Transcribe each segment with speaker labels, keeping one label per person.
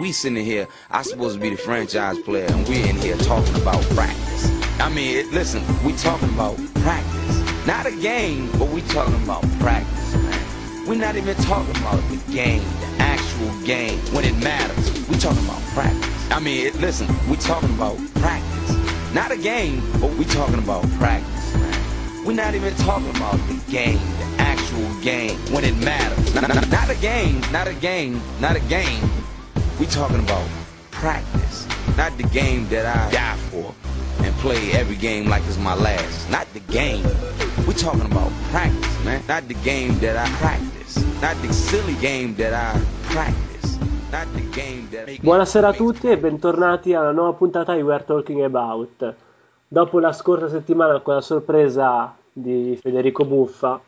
Speaker 1: We sitting here, I supposed to be the franchise player, and we're in here talking about practice. I mean, it, listen, we talking about practice. Not a game, but we talking about practice, man. We're not even talking about the game, the actual game, when it matters. We talking about practice. I mean, it, listen, we talking about practice. Not a game, but we talking about practice, man. We're not even talking about the game, the actual game, when it matters. Not, not, not a game, not a game, not a game, we talking about practice, not the game that I die for and play every game like it's my last. Not the game. We talking about practice, man. Not the game that I practice. Not the silly game that I practice. Not the game that
Speaker 2: Buonasera a tutti e bentornati alla nuova puntata di We're Talking About. Dopo la scorsa settimana con la sorpresa di Federico Buffa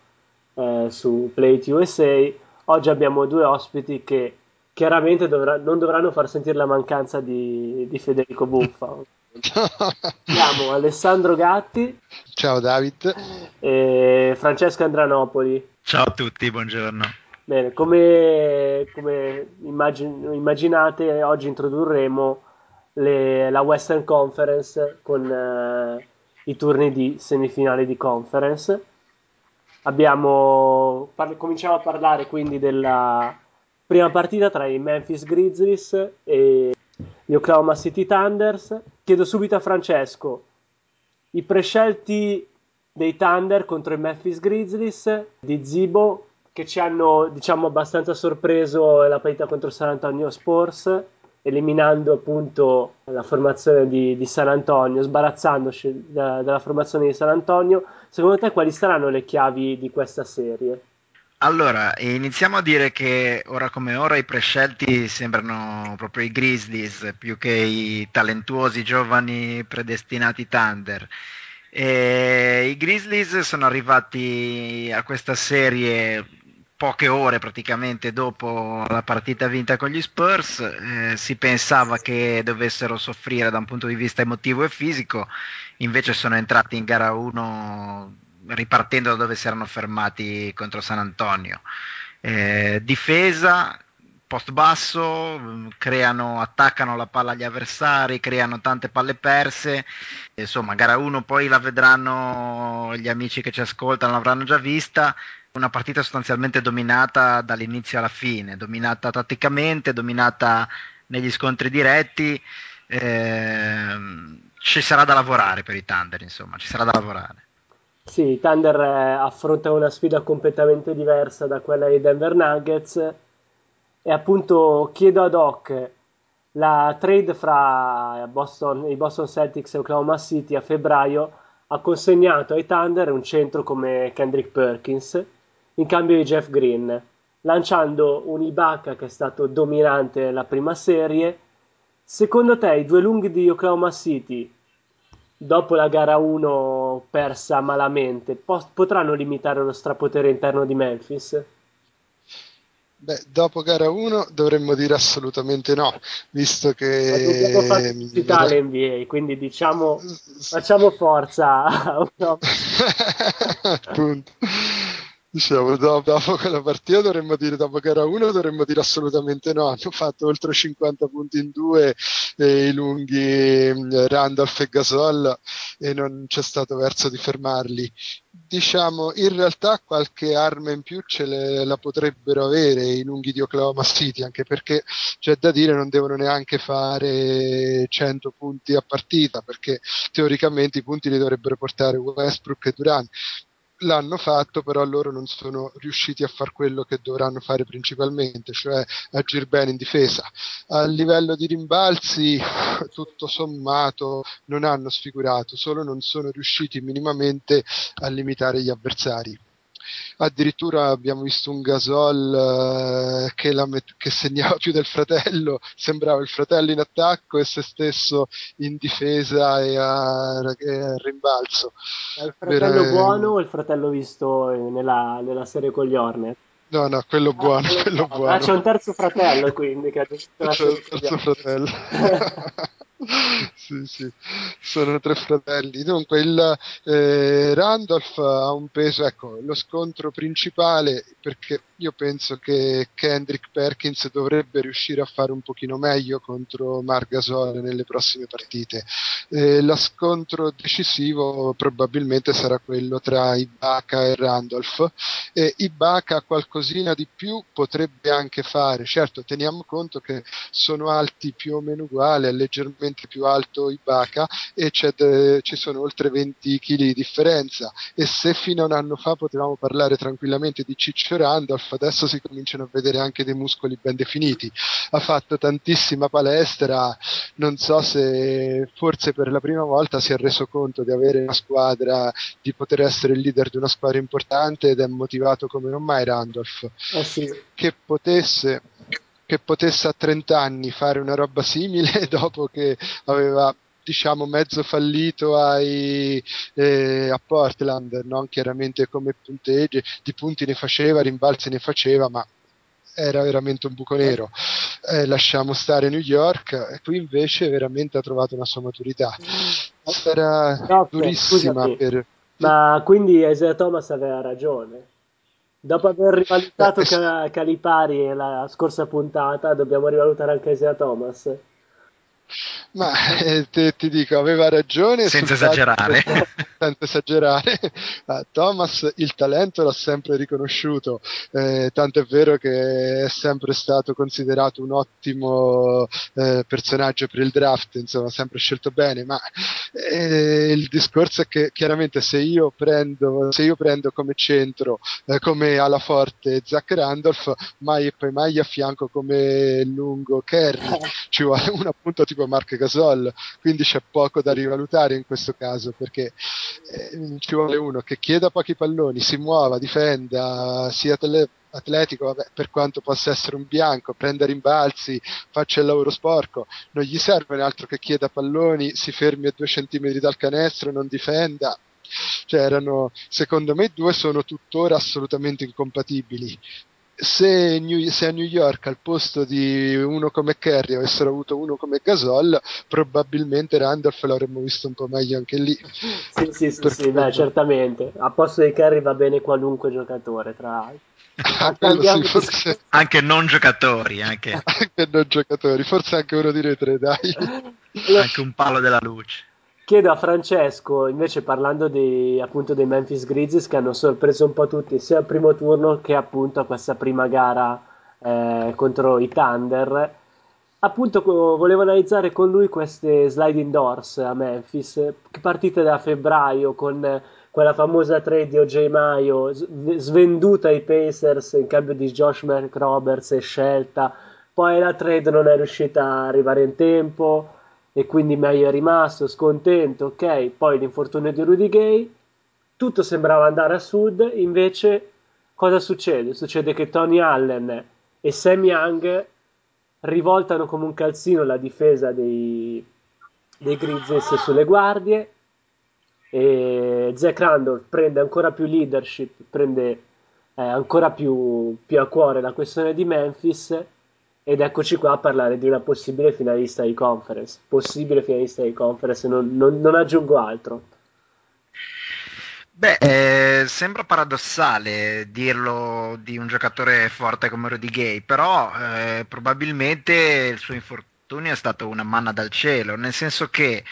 Speaker 2: eh, su Play It USA, oggi abbiamo due ospiti che chiaramente dovrà, non dovranno far sentire la mancanza di, di Federico Buffa. Abbiamo Alessandro Gatti.
Speaker 3: Ciao David.
Speaker 2: E Francesco Andranopoli.
Speaker 4: Ciao a tutti, buongiorno.
Speaker 2: Bene, come, come immagin- immaginate, oggi introdurremo le, la Western Conference con eh, i turni di semifinale di conference. Abbiamo, par- cominciamo a parlare quindi della prima partita tra i Memphis Grizzlies e gli Oklahoma City Thunders. Chiedo subito a Francesco i prescelti dei Thunder contro i Memphis Grizzlies di Zibo che ci hanno diciamo abbastanza sorpreso la partita contro San Antonio Spurs eliminando appunto la formazione di, di San Antonio, sbarazzandoci da, dalla formazione di San Antonio. Secondo te quali saranno le chiavi di questa serie?
Speaker 4: Allora, iniziamo a dire che ora come ora i prescelti sembrano proprio i Grizzlies più che i talentuosi giovani predestinati Thunder. E I Grizzlies sono arrivati a questa serie poche ore praticamente dopo la partita vinta con gli Spurs, eh, si pensava che dovessero soffrire da un punto di vista emotivo e fisico, invece sono entrati in gara 1 ripartendo da dove si erano fermati contro San Antonio. Eh, difesa, post basso, creano, attaccano la palla agli avversari, creano tante palle perse. Insomma, gara 1 poi la vedranno gli amici che ci ascoltano, l'avranno già vista. Una partita sostanzialmente dominata dall'inizio alla fine, dominata tatticamente, dominata negli scontri diretti. Eh, ci sarà da lavorare per i Thunder, insomma, ci sarà da lavorare.
Speaker 2: Sì, i Thunder eh, affrontano una sfida completamente diversa da quella dei Denver Nuggets e appunto chiedo ad Hoc la trade fra Boston, i Boston Celtics e Oklahoma City a febbraio ha consegnato ai Thunder un centro come Kendrick Perkins in cambio di Jeff Green, lanciando un Ibaka che è stato dominante nella prima serie. Secondo te i due lunghi di Oklahoma City dopo la gara 1 persa malamente, po- potranno limitare lo strapotere interno di Memphis?
Speaker 3: Beh, dopo gara 1 dovremmo dire assolutamente no, visto che...
Speaker 2: Fare pubblicità l'NBA, quindi diciamo, facciamo forza.
Speaker 3: Appunto. Diciamo, dopo, quella partita dovremmo dire, dopo gara 1 dovremmo dire assolutamente no, hanno fatto oltre 50 punti in due eh, i lunghi Randolph e Gasol e non c'è stato verso di fermarli. Diciamo, in realtà qualche arma in più ce le, la potrebbero avere i lunghi di Oklahoma City, anche perché c'è da dire non devono neanche fare 100 punti a partita, perché teoricamente i punti li dovrebbero portare Westbrook e Durant l'hanno fatto, però loro non sono riusciti a fare quello che dovranno fare principalmente, cioè agire bene in difesa. A livello di rimbalzi, tutto sommato, non hanno sfigurato, solo non sono riusciti minimamente a limitare gli avversari addirittura abbiamo visto un Gasol eh, che, met- che, segnava più del fratello, sembrava il fratello in attacco e se stesso in difesa e a, e a rimbalzo.
Speaker 2: È il fratello per, buono o il fratello visto nella, nella serie con gli Hornet?
Speaker 3: No, no, quello ah, buono, quello buono.
Speaker 2: Ah, c'è un terzo fratello quindi che ha
Speaker 3: C'è un terzo fratello. sì, sì, sono tre fratelli. Dunque, il eh, Randolph ha un peso, ecco, lo scontro principale, perché io penso che Kendrick Perkins dovrebbe riuscire a fare un pochino meglio contro Margasol nelle prossime partite. Eh, lo scontro decisivo probabilmente sarà quello tra Ibaka e Randolph. Eh, Ibaka qualcosina di più potrebbe anche fare, certo teniamo conto che sono alti più o meno uguali, è leggermente più alto Ibaka e de- ci sono oltre 20 kg di differenza e se fino a un anno fa potevamo parlare tranquillamente di Ciccio Randolph, adesso si cominciano a vedere anche dei muscoli ben definiti. Ha fatto tantissima palestra, non so se forse per la prima volta si è reso conto di avere una squadra, di poter essere il leader di una squadra importante ed è motivato come non mai Randolph.
Speaker 2: Eh sì.
Speaker 3: Che potesse che potesse a 30 anni fare una roba simile dopo che aveva diciamo mezzo fallito ai, eh, a Portland, non chiaramente come punteggi, di punti ne faceva, rimbalzi ne faceva, ma era veramente un buco nero. Eh, lasciamo stare New York, qui invece veramente ha trovato una sua maturità. Era no, durissima scusami, per...
Speaker 2: Ma quindi Isaiah Thomas aveva ragione. Dopo aver rivalutato eh, Calipari la scorsa puntata, dobbiamo rivalutare anche Isaiah Thomas.
Speaker 3: Ma eh, te, ti dico, aveva ragione.
Speaker 4: Senza esagerare.
Speaker 3: Senza esagerare. Uh, Thomas il talento l'ha sempre riconosciuto, eh, tanto è vero che è sempre stato considerato un ottimo eh, personaggio per il draft, insomma, sempre scelto bene, ma eh, il discorso è che chiaramente se io prendo, se io prendo come centro, eh, come ala forte Zach Randolph, mai e poi mai a fianco come lungo Kerry, ci vuole un appunto tipo Mark Gasol, quindi c'è poco da rivalutare in questo caso perché eh, ci vuole uno che chieda pochi palloni, si muova, difenda, sia tele- atletico, vabbè, per quanto possa essere un bianco, prenda rimbalzi, faccia il lavoro sporco, non gli serve altro che chieda palloni, si fermi a due centimetri dal canestro, non difenda. Cioè erano, secondo me, due sono tuttora assolutamente incompatibili se, New, se, a New York al posto di uno come Kerry avessero avuto uno come Gasol, probabilmente Randolph l'avremmo visto un po' meglio anche lì.
Speaker 2: Sì, sì, sì, sì beh, certamente. A posto di Kerry va bene qualunque giocatore, tra l'altro.
Speaker 4: Ah, sì, forse... Anche non giocatori, anche.
Speaker 3: anche non giocatori, forse anche uno di noi tre, dai.
Speaker 4: anche un palo della luce.
Speaker 2: Chiedo a Francesco, invece parlando di, appunto dei Memphis Grizzlies che hanno sorpreso un po' tutti sia al primo turno che appunto a questa prima gara eh, contro i Thunder, appunto volevo analizzare con lui queste sliding doors a Memphis, partite da febbraio con quella famosa trade di OJ Maio svenduta ai Pacers in cambio di Josh McRoberts e scelta, poi la trade non è riuscita a arrivare in tempo e quindi meglio è rimasto, scontento, ok, poi l'infortunio di Rudy Gay, tutto sembrava andare a sud, invece cosa succede? Succede che Tony Allen e Sam Young rivoltano come un calzino la difesa dei, dei Grizzlies sulle guardie e Zach Randolph prende ancora più leadership, prende eh, ancora più, più a cuore la questione di Memphis ed eccoci qua a parlare di una possibile finalista di conference. Possibile finalista di conference, non, non, non aggiungo altro.
Speaker 4: Beh, eh, sembra paradossale dirlo di un giocatore forte come Rudy Gay, però eh, probabilmente il suo infortunio è stato una manna dal cielo, nel senso che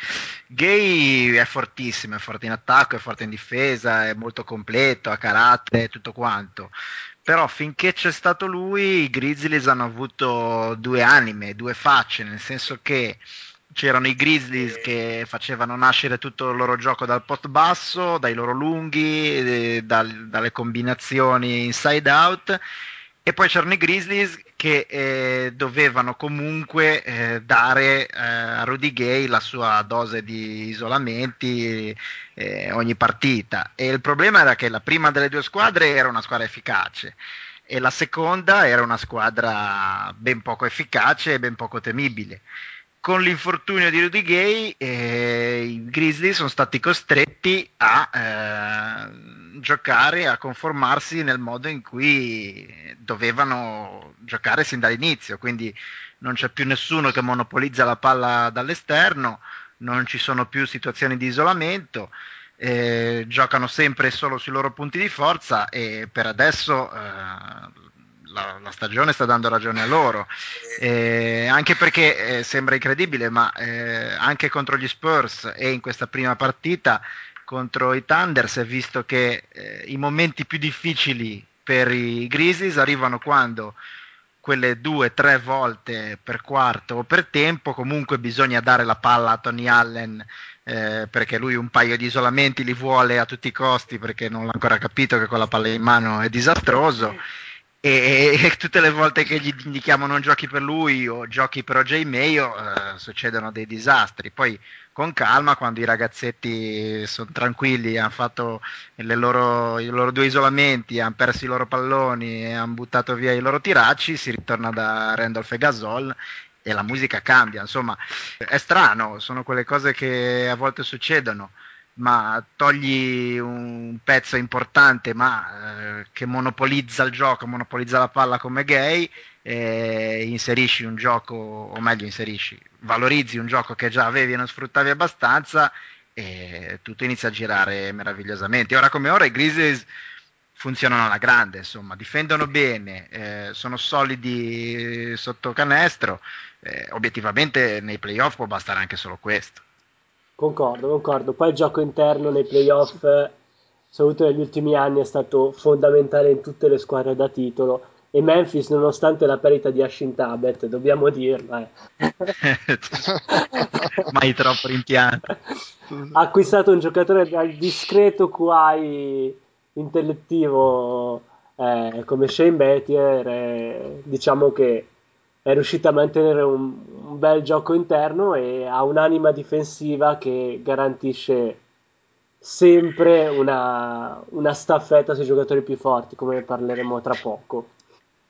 Speaker 4: Gay è fortissimo, è forte in attacco, è forte in difesa, è molto completo, ha carattere, tutto quanto però finché c'è stato lui i Grizzlies hanno avuto due anime, due facce, nel senso che c'erano i Grizzlies che facevano nascere tutto il loro gioco dal post basso, dai loro lunghi, eh, dal, dalle combinazioni inside out e poi c'erano i Grizzlies che eh, dovevano comunque eh, dare eh, a Rudy Gay la sua dose di isolamenti eh, ogni partita. E il problema era che la prima delle due squadre era una squadra efficace e la seconda era una squadra ben poco efficace e ben poco temibile con l'infortunio di Rudy Gay eh, i Grizzlies sono stati costretti a eh, giocare, a conformarsi nel modo in cui dovevano giocare sin dall'inizio, quindi non c'è più nessuno che monopolizza la palla dall'esterno, non ci sono più situazioni di isolamento, eh, giocano sempre solo sui loro punti di forza e per adesso eh, la, la, stagione sta dando ragione a loro, eh, anche perché eh, sembra incredibile, ma eh, anche contro gli Spurs e in questa prima partita contro i Thunder si è visto che eh, i momenti più difficili per i Grizzlies arrivano quando quelle due, tre volte per quarto o per tempo, comunque bisogna dare la palla a Tony Allen eh, perché lui un paio di isolamenti li vuole a tutti i costi perché non l'ha ancora capito che con la palla in mano è disastroso e, e, tutte le volte che gli indichiamo non giochi per lui o giochi per OJ Mayo eh, succedono dei disastri. Poi con calma quando i ragazzetti sono tranquilli hanno fatto loro, i loro due isolamenti hanno perso i loro palloni e hanno buttato via i loro tiracci si ritorna da Randolph e Gasol e la musica cambia. Insomma è strano sono quelle cose che a volte succedono ma togli un pezzo importante ma eh, che monopolizza il gioco, monopolizza la palla come gay e inserisci un gioco, o meglio inserisci, valorizzi un gioco che già avevi e non sfruttavi abbastanza e tutto inizia a girare meravigliosamente. Ora come ora i Grizzlies funzionano alla grande, insomma, difendono bene, eh, sono solidi sotto canestro, eh, obiettivamente nei playoff può bastare anche solo questo.
Speaker 2: Concordo, concordo. Poi il gioco interno nei playoff, soprattutto negli ultimi anni, è stato fondamentale in tutte le squadre da titolo. E Memphis, nonostante la perdita di Ashin Tabet, dobbiamo dirlo, eh.
Speaker 4: mai troppo rimpianto.
Speaker 2: ha acquistato un giocatore dal discreto QI intellettivo eh, come Shane Bettier. Eh, diciamo che è riuscita a mantenere un, un, bel gioco interno e ha un'anima difensiva che garantisce sempre una, una staffetta sui giocatori più forti, come parleremo tra poco.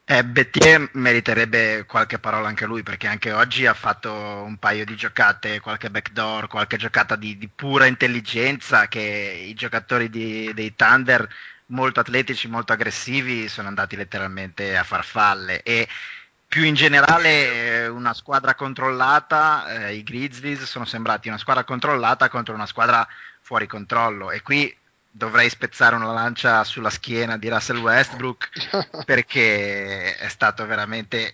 Speaker 4: Eh, Bettier meriterebbe qualche parola anche lui perché anche oggi ha fatto un paio di giocate, qualche backdoor, qualche giocata di, di pura intelligenza che i giocatori di, dei Thunder molto atletici, molto aggressivi sono andati letteralmente a farfalle e più in generale una squadra controllata, eh, i Grizzlies sono sembrati una squadra controllata contro una squadra fuori controllo. E qui dovrei spezzare una lancia sulla schiena di Russell Westbrook perché è stato veramente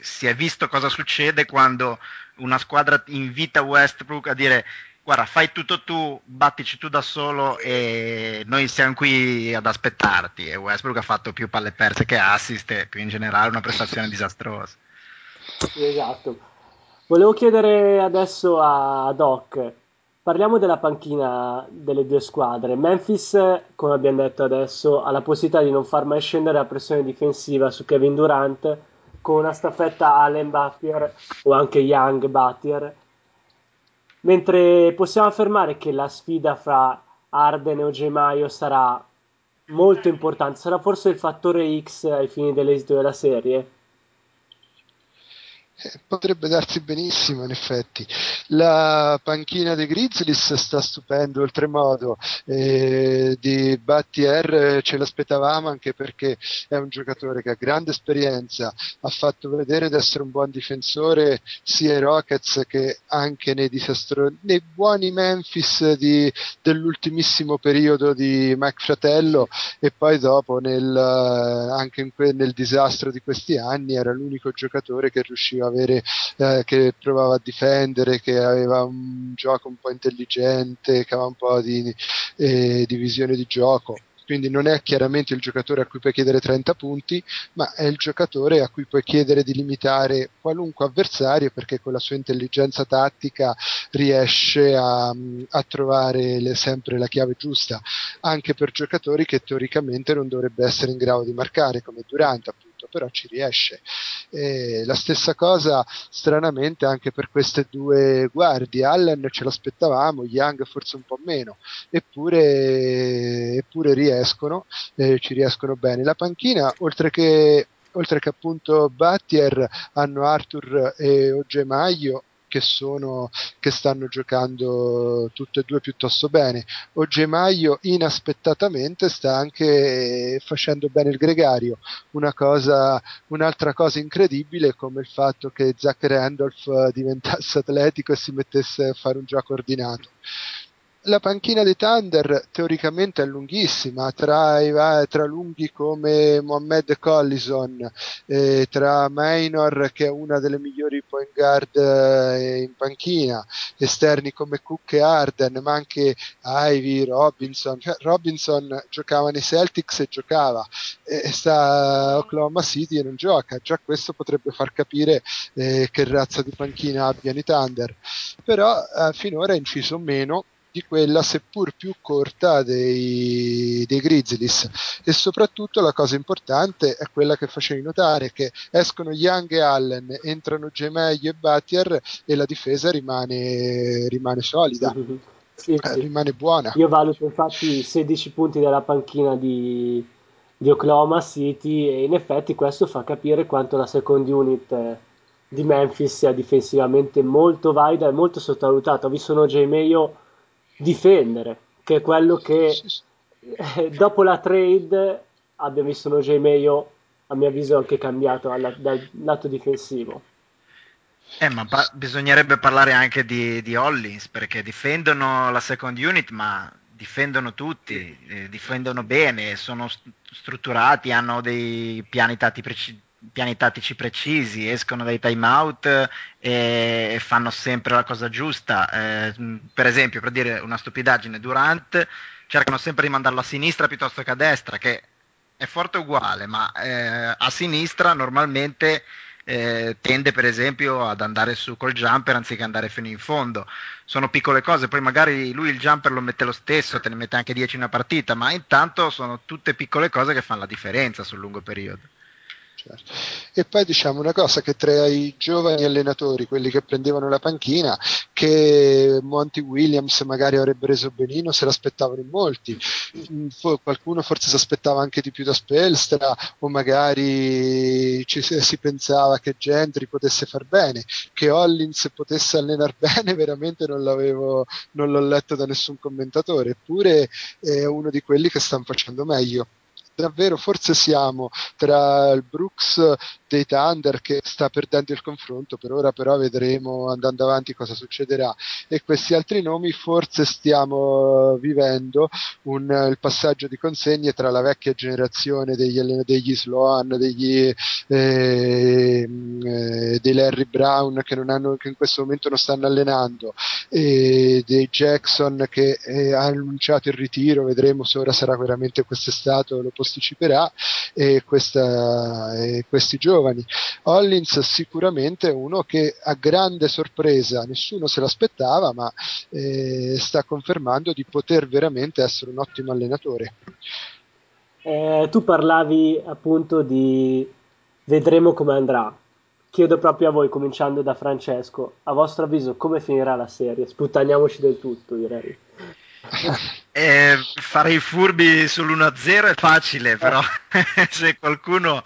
Speaker 4: si è visto cosa succede quando una squadra invita Westbrook a dire guarda, fai tutto tu, battici tu da solo e noi siamo qui ad aspettarti. E Westbrook ha fatto più palle perse che assist e più in generale una prestazione disastrosa.
Speaker 2: Esatto. Volevo chiedere adesso a Doc, parliamo della panchina delle due squadre. Memphis, come abbiamo detto adesso, ha la possibilità di non far mai scendere la pressione difensiva su Kevin Durant con una staffetta Allen Battier o anche Young Battier mentre possiamo affermare che la sfida fra Arden e Ogemaio sarà molto importante, sarà forse il fattore X ai fini dell'esito della serie.
Speaker 3: Eh, potrebbe darsi benissimo, in effetti. La panchina dei Grizzlies sta stupendo oltremodo. Eh, di Battier ce l'aspettavamo anche perché è un giocatore che ha grande esperienza, ha fatto vedere di essere un buon difensore sia ai Rockets che anche nei, disastro- nei buoni Memphis di, dell'ultimissimo periodo di Mike Fratello e poi dopo nel, anche que- nel disastro di questi anni era l'unico giocatore che riusciva a avere, eh, che provava a difendere, che aveva un gioco un po' intelligente, che aveva un po' di, eh, di visione di gioco. Quindi non è chiaramente il giocatore a cui puoi chiedere 30 punti, ma è il giocatore a cui puoi chiedere di limitare qualunque avversario perché con la sua intelligenza tattica riesce a, a trovare le, sempre la chiave giusta, anche per giocatori che teoricamente non dovrebbe essere in grado di marcare, come Durant appunto però ci riesce. E la stessa cosa stranamente anche per queste due guardie, Allen ce l'aspettavamo, Young forse un po' meno, eppure, eppure riescono, eh, ci riescono bene. La panchina, oltre che oltre che appunto Battier hanno Arthur e Ogemaio che, sono, che stanno giocando tutte e due piuttosto bene. Ogemaio inaspettatamente sta anche facendo bene il gregario, una cosa, un'altra cosa incredibile come il fatto che Zach Randolph diventasse atletico e si mettesse a fare un gioco ordinato. La panchina dei Thunder teoricamente è lunghissima, tra, i, tra lunghi come Mohamed Collison, eh, tra Maynor che è una delle migliori point guard eh, in panchina, esterni come Cook e Arden, ma anche Ivy, Robinson. Cioè, Robinson giocava nei Celtics e giocava, e sta a Oklahoma City e non gioca, già questo potrebbe far capire eh, che razza di panchina abbiano i Thunder, però eh, finora ha inciso meno di quella seppur più corta dei, dei, Grizzlies e soprattutto la cosa importante è quella che facevi notare che escono Young e Allen entrano Gemeglio e Battier e la difesa rimane, rimane solida mm-hmm. sì, eh, sì. rimane buona
Speaker 2: io valuto infatti i 16 punti della panchina di, di Oklahoma City e in effetti questo fa capire quanto la second unit di Memphis sia difensivamente molto valida e molto sottovalutata ho visto uno J. Mayo difendere, che è quello che eh, dopo la trade abbiamo visto uno J. a mio avviso, anche cambiato alla, dal lato difensivo.
Speaker 4: Eh, ma pa- bisognerebbe parlare anche di, di, Hollins, perché difendono la second unit, ma difendono tutti, eh, difendono bene, sono st- strutturati, hanno dei piani tattici, piani tattici precisi, escono dai time out e fanno sempre la cosa giusta. Eh, per esempio, per dire una stupidaggine, Durant cercano sempre di mandarlo a sinistra piuttosto che a destra, che è forte uguale, ma eh, a sinistra normalmente eh, tende per esempio ad andare su col jumper anziché andare fino in fondo. Sono piccole cose, poi magari lui il jumper lo mette lo stesso, te ne mette anche 10 in una partita, ma intanto sono tutte piccole cose che fanno la differenza sul lungo periodo.
Speaker 3: Certo. E poi diciamo una cosa che tra i giovani allenatori, quelli che prendevano la panchina, che Monty Williams magari avrebbe reso benino, se l'aspettavano in molti. Mm, qualcuno forse si aspettava anche di più da Spelstra o magari ci, si pensava che Gentry potesse far bene, che Hollins potesse allenare bene, veramente non, non l'ho letto da nessun commentatore, eppure è uno di quelli che stanno facendo meglio davvero forse siamo tra il Brooks dei Thunder che sta perdendo il confronto, per ora però vedremo andando avanti cosa succederà. E questi altri nomi forse stiamo vivendo un, il passaggio di consegne tra la vecchia generazione degli, degli Sloan, degli, eh, eh, dei Larry Brown che, hanno, che, in questo momento non stanno allenando e dei Jackson che eh, ha annunciato il ritiro, vedremo se ora sarà veramente quest'estate o lo posticiperà e, questa, e questi giovani giovani. Hollins sicuramente è uno che a grande sorpresa, nessuno se l'aspettava, ma eh, sta confermando di poter veramente essere un ottimo allenatore.
Speaker 2: Eh, tu parlavi appunto di vedremo come andrà. Chiedo proprio a voi, cominciando da Francesco, a vostro avviso come finirà la serie? Sputtaniamoci del tutto, direi.
Speaker 4: Eh, fare i furbi sull'1-0 è facile, però se qualcuno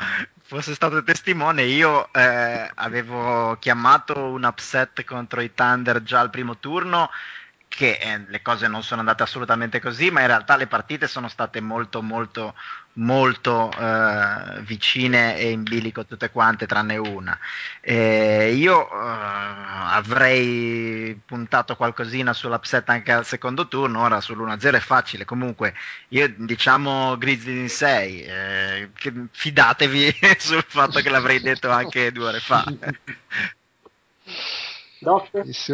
Speaker 4: fosse stato testimone, io eh, avevo chiamato un upset contro i Thunder già al primo turno che eh, le cose non sono andate assolutamente così, ma in realtà le partite sono state molto molto molto eh, vicine e in bilico tutte quante tranne una. Eh, io eh, avrei puntato qualcosina sull'upset anche al secondo turno, ora sull'1-0 è facile, comunque io diciamo Grizzly in 6, eh, fidatevi sul fatto che l'avrei detto anche due ore fa.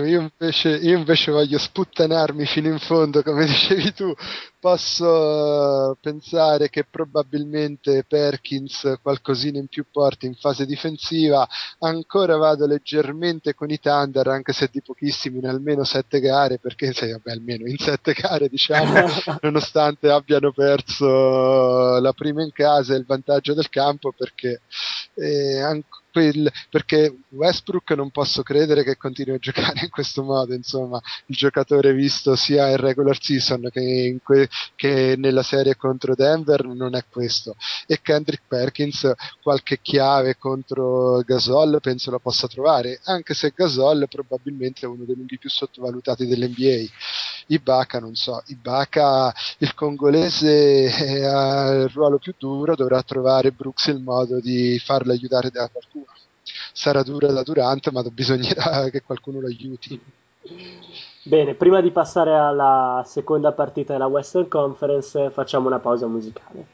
Speaker 3: Io invece, io invece, voglio sputtanarmi fino in fondo, come dicevi tu. Posso uh, pensare che probabilmente Perkins qualcosina in più porti in fase difensiva. Ancora vado leggermente con i Thunder, anche se di pochissimi in almeno sette gare, perché sì, vabbè, almeno in sette gare, diciamo, nonostante abbiano perso la prima in casa e il vantaggio del campo, perché eh, ancora quel, perché Westbrook non posso credere che continui a giocare in questo modo, insomma, il giocatore visto sia in regular season che, que, che nella serie contro Denver non è questo. E Kendrick Perkins qualche chiave contro Gasol penso la possa trovare, anche se Gasol probabilmente è uno dei lunghi più sottovalutati dell'NBA. Ibaka non so, Ibaka il congolese ha il ruolo più duro, dovrà trovare Brooks il modo di farlo aiutare da qualcuno sarà dura da Durant, ma bisognerà che qualcuno lo aiuti.
Speaker 5: Bene, prima di passare alla seconda partita della Western Conference facciamo una pausa musicale.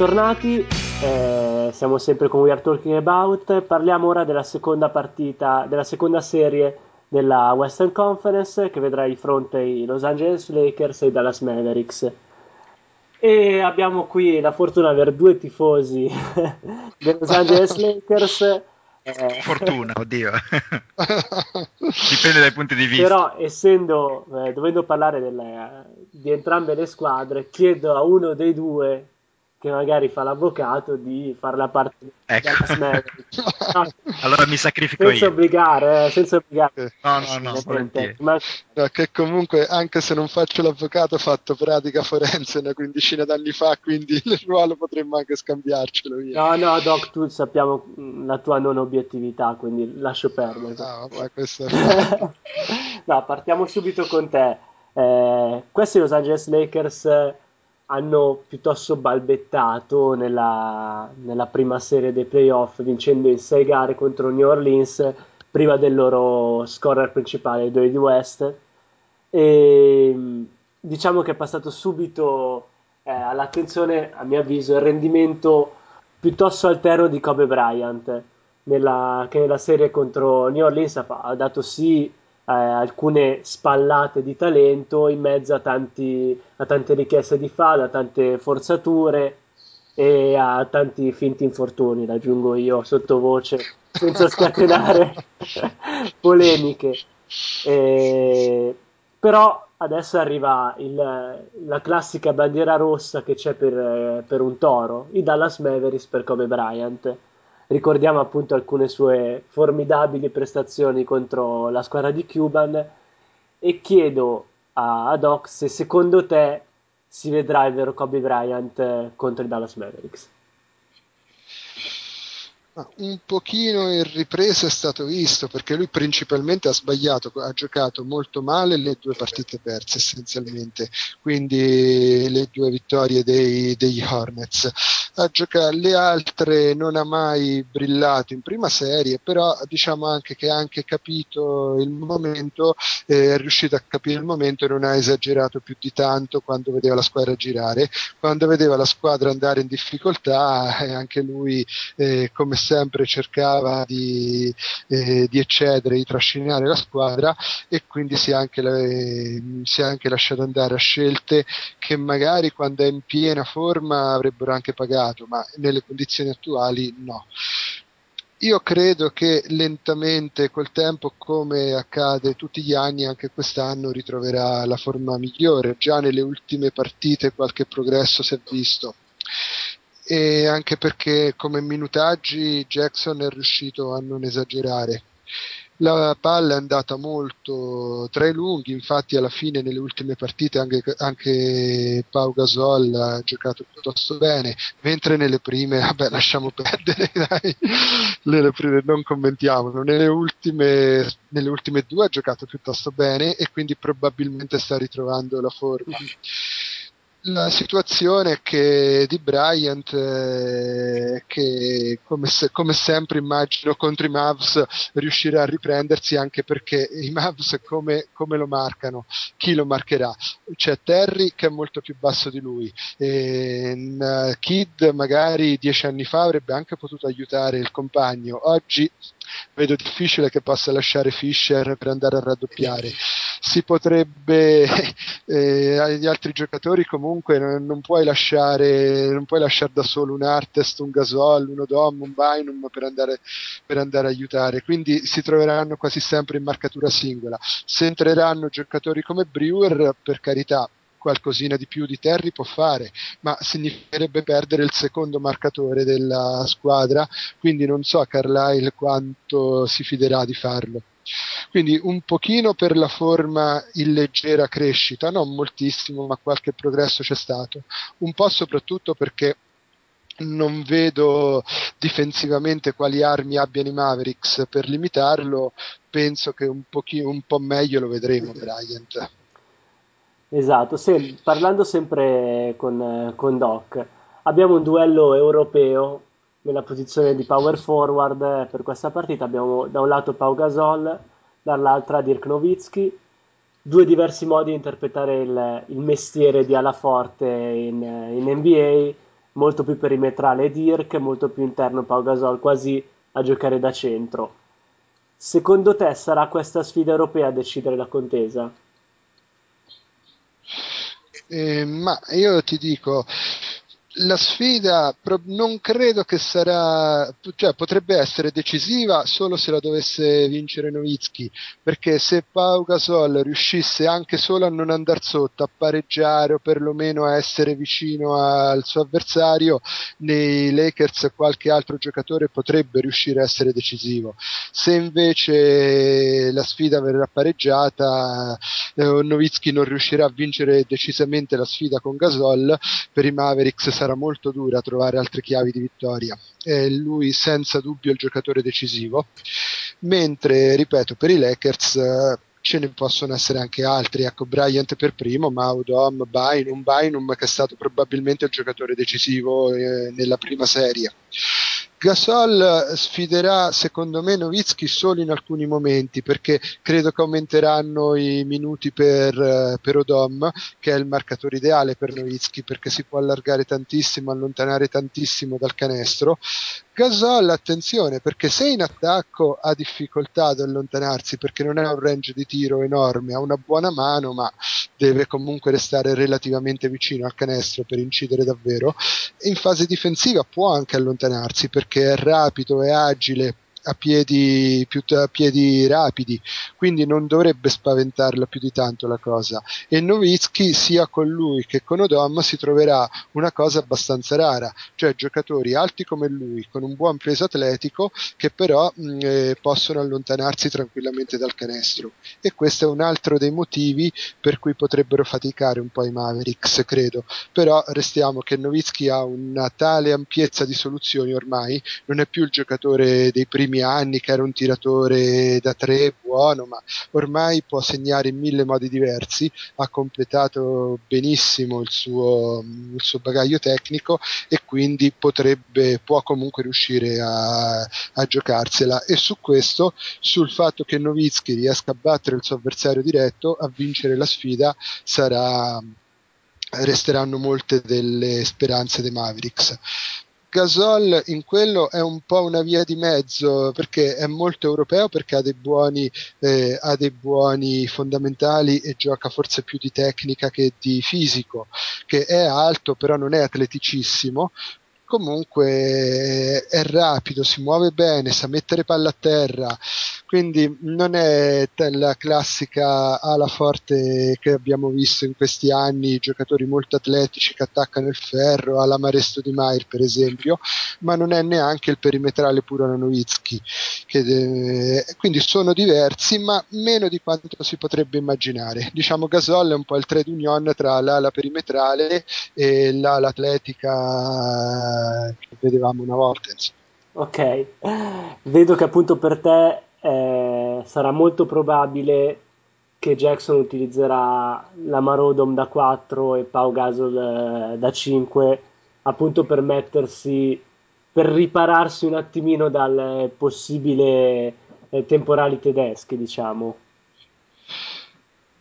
Speaker 5: Bentornati,
Speaker 2: Eh, siamo sempre con We Are Talking About. Parliamo ora della seconda partita, della seconda serie della Western Conference che vedrà di fronte i Los Angeles Lakers e i Dallas Mavericks. E abbiamo qui la fortuna di avere due tifosi dei Los Angeles Lakers.
Speaker 4: Eh, fortuna, oddio. Dipende dai punti di vista.
Speaker 2: Però, essendo, eh, dovendo parlare delle, di entrambe le squadre, chiedo a uno dei due che magari fa l'avvocato di fare la parte
Speaker 4: ecco. della allora mi sacrifico
Speaker 2: senza
Speaker 4: io.
Speaker 2: Obbligare, eh, senza obbligare,
Speaker 4: No, no, no.
Speaker 3: Ma... no, che comunque, anche se non faccio l'avvocato, ho fatto pratica forense una quindicina d'anni fa, quindi il ruolo potremmo anche scambiarcelo. Io.
Speaker 2: No, no, Doc, tu sappiamo la tua non obiettività, quindi lascio perdere.
Speaker 3: No, ma questo è...
Speaker 2: no, partiamo subito con te. Eh, questi Los Angeles Lakers hanno piuttosto balbettato nella, nella, prima serie dei playoff vincendo in 6 gare contro New Orleans prima del loro scorer principale Dwayne West e diciamo che è passato subito eh, all'attenzione a mio avviso il rendimento piuttosto alterno di Kobe Bryant. Nella, che nella serie contro New Orleans ha, ha dato sì eh, alcune spallate di talento in mezzo a, tanti, a tante richieste di fallo, a tante forzature e a tanti finti infortuni, l'aggiungo io sottovoce, senza scatenare polemiche. E, però adesso arriva il, la classica bandiera rossa che c'è per, per un toro, i Dallas Mavericks per Kobe Bryant ricordiamo appunto alcune sue formidabili prestazioni contro la squadra di Cuban e chiedo a, ad Ox se secondo te si vedrà il vero Kobe Bryant contro i Dallas Mavericks.
Speaker 3: Un pochino in ripresa è stato visto perché lui principalmente ha sbagliato, ha giocato molto male le due partite perse essenzialmente, quindi le due vittorie dei, degli Hornets. A giocare le altre non ha mai brillato in prima serie, però diciamo anche che ha anche capito il momento, eh, è riuscito a capire il momento e non ha esagerato più di tanto quando vedeva la squadra girare, quando vedeva la squadra andare in difficoltà eh, anche lui eh, come sempre cercava di, eh, di, eccedere, di trascinare la squadra e quindi si è anche, si è anche lasciato andare a scelte che magari quando è in piena forma avrebbero anche pagato ma nelle condizioni attuali no. Io credo che lentamente col tempo, come accade tutti gli anni, anche quest'anno ritroverà la forma migliore. Già nelle ultime partite qualche progresso si è visto. E anche perché come minutaggi Jackson è riuscito a non esagerare la palla è andata molto tra i lunghi, infatti alla fine nelle ultime partite anche, anche Pau Gasol ha giocato piuttosto bene, mentre nelle prime, vabbè lasciamo perdere, dai, nelle prime non commentiamo, nelle ultime, nelle ultime due ha giocato piuttosto bene e quindi probabilmente sta ritrovando la forma. La situazione è che di Bryant, eh, che come, se, come, sempre immagino contro i Mavs riuscirà a riprendersi anche perché i Mavs come, come, lo marcano? Chi lo marcherà? C'è Terry che è molto più basso di lui. E, uh, Kid magari dieci anni fa avrebbe anche potuto aiutare il compagno. Oggi vedo difficile che possa lasciare Fischer per andare a raddoppiare. Si potrebbe, eh, agli altri giocatori comunque non, puoi lasciare, non puoi lasciare da solo un Artest, un Gasol, un Odom, un Bynum per andare, per andare a aiutare, quindi si troveranno quasi sempre in marcatura singola. Se entreranno giocatori come Brewer, per carità, qualcosina di più di Terry può fare, ma significherebbe perdere il secondo marcatore della squadra, quindi non so a Carlisle quanto si fiderà di farlo. Quindi un pochino per la forma in leggera crescita, non moltissimo, ma qualche progresso c'è stato. Un po' soprattutto perché non vedo difensivamente quali armi abbiano i Mavericks per limitarlo, penso che un, pochino, un po' meglio lo vedremo Bryant.
Speaker 2: Esatto, se, parlando sempre con, con, Doc, abbiamo un duello europeo nella posizione di power forward per questa partita. Abbiamo da un lato Pau Gasol, dall'altra Dirk Nowitzki, due diversi modi di interpretare il, il mestiere di ala forte in, in NBA, molto più perimetrale Dirk, molto più interno Pau Gasol, quasi a giocare da centro. Secondo te sarà questa sfida europea a decidere la contesa?
Speaker 3: Eh, ma io ti dico, la sfida non credo che sarà, cioè potrebbe essere decisiva solo se la dovesse vincere Novitsky, perché se Pau Gasol riuscisse anche solo a non andare sotto, a pareggiare o perlomeno a essere vicino al suo avversario, nei Lakers qualche altro giocatore potrebbe riuscire a essere decisivo. Se invece la sfida verrà pareggiata, eh, Novitsky non riuscirà a vincere decisamente la sfida con Gasol, per i Mavericks sarà molto dura trovare altre chiavi di vittoria. È lui senza dubbio il giocatore decisivo, mentre, ripeto, per i Lakers eh, ce ne possono essere anche altri, ecco Bryant per primo, Maudom, Bynum, Bynum che è stato probabilmente il giocatore decisivo eh, nella prima serie. Gasol sfiderà secondo me Novitsky solo in alcuni momenti perché credo che aumenteranno i minuti per, eh, per Odom che è il marcatore ideale per Novitsky perché si può allargare tantissimo, allontanare tantissimo dal canestro Gasol, attenzione, perché se in attacco ha difficoltà ad allontanarsi perché non ha un range di tiro enorme, ha una buona mano, ma deve comunque restare relativamente vicino al canestro per incidere davvero, in fase difensiva può anche allontanarsi perché è rapido, è agile, a piedi, più, a piedi rapidi, quindi non dovrebbe spaventarla più di tanto la cosa. E Novitsky, sia con lui che con Odom, si troverà una cosa abbastanza rara, cioè giocatori alti come lui, con un buon peso atletico, che però mh, eh, possono allontanarsi tranquillamente dal canestro. E questo è un altro dei motivi per cui potrebbero faticare un po' i Mavericks, credo. Però restiamo che Novitsky ha una tale ampiezza di soluzioni ormai, non è più il giocatore dei primi primi anni che era un tiratore da tre buono, ma ormai può segnare in mille modi diversi, ha completato benissimo il suo, il suo bagaglio tecnico e quindi potrebbe, può comunque riuscire a, a giocarsela e su questo, sul fatto che Novitsky riesca a battere il suo avversario diretto, a vincere la sfida sarà resteranno molte delle speranze dei Mavericks. Gasol in quello è un po' una via di mezzo perché è molto europeo perché ha dei buoni, eh, ha dei buoni fondamentali e gioca forse più di tecnica che di fisico, che è alto però non è atleticissimo, comunque è rapido, si muove bene, sa mettere palla a terra, quindi non è la classica ala forte che abbiamo visto in questi anni, giocatori molto atletici che attaccano il ferro, alla Maresto di Mair per esempio, ma non è neanche il perimetrale puro Nowitzki, che, quindi sono diversi ma meno di quanto si potrebbe immaginare. Diciamo Gasol è un po' il trade union tra l'ala perimetrale e l'ala atletica che vedevamo una volta. Insomma.
Speaker 2: Ok, vedo che appunto per te eh, sarà molto probabile che Jackson utilizzerà la Marodom da 4 e Pau Gasol eh, da 5 appunto per mettersi per ripararsi un attimino dal possibile eh, temporali tedeschi diciamo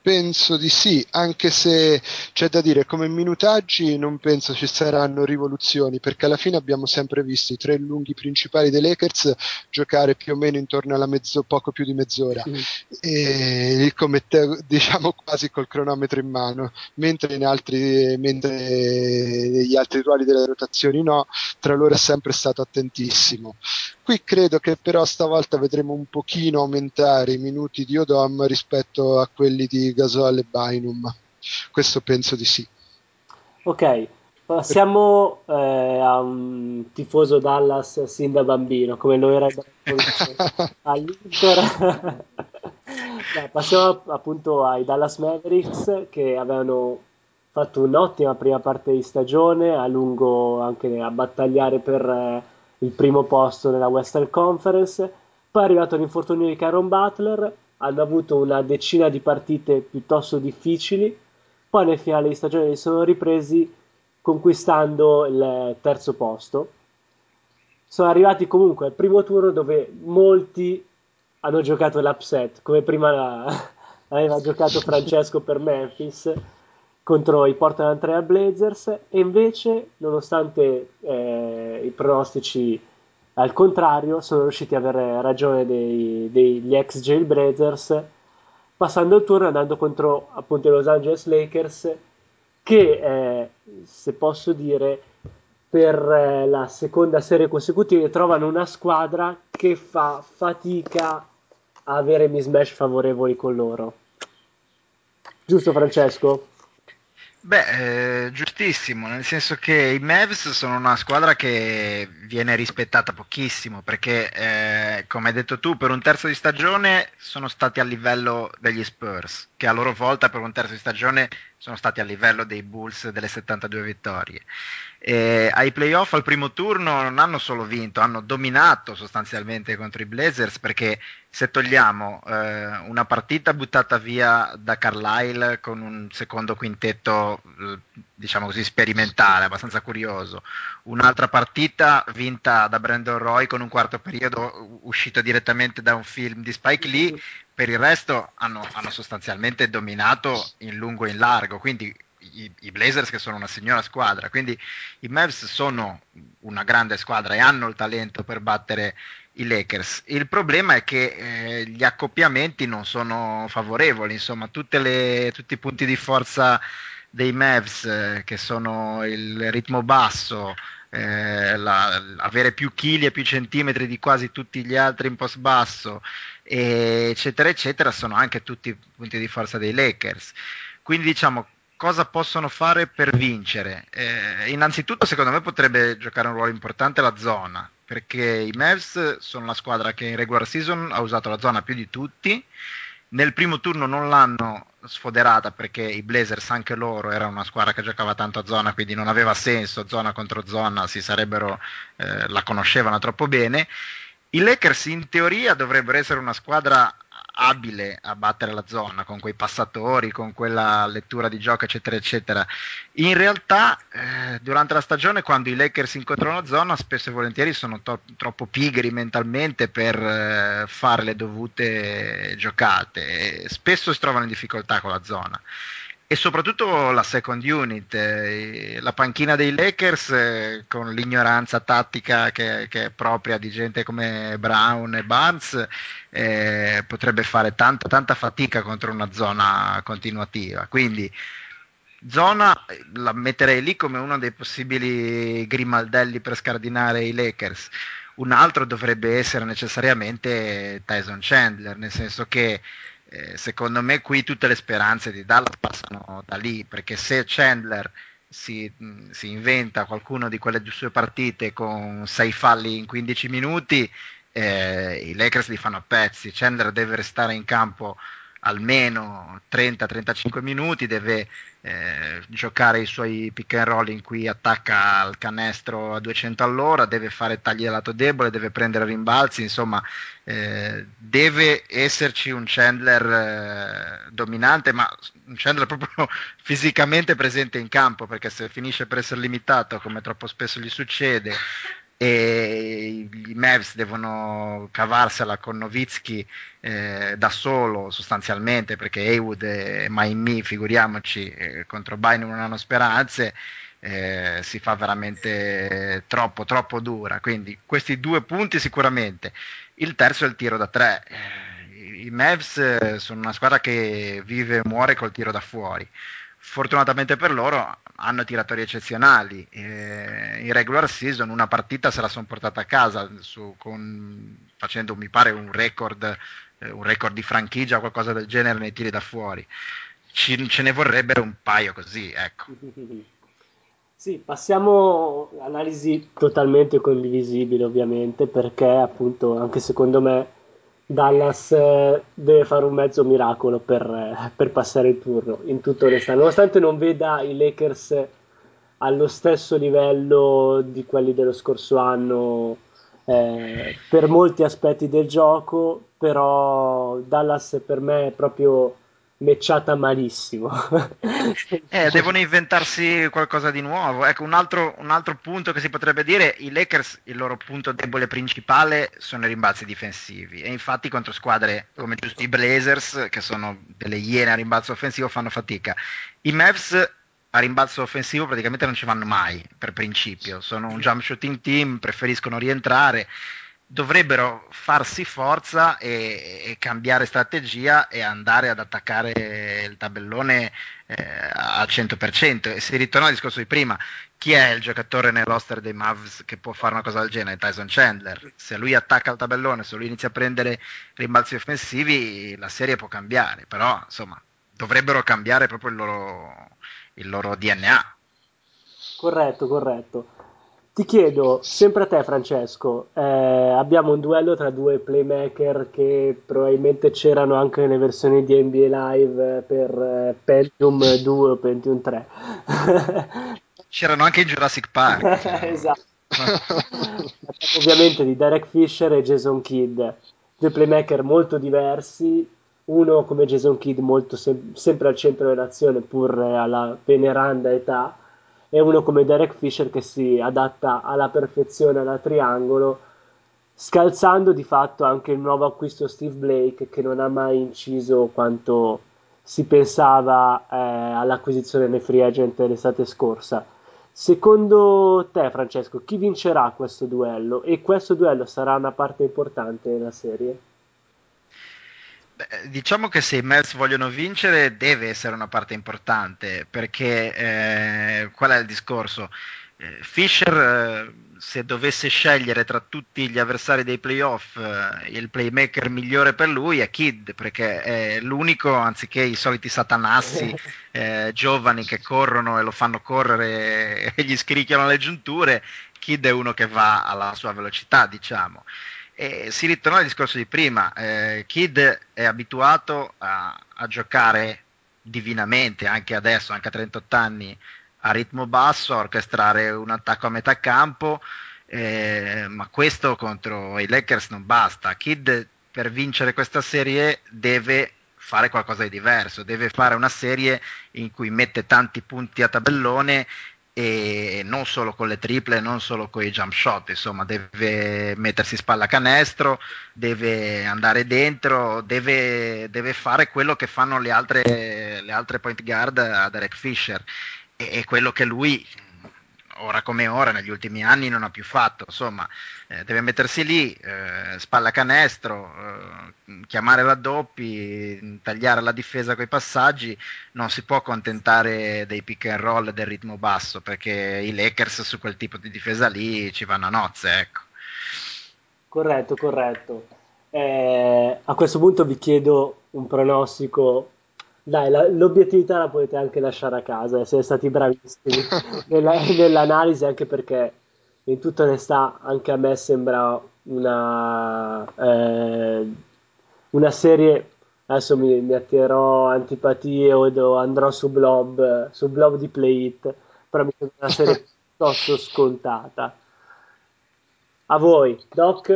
Speaker 3: Penso di sì, anche se c'è da dire come minutaggi non penso ci saranno rivoluzioni, perché alla fine abbiamo sempre visto i tre lunghi principali dei Lakers giocare più o meno intorno alla mezzo, poco più di mezz'ora, mm. e te, diciamo quasi col cronometro in mano, mentre in altri, mentre negli altri ruoli delle rotazioni no, tra loro è sempre stato attentissimo. Qui credo che però stavolta vedremo un pochino aumentare i minuti di Odom rispetto a quelli di Gasol e Bynum. Questo penso di sì.
Speaker 2: Ok, passiamo eh, a un tifoso Dallas sin da bambino, come lo era all'Inter. no, passiamo appunto ai Dallas Mavericks che avevano fatto un'ottima prima parte di stagione, a lungo anche a battagliare per... Eh, il primo posto nella Western Conference. Poi è arrivato l'infortunio di Caron Butler, hanno avuto una decina di partite piuttosto difficili, poi nel finale di stagione si sono ripresi conquistando il terzo posto. Sono arrivati comunque al primo turno dove molti hanno giocato l'upset, come prima aveva giocato Francesco per Memphis, contro i Portland Trail Blazers e invece, nonostante eh, i pronostici al contrario, sono riusciti ad avere ragione dei, degli ex Jailblazers passando il turno andando contro appunto i Los Angeles Lakers che eh, se posso dire per eh, la seconda serie consecutiva trovano una squadra che fa fatica a avere mismatch favorevoli con loro giusto Francesco?
Speaker 4: Beh, eh, giustissimo, nel senso che i Mavs sono una squadra che viene rispettata pochissimo perché, eh, come hai detto tu, per un terzo di stagione sono stati a livello degli Spurs, che a loro volta per un terzo di stagione sono stati a livello dei Bulls delle 72 vittorie. E ai playoff al primo turno non hanno solo vinto, hanno dominato sostanzialmente contro i Blazers perché se togliamo eh, una partita buttata via da Carlisle con un secondo quintetto eh, diciamo così sperimentale, abbastanza curioso, un'altra partita vinta da Brandon Roy con un quarto periodo uscito direttamente da un film di Spike Lee, per il resto hanno, hanno sostanzialmente dominato in lungo e in largo, quindi i, i, Blazers che sono una signora squadra, quindi i Mavs sono una grande squadra e hanno il talento per battere i Lakers. Il problema è che eh, gli accoppiamenti non sono favorevoli, insomma, le, tutti i punti di forza dei Mavs eh, che sono il ritmo basso, eh, la, avere più chili e più centimetri di quasi tutti gli altri in post basso, eccetera, eccetera, sono anche tutti punti di forza dei Lakers. Quindi diciamo cosa possono fare per vincere? Eh, innanzitutto, secondo me, potrebbe giocare un ruolo importante la zona, perché i Mavs sono la squadra che in regular season ha usato la zona più di tutti. Nel primo turno non l'hanno sfoderata perché i Blazers anche loro era una squadra che giocava tanto a zona, quindi non aveva senso zona contro zona, eh, la conoscevano troppo bene. I Lakers in teoria dovrebbero essere una squadra abile a battere la zona con quei passatori, con quella lettura di gioco, eccetera, eccetera. In realtà, eh, durante la stagione, quando i Lakers incontrano la zona, spesso e volentieri sono to- troppo pigri mentalmente per eh, fare le dovute giocate e spesso si trovano in difficoltà con la zona e soprattutto la second unit, eh, la panchina dei Lakers eh, con l'ignoranza tattica che, che, è propria di gente come Brown e Barnes eh, potrebbe fare tanta, tanta fatica contro una zona continuativa. Quindi zona la metterei lì come uno dei possibili grimaldelli per scardinare i Lakers. Un altro dovrebbe essere necessariamente Tyson Chandler, nel senso che eh, secondo me qui tutte le speranze di Dallas passano da lì, perché se Chandler si, si inventa qualcuno di quelle sue partite con 6 falli in 15 minuti, eh, i Lakers li fanno a pezzi. Chandler deve restare in campo almeno 30-35 minuti, deve eh, giocare i suoi pick and roll in cui attacca al canestro a 200 all'ora, deve fare tagli da lato debole, deve prendere rimbalzi, insomma eh, deve esserci un Chandler eh, dominante, ma un Chandler proprio fisicamente presente in campo, perché se finisce per essere limitato, come troppo spesso gli succede, e i Mavs devono cavarsela con Novitsky eh, da solo sostanzialmente perché Haywood e Maimi figuriamoci eh, contro Bynum non hanno speranze eh, si fa veramente troppo troppo dura. Quindi questi due punti sicuramente. Il terzo è il tiro da tre. Eh, i Mavs sono una squadra che vive e muore col tiro da fuori. Fortunatamente per loro hanno tiratori eccezionali. Eh, in regular season una partita se la sono portata a casa su, con, facendo, mi pare, un record, eh, un record di franchigia, qualcosa del genere nei tiri da fuori. Ci, ce ne vorrebbero un paio così, ecco.
Speaker 2: Sì, passiamo all'analisi totalmente condivisibile ovviamente perché appunto anche secondo me Dallas eh, deve fare un mezzo miracolo per, eh, per passare il turno, in tutto onestà, nonostante non veda i Lakers allo stesso livello di quelli dello scorso anno eh, per molti aspetti del gioco, però Dallas per me è proprio mecciata malissimo.
Speaker 4: eh, devono inventarsi qualcosa di nuovo. Ecco, un altro, un altro, punto che si potrebbe dire, i Lakers, il loro punto debole principale sono i rimbalzi difensivi e infatti contro squadre come giusto i Blazers, che sono delle iene a rimbalzo offensivo, fanno fatica. I Mavs a rimbalzo offensivo praticamente non ci vanno mai per principio, sono un jump shooting team, preferiscono rientrare, dovrebbero farsi forza e, e cambiare strategia e andare ad attaccare il tabellone eh, al 100% e si ritorna al discorso di prima, chi è il giocatore nell'hoster dei Mavs che può fare una cosa del genere? Tyson Chandler. Se lui attacca il tabellone, se lui inizia a prendere rimbalzi offensivi, la serie può cambiare, però insomma dovrebbero cambiare proprio il loro, il loro DNA.
Speaker 2: Corretto, corretto. Ti chiedo, sempre a te Francesco, eh, abbiamo un duello tra due playmaker che probabilmente c'erano anche nelle versioni di NBA Live per eh, Pentium 2 o Pentium 3.
Speaker 4: c'erano anche in Jurassic Park.
Speaker 2: esatto. Ovviamente di Derek Fisher e Jason Kidd, due playmaker molto diversi, uno come Jason Kidd molto sem- sempre al centro dell'azione pur alla veneranda età e uno come Derek Fisher che si adatta alla perfezione alla triangolo scalzando di fatto anche il nuovo acquisto Steve Blake che non ha mai inciso quanto si pensava eh, all'acquisizione nei free agent l'estate scorsa. Secondo te, Francesco, chi vincerà questo duello? E questo duello sarà una parte importante della serie?
Speaker 4: Diciamo che se i Mets vogliono vincere deve essere una parte importante perché eh, qual è il discorso? Eh, Fisher eh, se dovesse scegliere tra tutti gli avversari dei playoff eh, il playmaker migliore per lui è Kid perché è l'unico anziché i soliti satanassi eh, giovani che corrono e lo fanno correre e gli scricchiano le giunture Kid è uno che va alla sua velocità diciamo e si ritorna al discorso di prima, eh, Kid è abituato a, a, giocare divinamente, anche adesso, anche a 38 anni, a ritmo basso, a orchestrare un attacco a metà campo, eh, ma questo contro i Lakers non basta. Kid per vincere questa serie deve fare qualcosa di diverso, deve fare una serie in cui mette tanti punti a tabellone e non solo con le triple, non solo con i jump shot, insomma deve mettersi spalla canestro, deve andare dentro, deve, deve fare quello che fanno le altre, le altre point guard a Derek Fisher. E, e quello che lui ora come ora, negli ultimi anni non ha più fatto, insomma, eh, deve mettersi lì, eh, spalla canestro, eh, chiamare raddoppi, tagliare la difesa con i passaggi, non si può accontentare dei pick and roll del ritmo basso, perché i Lakers su quel tipo di difesa lì ci vanno a nozze, ecco.
Speaker 2: Corretto, corretto. Eh, a questo punto vi chiedo un pronostico dai, la, l'obiettività la potete anche lasciare a casa, siete stati bravissimi nella, nell'analisi, anche perché in tutta onestà anche a me sembra una, eh, una serie, adesso mi, mi attirerò antipatie o andrò su blob, su blob di Play It, però mi sembra una serie piuttosto scontata. A voi, Doc?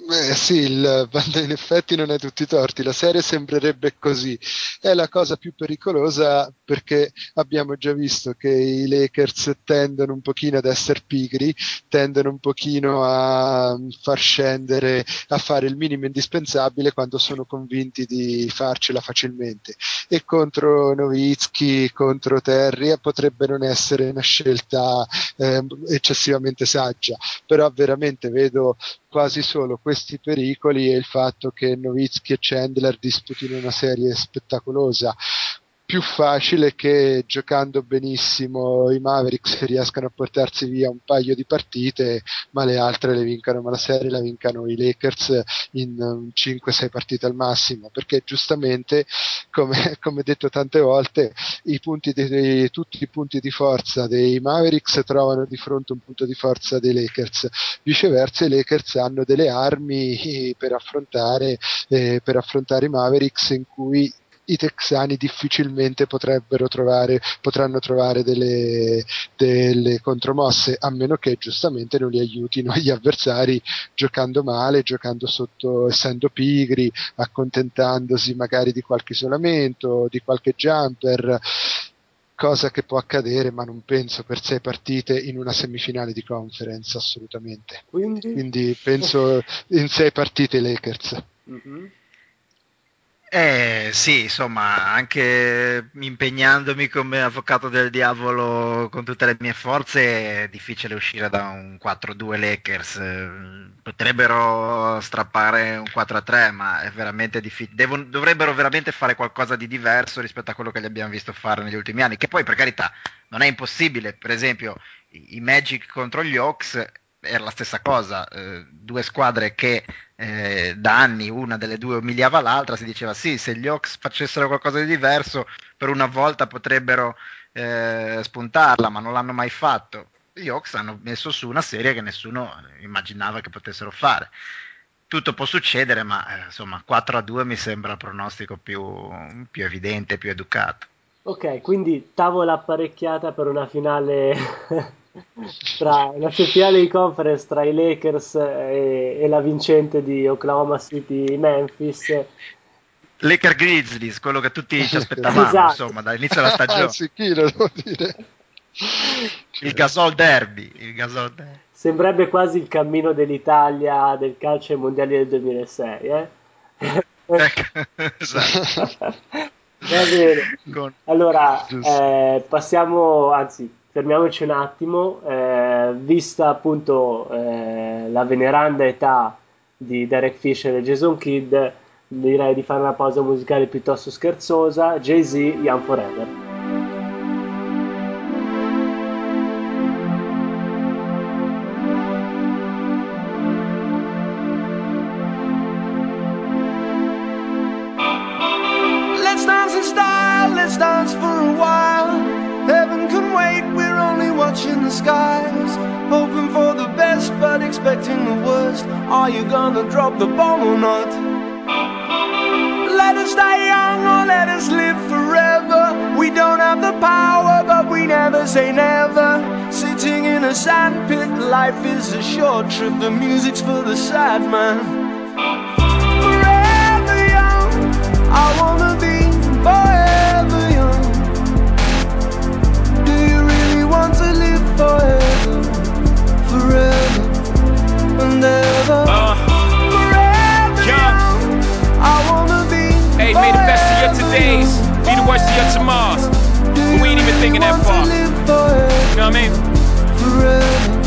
Speaker 3: Eh, sì, il, in effetti non è tutti torti, la serie sembrerebbe così. È la cosa più pericolosa perché abbiamo già visto che i Lakers tendono un pochino ad essere pigri, tendono un pochino a far scendere, a fare il minimo indispensabile quando sono convinti di farcela facilmente. E contro Novitsky, contro Terry, potrebbe non essere una scelta eh, eccessivamente saggia, però veramente vedo quasi solo questi pericoli e il fatto che Novitsky e Chandler disputino una serie spettacolosa più facile che giocando benissimo i Mavericks riescano a portarsi via un paio di partite, ma le altre le vincano, ma la serie la vincano i Lakers in 5-6 um, partite al massimo, perché giustamente, come, come detto tante volte, i punti di, tutti i punti di forza dei Mavericks trovano di fronte un punto di forza dei Lakers, viceversa i Lakers hanno delle armi per affrontare, eh, per affrontare i Mavericks in cui i texani difficilmente potrebbero trovare, potranno trovare delle, delle contromosse, a meno che giustamente non li aiutino gli avversari giocando male, giocando sotto, essendo pigri, accontentandosi magari di qualche isolamento, di qualche jumper cosa che può accadere, ma non penso per sei partite in una semifinale di conference, assolutamente. Quindi, Quindi penso in sei partite Lakers. Mm-hmm.
Speaker 4: Eh sì, insomma, anche impegnandomi come avvocato del diavolo con tutte le mie forze è difficile uscire da un 4-2 Lakers. Potrebbero strappare un 4-3, ma è veramente difficile. dovrebbero veramente fare qualcosa di diverso rispetto a quello che li abbiamo visto fare negli ultimi anni, che poi per carità non è impossibile. Per esempio, i Magic contro gli Hawks era la stessa cosa, eh, due squadre che eh, da anni una delle due umiliava l'altra, si diceva sì, se gli Hawks facessero qualcosa di diverso per una volta potrebbero eh, spuntarla, ma non l'hanno mai fatto. Gli Hawks hanno messo su una serie che nessuno immaginava che potessero fare. Tutto può succedere, ma eh, insomma 4 a 2 mi sembra il pronostico più, più evidente, più educato.
Speaker 2: Ok, quindi tavola apparecchiata per una finale tra la finale di conference tra i Lakers e, e la vincente di Oklahoma City Memphis
Speaker 4: Laker Grizzlies, quello che tutti ci aspettavamo, esatto. insomma, dall'inizio della stagione.
Speaker 3: Anzi, chi lo devo dire?
Speaker 4: Il Gasol Derby, il Gasol Derby.
Speaker 2: Sembrerebbe quasi il cammino dell'Italia del calcio ai mondiali del 2006, eh? Ecco, esatto. Va bene. Allora, eh, passiamo, anzi, fermiamoci un attimo, eh, vista appunto eh, la veneranda età di Derek Fisher e Jason Kidd, direi di fare una pausa musicale piuttosto scherzosa, Jay-Z, Young Forever.
Speaker 6: Watching the skies, hoping for the best but expecting the worst. Are you gonna drop the bomb or not? Let us die young or let us live forever. We don't have the power, but we never say never. Sitting in a sandpit, life is a short trip. The music's for the sad man. Forever young, I wanna forever? Forever and ever. Forever. I wanna be.
Speaker 7: Hey, the best of your todays be the worst of your tomorrows. But we ain't even thinking that far. You know what I mean?
Speaker 6: Forever,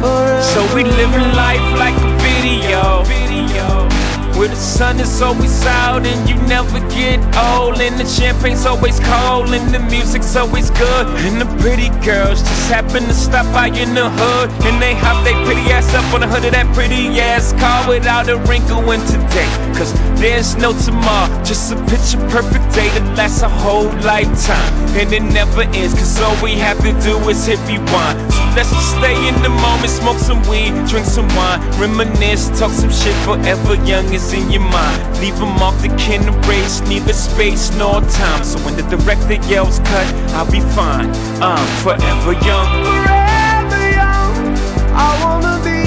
Speaker 6: forever.
Speaker 7: So we living life like a video. video. Where the sun is always out and you never get old. And the champagne's always cold and the music's always good. And the pretty girls just happen to stop by in the hood. And they hop their pretty ass up on the hood of that pretty ass car without a wrinkle in today. Cause there's no tomorrow, just a picture perfect day that lasts a whole lifetime. And it never ends, cause all we have to do is hit rewind. So let's just stay in the moment, smoke some weed, drink some wine, reminisce, talk some shit forever young is in your mind. Leave them off the kin race, neither space nor time. So when the director yells cut, I'll be fine. I'm forever young.
Speaker 6: Forever young. I wanna be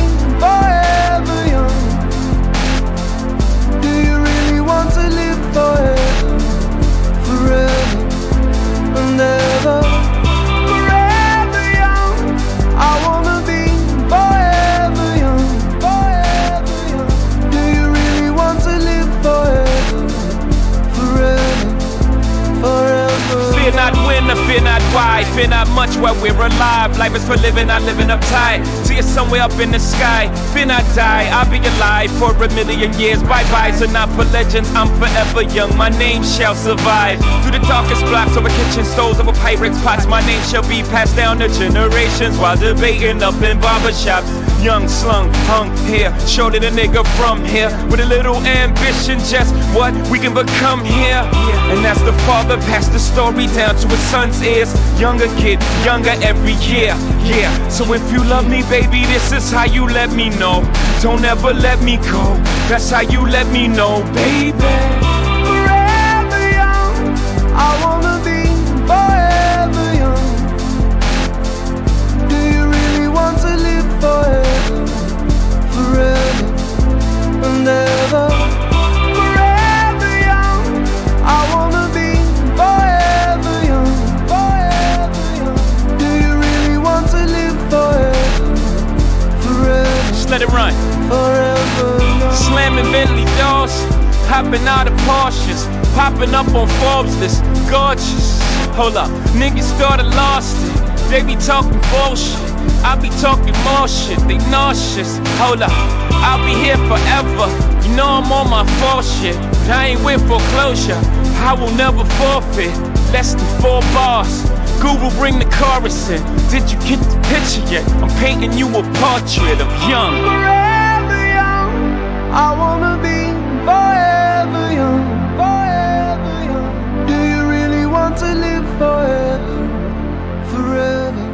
Speaker 6: forever? Forever and ever.
Speaker 7: Fear not when, or fear not why, fear not much while we're alive. Life is for living, not living uptight. See you somewhere up in the sky. Fear not die, I'll be alive for a million years. Bye bye, so not for legends, I'm forever young. My name shall survive. Through the darkest blocks, over kitchen stoves, over Pyrex pots, my name shall be passed down to generations while debating up in barbershops. Young, slung, hung here, shorter the nigga from here. With a little ambition, just what we can become here. And that's the father passed the story down to his son's ears. Younger kid, younger every year. Yeah, so if you love me, baby, this is how you let me know. Don't ever let me go. That's how you let me know, baby. Just let it run. Slamming Bentley doors. Hopping out of Porsches, popping up on Forbes list, gorgeous. Hold up, niggas started lost it. They be talking bullshit. I be talking more shit. They nauseous. Hold up, I'll be here forever. You know I'm on my fall shit, but I ain't with foreclosure. I will never forfeit. Less than four bars. Google bring the chorus in. Did you get the picture yet? I'm painting you a portrait of young.
Speaker 8: Forever young, I wanna be forever young, forever young. Do you really want to live forever, forever,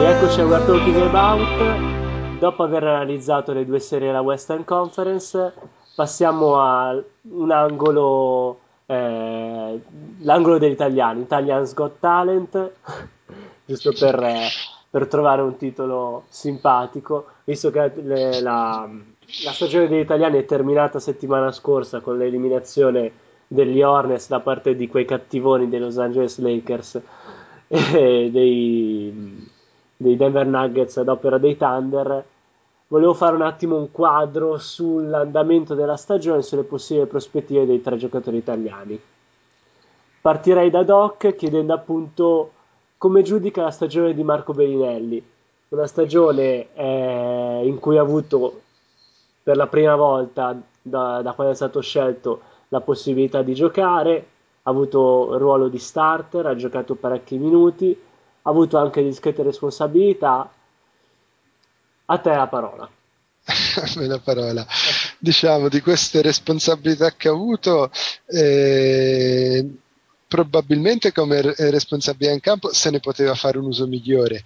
Speaker 2: E eccoci a We're
Speaker 8: forever?
Speaker 2: Talking About. Dopo aver analizzato le due serie della Western Conference, passiamo a un angolo, eh, l'angolo degli italiani, Italians Got Talent, giusto per, eh, per trovare un titolo simpatico, visto che le- la, la stagione degli italiani è terminata settimana scorsa con l'eliminazione degli Hornets da parte di quei cattivoni dei Los Angeles Lakers e dei, dei Denver Nuggets ad opera dei Thunder. Volevo fare un attimo un quadro sull'andamento della stagione e sulle possibili prospettive dei tre giocatori italiani. Partirei da Doc chiedendo appunto come giudica la stagione di Marco Bellinelli. Una stagione eh, in cui ha avuto per la prima volta da, da quando è stato scelto la possibilità di giocare, ha avuto il ruolo di starter, ha giocato parecchi minuti, ha avuto anche discrete responsabilità. A te la parola.
Speaker 3: A me la parola. Diciamo, di queste responsabilità che ha avuto, eh, probabilmente come re- responsabilità in campo se ne poteva fare un uso migliore.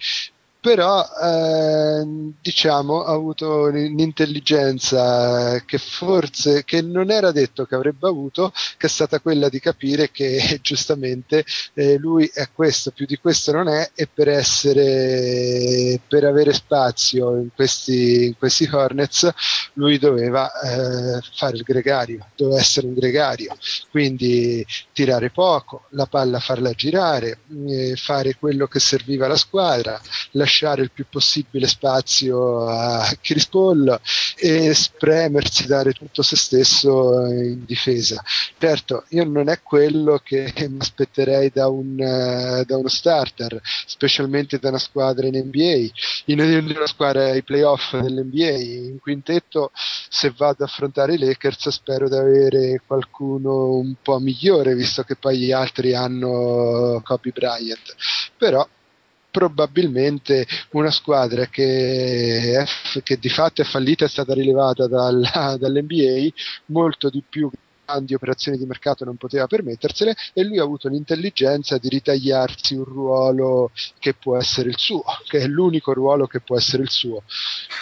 Speaker 3: Però, eh, diciamo, ha avuto un'intelligenza che forse che non era detto che avrebbe avuto, che è stata quella di capire che giustamente eh, lui è questo, più di questo non è, e per essere per avere spazio in questi, in questi Hornets lui doveva eh, fare il gregario, doveva essere un gregario, quindi tirare poco, la palla farla girare, eh, fare quello che serviva alla squadra, lasciare il più possibile spazio a Chris Paul e spremersi, dare tutto se stesso in difesa. Certo, io non è quello che mi aspetterei da, un, da uno starter, specialmente da una squadra in NBA, in una squadra ai playoff dell'NBA, in quintetto se vado ad affrontare i Lakers spero di avere qualcuno un po' migliore, visto che poi gli altri hanno Kobe Bryant. Però probabilmente una squadra che, è, che di fatto è fallita è stata rilevata dalla, dall'NBA molto di più grandi operazioni di mercato non poteva permettersele e lui ha avuto l'intelligenza di ritagliarsi un ruolo che può essere il suo, che è l'unico ruolo che può essere il suo.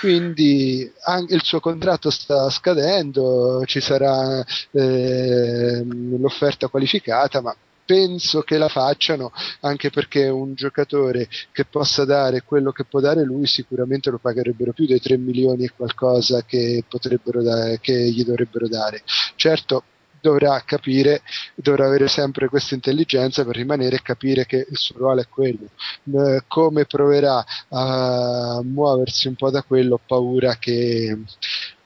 Speaker 3: Quindi anche il suo contratto sta scadendo, ci sarà eh, l'offerta qualificata, ma penso che la facciano anche perché un giocatore che possa dare quello che può dare lui sicuramente lo pagherebbero più dei 3 milioni e qualcosa che potrebbero dare, che gli dovrebbero dare certo dovrà capire, dovrà avere sempre questa intelligenza per rimanere e capire che il suo ruolo è quello. Eh, come proverà a muoversi un po' da quello, ho paura che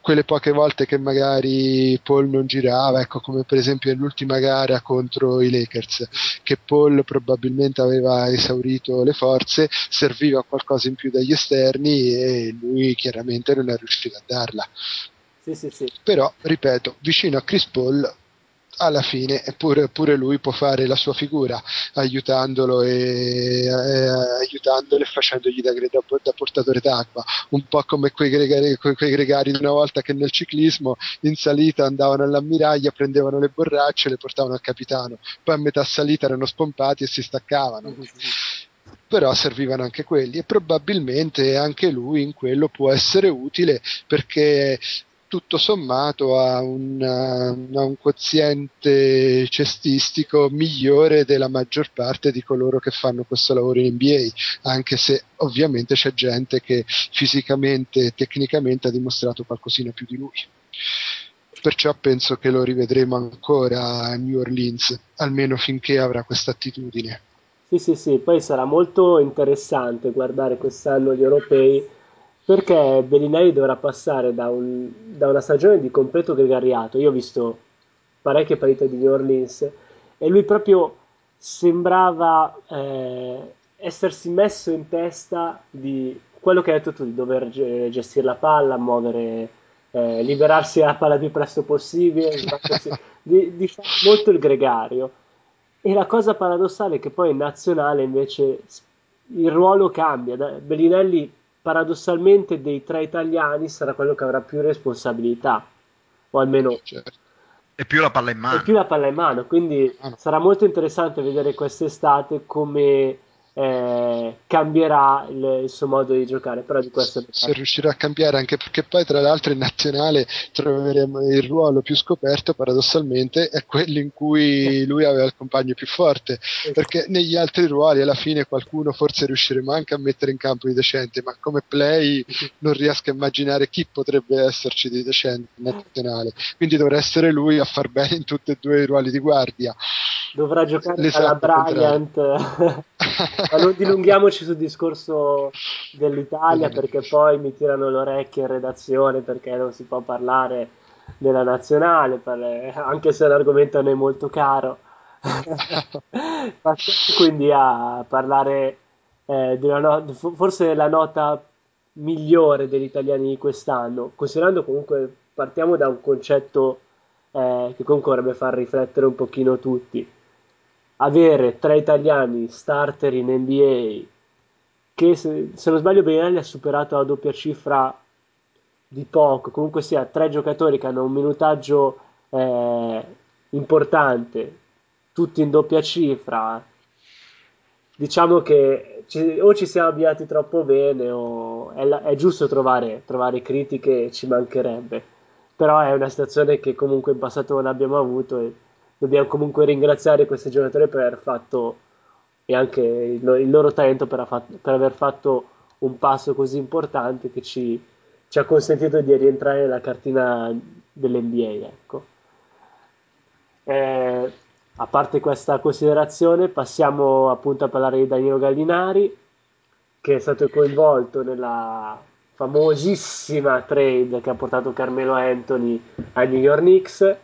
Speaker 3: quelle poche volte che magari Paul non girava, ecco come per esempio nell'ultima gara contro i Lakers, che Paul probabilmente aveva esaurito le forze, serviva qualcosa in più dagli esterni e lui chiaramente non è riuscito a darla.
Speaker 2: Sì, sì, sì.
Speaker 3: Però, ripeto, vicino a Chris Paul alla fine pure, pure, lui può fare la sua figura aiutandolo e, e aiutandolo e facendogli da, da, da, portatore d'acqua. Un po' come quei gregari, quei, quei gregari di una volta che nel ciclismo in salita andavano all'ammiraglia prendevano le borracce e le portavano al capitano. Poi a metà salita erano spompati e si staccavano. Però servivano anche quelli e probabilmente anche lui in quello può essere utile perché tutto sommato ha un, ha un, quoziente cestistico migliore della maggior parte di coloro che fanno questo lavoro in NBA, anche se ovviamente c'è gente che fisicamente e tecnicamente ha dimostrato qualcosina più di lui. Perciò penso che lo rivedremo ancora a New Orleans, almeno finché avrà questa attitudine.
Speaker 2: Sì, sì, sì, poi sarà molto interessante guardare quest'anno gli europei perché Bellinelli dovrà passare da, un, da, una stagione di completo gregariato. Io ho visto parecchie partite di New Orleans e lui proprio sembrava eh, essersi messo in testa di quello che hai detto tu, di dover gestire la palla, muovere, eh, liberarsi la palla il più presto possibile, di, di fare molto il gregario. E la cosa paradossale è che poi in nazionale invece il ruolo cambia. Bellinelli paradossalmente dei tre italiani sarà quello che avrà più responsabilità, o almeno...
Speaker 4: Certo. E più la palla in mano.
Speaker 2: E più la palla in mano, quindi ah, no. sarà molto interessante vedere quest'estate come eh, cambierà il, il, suo modo di giocare. Però di questo
Speaker 3: se riuscirà a cambiare, anche perché poi tra l'altro in nazionale troveremo il ruolo più scoperto, paradossalmente, è quello in cui lui aveva il compagno più forte. Perché negli altri ruoli alla fine qualcuno forse riusciremo anche a mettere in campo di decente, ma come play non riesco a immaginare chi potrebbe esserci di decente in nazionale. Quindi dovrà essere lui a far bene in tutti e due i ruoli di guardia.
Speaker 2: Dovrà giocare l'esatto alla Bryant. Ma non dilunghiamoci sul discorso dell'Italia perché poi mi tirano le orecchie in redazione perché non si può parlare della nazionale, anche se l'argomento non è molto caro. quindi a parlare eh, della no- forse la nota migliore degli italiani di quest'anno, considerando comunque partiamo da un concetto eh, che comunque dovrebbe far riflettere un pochino tutti avere tre italiani starter in NBA che se, se non sbaglio Benelli ha superato la doppia cifra di poco, comunque sia tre giocatori che hanno un minutaggio eh, importante, tutti in doppia cifra, diciamo che ci, o ci siamo avviati troppo bene o è, è giusto trovare, trovare critiche, ci mancherebbe, però è una situazione che comunque in passato non abbiamo avuto e dobbiamo comunque ringraziare questi giocatori per aver fatto e anche il, il loro talento per, per, aver fatto un passo così importante che ci, ci, ha consentito di rientrare nella cartina dell'NBA. Ecco. Eh, a parte questa considerazione, passiamo appunto a parlare di Danilo Gallinari, che è stato coinvolto nella famosissima trade che ha portato Carmelo Anthony ai New York Knicks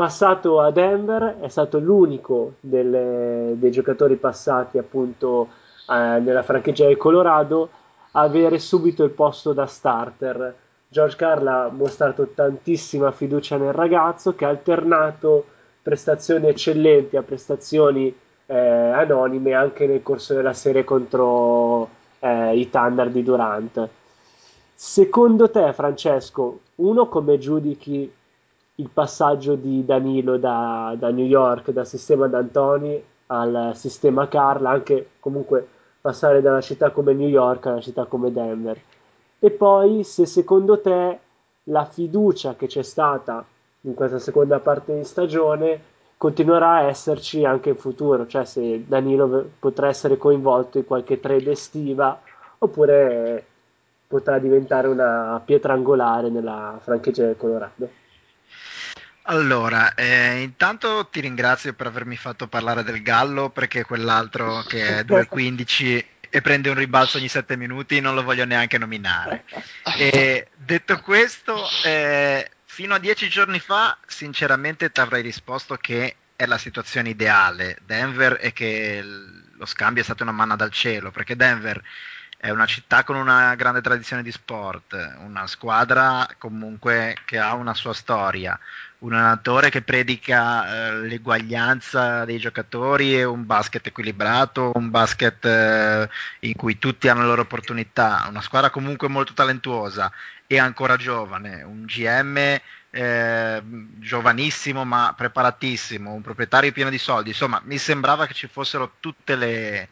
Speaker 2: passato a Denver, è stato l'unico delle, dei giocatori passati appunto eh, nella franchigia del Colorado a avere subito il posto da starter. George Carl ha mostrato tantissima fiducia nel ragazzo che ha alternato prestazioni eccellenti a prestazioni eh, anonime anche nel corso della serie contro eh, i Thunder di Durant. Secondo te, Francesco, uno come giudichi il passaggio di Danilo da, da New York, dal sistema D'Antoni al sistema Carla, anche comunque passare da una città come New York a una città come Denver. E poi se secondo te la fiducia che c'è stata in questa seconda parte di stagione continuerà a esserci anche in futuro, cioè se Danilo potrà essere coinvolto in qualche trade estiva oppure potrà diventare una pietra angolare nella franchigia del Colorado.
Speaker 4: Allora, eh, intanto ti ringrazio per avermi fatto parlare del Gallo perché quell'altro che è 2.15 e prende un ribalzo ogni 7 minuti non lo voglio neanche nominare. E, detto questo, eh, fino a 10 giorni fa sinceramente ti avrei risposto che è la situazione ideale. Denver e che lo scambio è stato una manna dal cielo perché Denver è una città con una grande tradizione di sport, una squadra comunque che ha una sua storia, un allenatore che predica eh, l'eguaglianza dei giocatori e un basket equilibrato, un basket eh, in cui tutti hanno le loro opportunità, una squadra comunque molto talentuosa e ancora giovane, un GM eh, giovanissimo ma preparatissimo, un proprietario pieno di soldi, insomma mi sembrava che ci fossero le,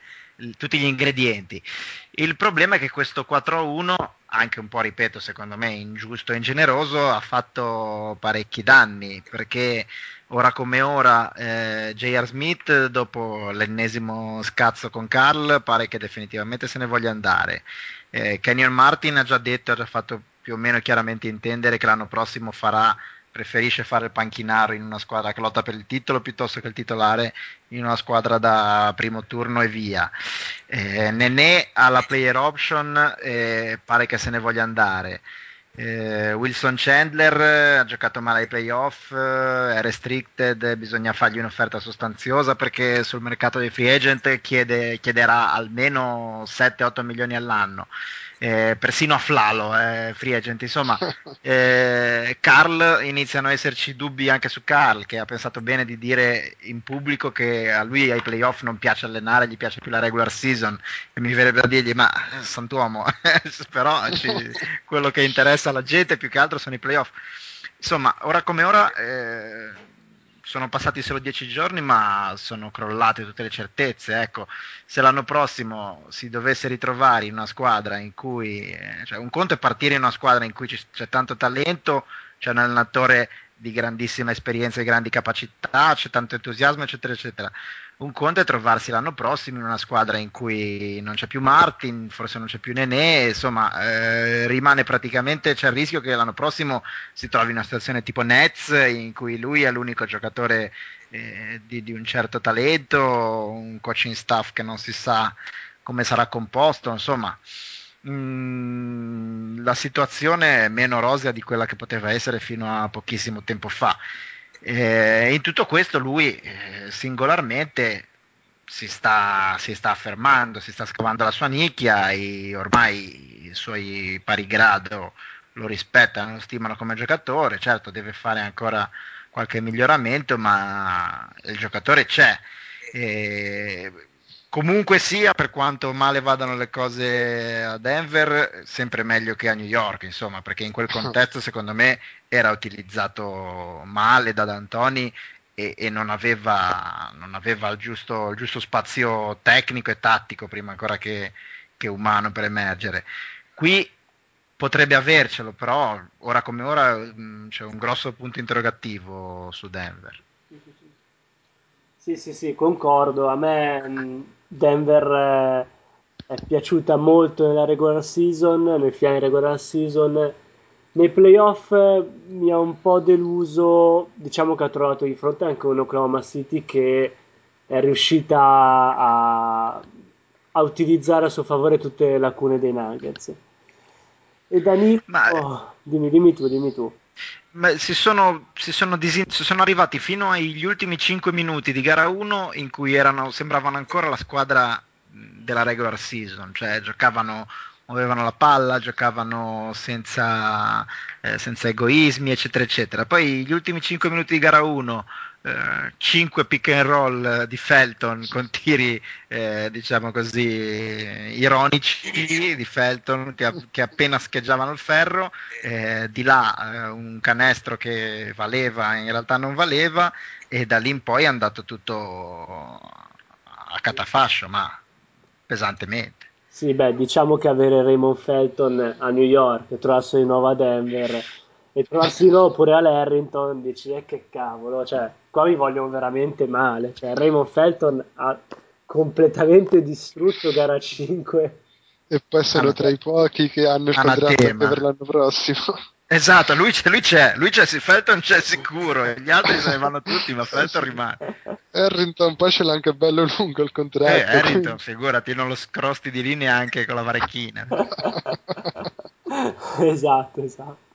Speaker 4: tutti gli ingredienti. Il problema è che questo 4-1 anche un po', ripeto, secondo me ingiusto e ingeneroso, ha fatto parecchi danni perché ora come ora eh, J.R. Smith dopo l'ennesimo scazzo con Carl pare che definitivamente se ne voglia andare. Eh, Kenyon Martin ha già detto, ha già fatto più o meno chiaramente intendere che l'anno prossimo farà preferisce fare il panchinaro in una squadra che lotta per il titolo piuttosto che il titolare in una squadra da primo turno e via. Eh, Nenè ha la player option, eh, pare che se ne voglia andare. Eh, Wilson Chandler eh, ha giocato male ai playoff, eh, è restricted, bisogna fargli un'offerta sostanziosa perché sul mercato dei free agent chiede, chiederà almeno 7-8 milioni all'anno eh, persino a Flalo, eh, free agent, insomma, eh, Carl iniziano a esserci dubbi anche su Carl che ha pensato bene di dire in pubblico che a lui ai playoff non piace allenare, gli piace più la regular season e mi verrebbe da dirgli ma santuomo, però ci, quello che interessa alla gente più che altro sono i playoff. Insomma, ora come ora eh, sono passati solo dieci giorni, ma sono crollate tutte le certezze. Ecco, se l'anno prossimo si dovesse ritrovare in una squadra in cui, eh, cioè un conto è partire in una squadra in cui c'è tanto talento, c'è un allenatore di grandissima esperienza e grandi capacità, c'è tanto entusiasmo, eccetera, eccetera. Un conto è trovarsi l'anno prossimo in una squadra in cui non c'è più Martin, forse non c'è più Nenè, insomma, eh, rimane praticamente, c'è il rischio che l'anno prossimo si trovi in una situazione tipo Nets, in cui lui è l'unico giocatore eh, di, di un certo talento, un coaching staff che non si sa come sarà composto, insomma. Mm, la situazione è meno rosea di quella che poteva essere fino a pochissimo tempo fa. Eh, in tutto questo lui eh, singolarmente si sta, si sta, affermando, si sta scavando la sua nicchia e ormai i suoi pari grado lo rispettano, lo stimano come giocatore, certo deve fare ancora qualche miglioramento, ma il giocatore c'è. E comunque sia, per quanto male vadano le cose a Denver, sempre meglio che a New York, insomma, perché in quel contesto secondo me era utilizzato male da D'Antoni e, e non aveva, non aveva il, giusto, il, giusto, spazio tecnico e tattico prima ancora che, che umano per emergere. Qui potrebbe avercelo, però ora come ora mh, c'è un grosso punto interrogativo su Denver.
Speaker 2: Sì, sì, sì, concordo. A me Denver è piaciuta molto nella regular season, nel finale regular season nei playoff mi ha un po' deluso, diciamo che ha trovato di fronte anche un Oklahoma City che è riuscita a, a utilizzare a suo favore tutte le lacune dei Nuggets. E Danilo, Ma... oh, dimmi, dimmi tu, dimmi tu.
Speaker 4: Ma si sono, si, sono disin- si sono, arrivati fino agli ultimi 5 minuti di gara 1 in cui erano, sembravano ancora la squadra della regular season, cioè giocavano muovevano la palla, giocavano senza, eh, senza, egoismi, eccetera, eccetera. Poi gli ultimi 5 minuti di gara 1, eh, 5 pick and roll di Felton con tiri, eh, diciamo così, ironici di Felton che, che appena scheggiavano il ferro, eh, di là eh, un canestro che valeva, in realtà non valeva, e da lì in poi è andato tutto a catafascio, ma pesantemente.
Speaker 2: Sì, beh, diciamo che avere Raymond Felton a New York e trovarsi di nuovo a Denver e trovarsi di nuovo pure all'Harrington, dici, eh, che cavolo, cioè, qua mi vogliono veramente male. Cioè, Raymond Felton ha completamente distrutto gara 5.
Speaker 3: E poi sono tra i pochi che hanno il contratto per l'anno prossimo.
Speaker 4: Esatto, lui c'è, lui c'è, lui c'è, Felton c'è sicuro, gli altri se ne vanno tutti, ma Felton rimane.
Speaker 3: Harrington poi ce l'ha anche bello lungo il contratto. Eh,
Speaker 4: Harrington, quindi... figurati, non lo scrosti di lì neanche con la varecchina.
Speaker 2: esatto, esatto.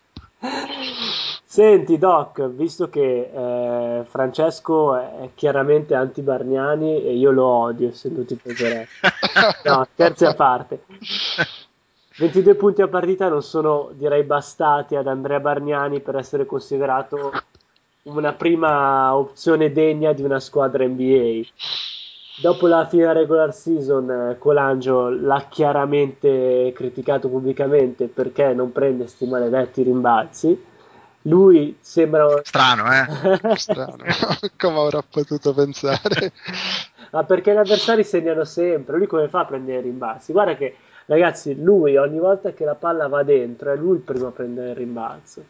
Speaker 2: Senti Doc, visto che eh, Francesco è chiaramente anti-Bargnani e io lo odio, essendo tifoso No, terza a parte. 22 punti a partita non sono, direi, bastati ad Andrea Bargnani per essere considerato una prima opzione degna di una squadra NBA. Dopo la fine della regular season, eh, Colangio l'ha chiaramente criticato pubblicamente perché non prende sti maledetti rimbalzi. Lui sembra.
Speaker 4: Strano, eh?
Speaker 3: Strano. come avrà potuto pensare?
Speaker 2: Ma perché gli avversari segnano sempre. Lui come fa a prendere i rimbalzi? Guarda che Ragazzi, lui ogni volta che la palla va dentro è lui il primo a prendere il rimbalzo.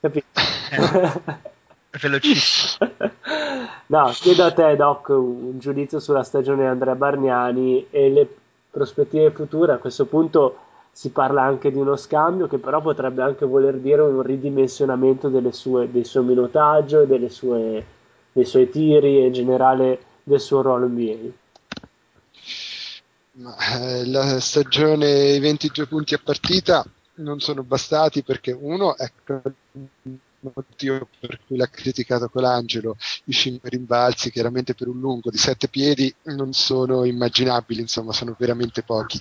Speaker 2: Capito?
Speaker 4: È velocissimo.
Speaker 2: no, chiedo a te, Doc, un giudizio sulla stagione di Andrea Bargnani e le prospettive future. A questo punto si parla anche di uno scambio che però potrebbe anche voler dire un ridimensionamento sue, del suo minutaggio, sue, dei suoi tiri e in generale del suo ruolo NBA.
Speaker 3: Ma, eh, la stagione 22 punti a partita non sono bastati perché uno è motivo per cui l'ha criticato Colangelo, i cinque rimbalzi chiaramente per un lungo di sette piedi non sono immaginabili, insomma sono veramente pochi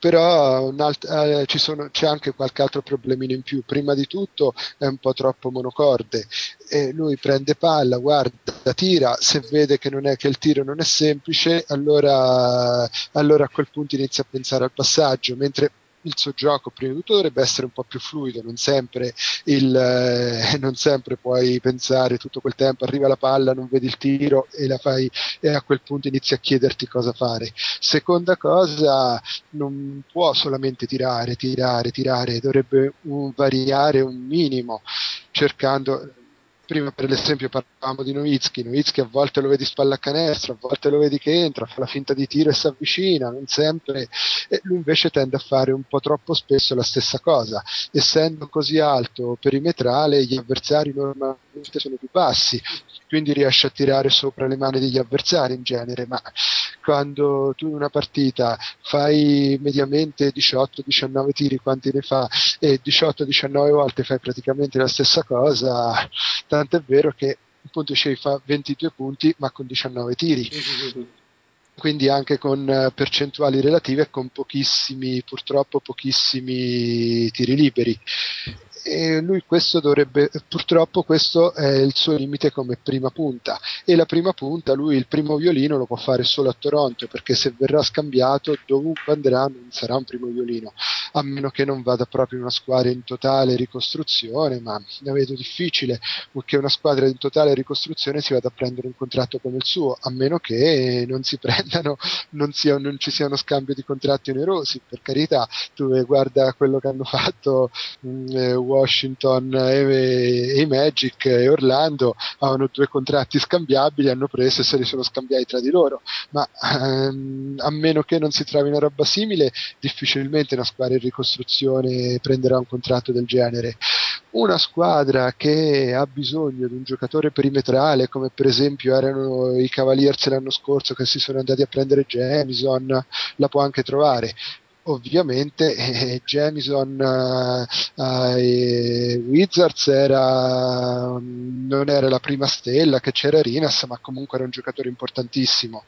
Speaker 3: però alt- eh, sono, c'è anche qualche altro problemino in più. Prima di tutto è un po' troppo monocorde. E lui prende palla, guarda, tira, se vede che, è, che il tiro non è semplice, allora, allora a quel punto inizia a pensare al passaggio, mentre il suo gioco prima di tutto dovrebbe essere un po' più fluido, non sempre, il, eh, non sempre puoi pensare tutto quel tempo, arriva la palla, non vedi il tiro e, la fai, e a quel punto inizi a chiederti cosa fare. Seconda cosa, non può solamente tirare, tirare, tirare, dovrebbe un, variare un minimo cercando prima per esempio parlavamo di Novitsky, Novitsky a volte lo vedi spalla a canestro, a volte lo vedi che entra, fa la finta di tiro e si avvicina, non sempre, e lui invece tende a fare un po' troppo spesso la stessa cosa, essendo così alto perimetrale gli avversari normalmente sono più bassi, quindi riesce a tirare sopra le mani degli avversari in genere, ma quando tu in una partita fai mediamente 18-19 tiri, quanti ne fa, e 18-19 volte fai praticamente la stessa cosa, tanto è vero che appunto Shea fa 22 punti ma con 19 tiri. Quindi anche con eh, percentuali relative e con pochissimi, purtroppo pochissimi tiri liberi e lui questo dovrebbe, purtroppo questo è il suo limite come prima punta. E la prima punta lui il primo violino lo può fare solo a Toronto perché se verrà scambiato dovunque andrà non sarà un primo violino a meno che non vada proprio una squadra in totale ricostruzione ma la vedo difficile che una squadra in totale ricostruzione si vada a prendere un contratto come il suo a meno che non si prendano non, sia, non ci sia uno scambio di contratti onerosi. Per carità tu guarda quello che hanno fatto mh, mm, eh, Washington e, e, i Magic e Orlando avevano due contratti scambiabili, hanno preso e se li sono scambiati tra di loro, ma ehm, a meno che non si trovi una roba simile, difficilmente una squadra in ricostruzione prenderà un contratto del genere. Una squadra che ha bisogno di un giocatore perimetrale, come per esempio erano i Cavaliers l'anno scorso che si sono andati a prendere Jamison, la può anche trovare ovviamente eh, Jamison eh, Wizards era, non era la prima stella che c'era Rinas ma comunque era un giocatore importantissimo.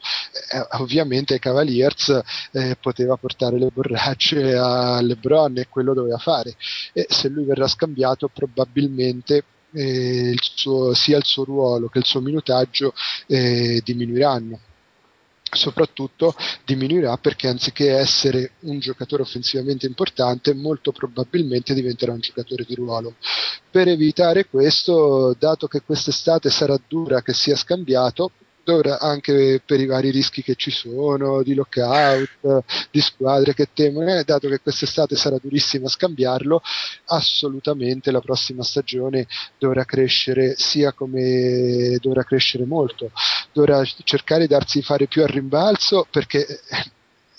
Speaker 3: Eh, ovviamente ai Cavaliers eh, poteva portare le borracce a LeBron e quello doveva fare. E se lui verrà scambiato probabilmente eh, il suo, sia il suo ruolo che il suo minutaggio eh, diminuiranno soprattutto diminuirà perché anziché essere un giocatore offensivamente importante, molto probabilmente diventerà un giocatore di ruolo. Per evitare questo, dato che quest'estate sarà dura che sia scambiato, dovrà anche per i vari rischi che ci sono di lockout, di squadre che temono, eh, dato che quest'estate sarà durissimo scambiarlo, assolutamente la prossima stagione dovrà crescere sia come dovrà crescere molto, dovrà cercare di darsi fare più al rimbalzo perché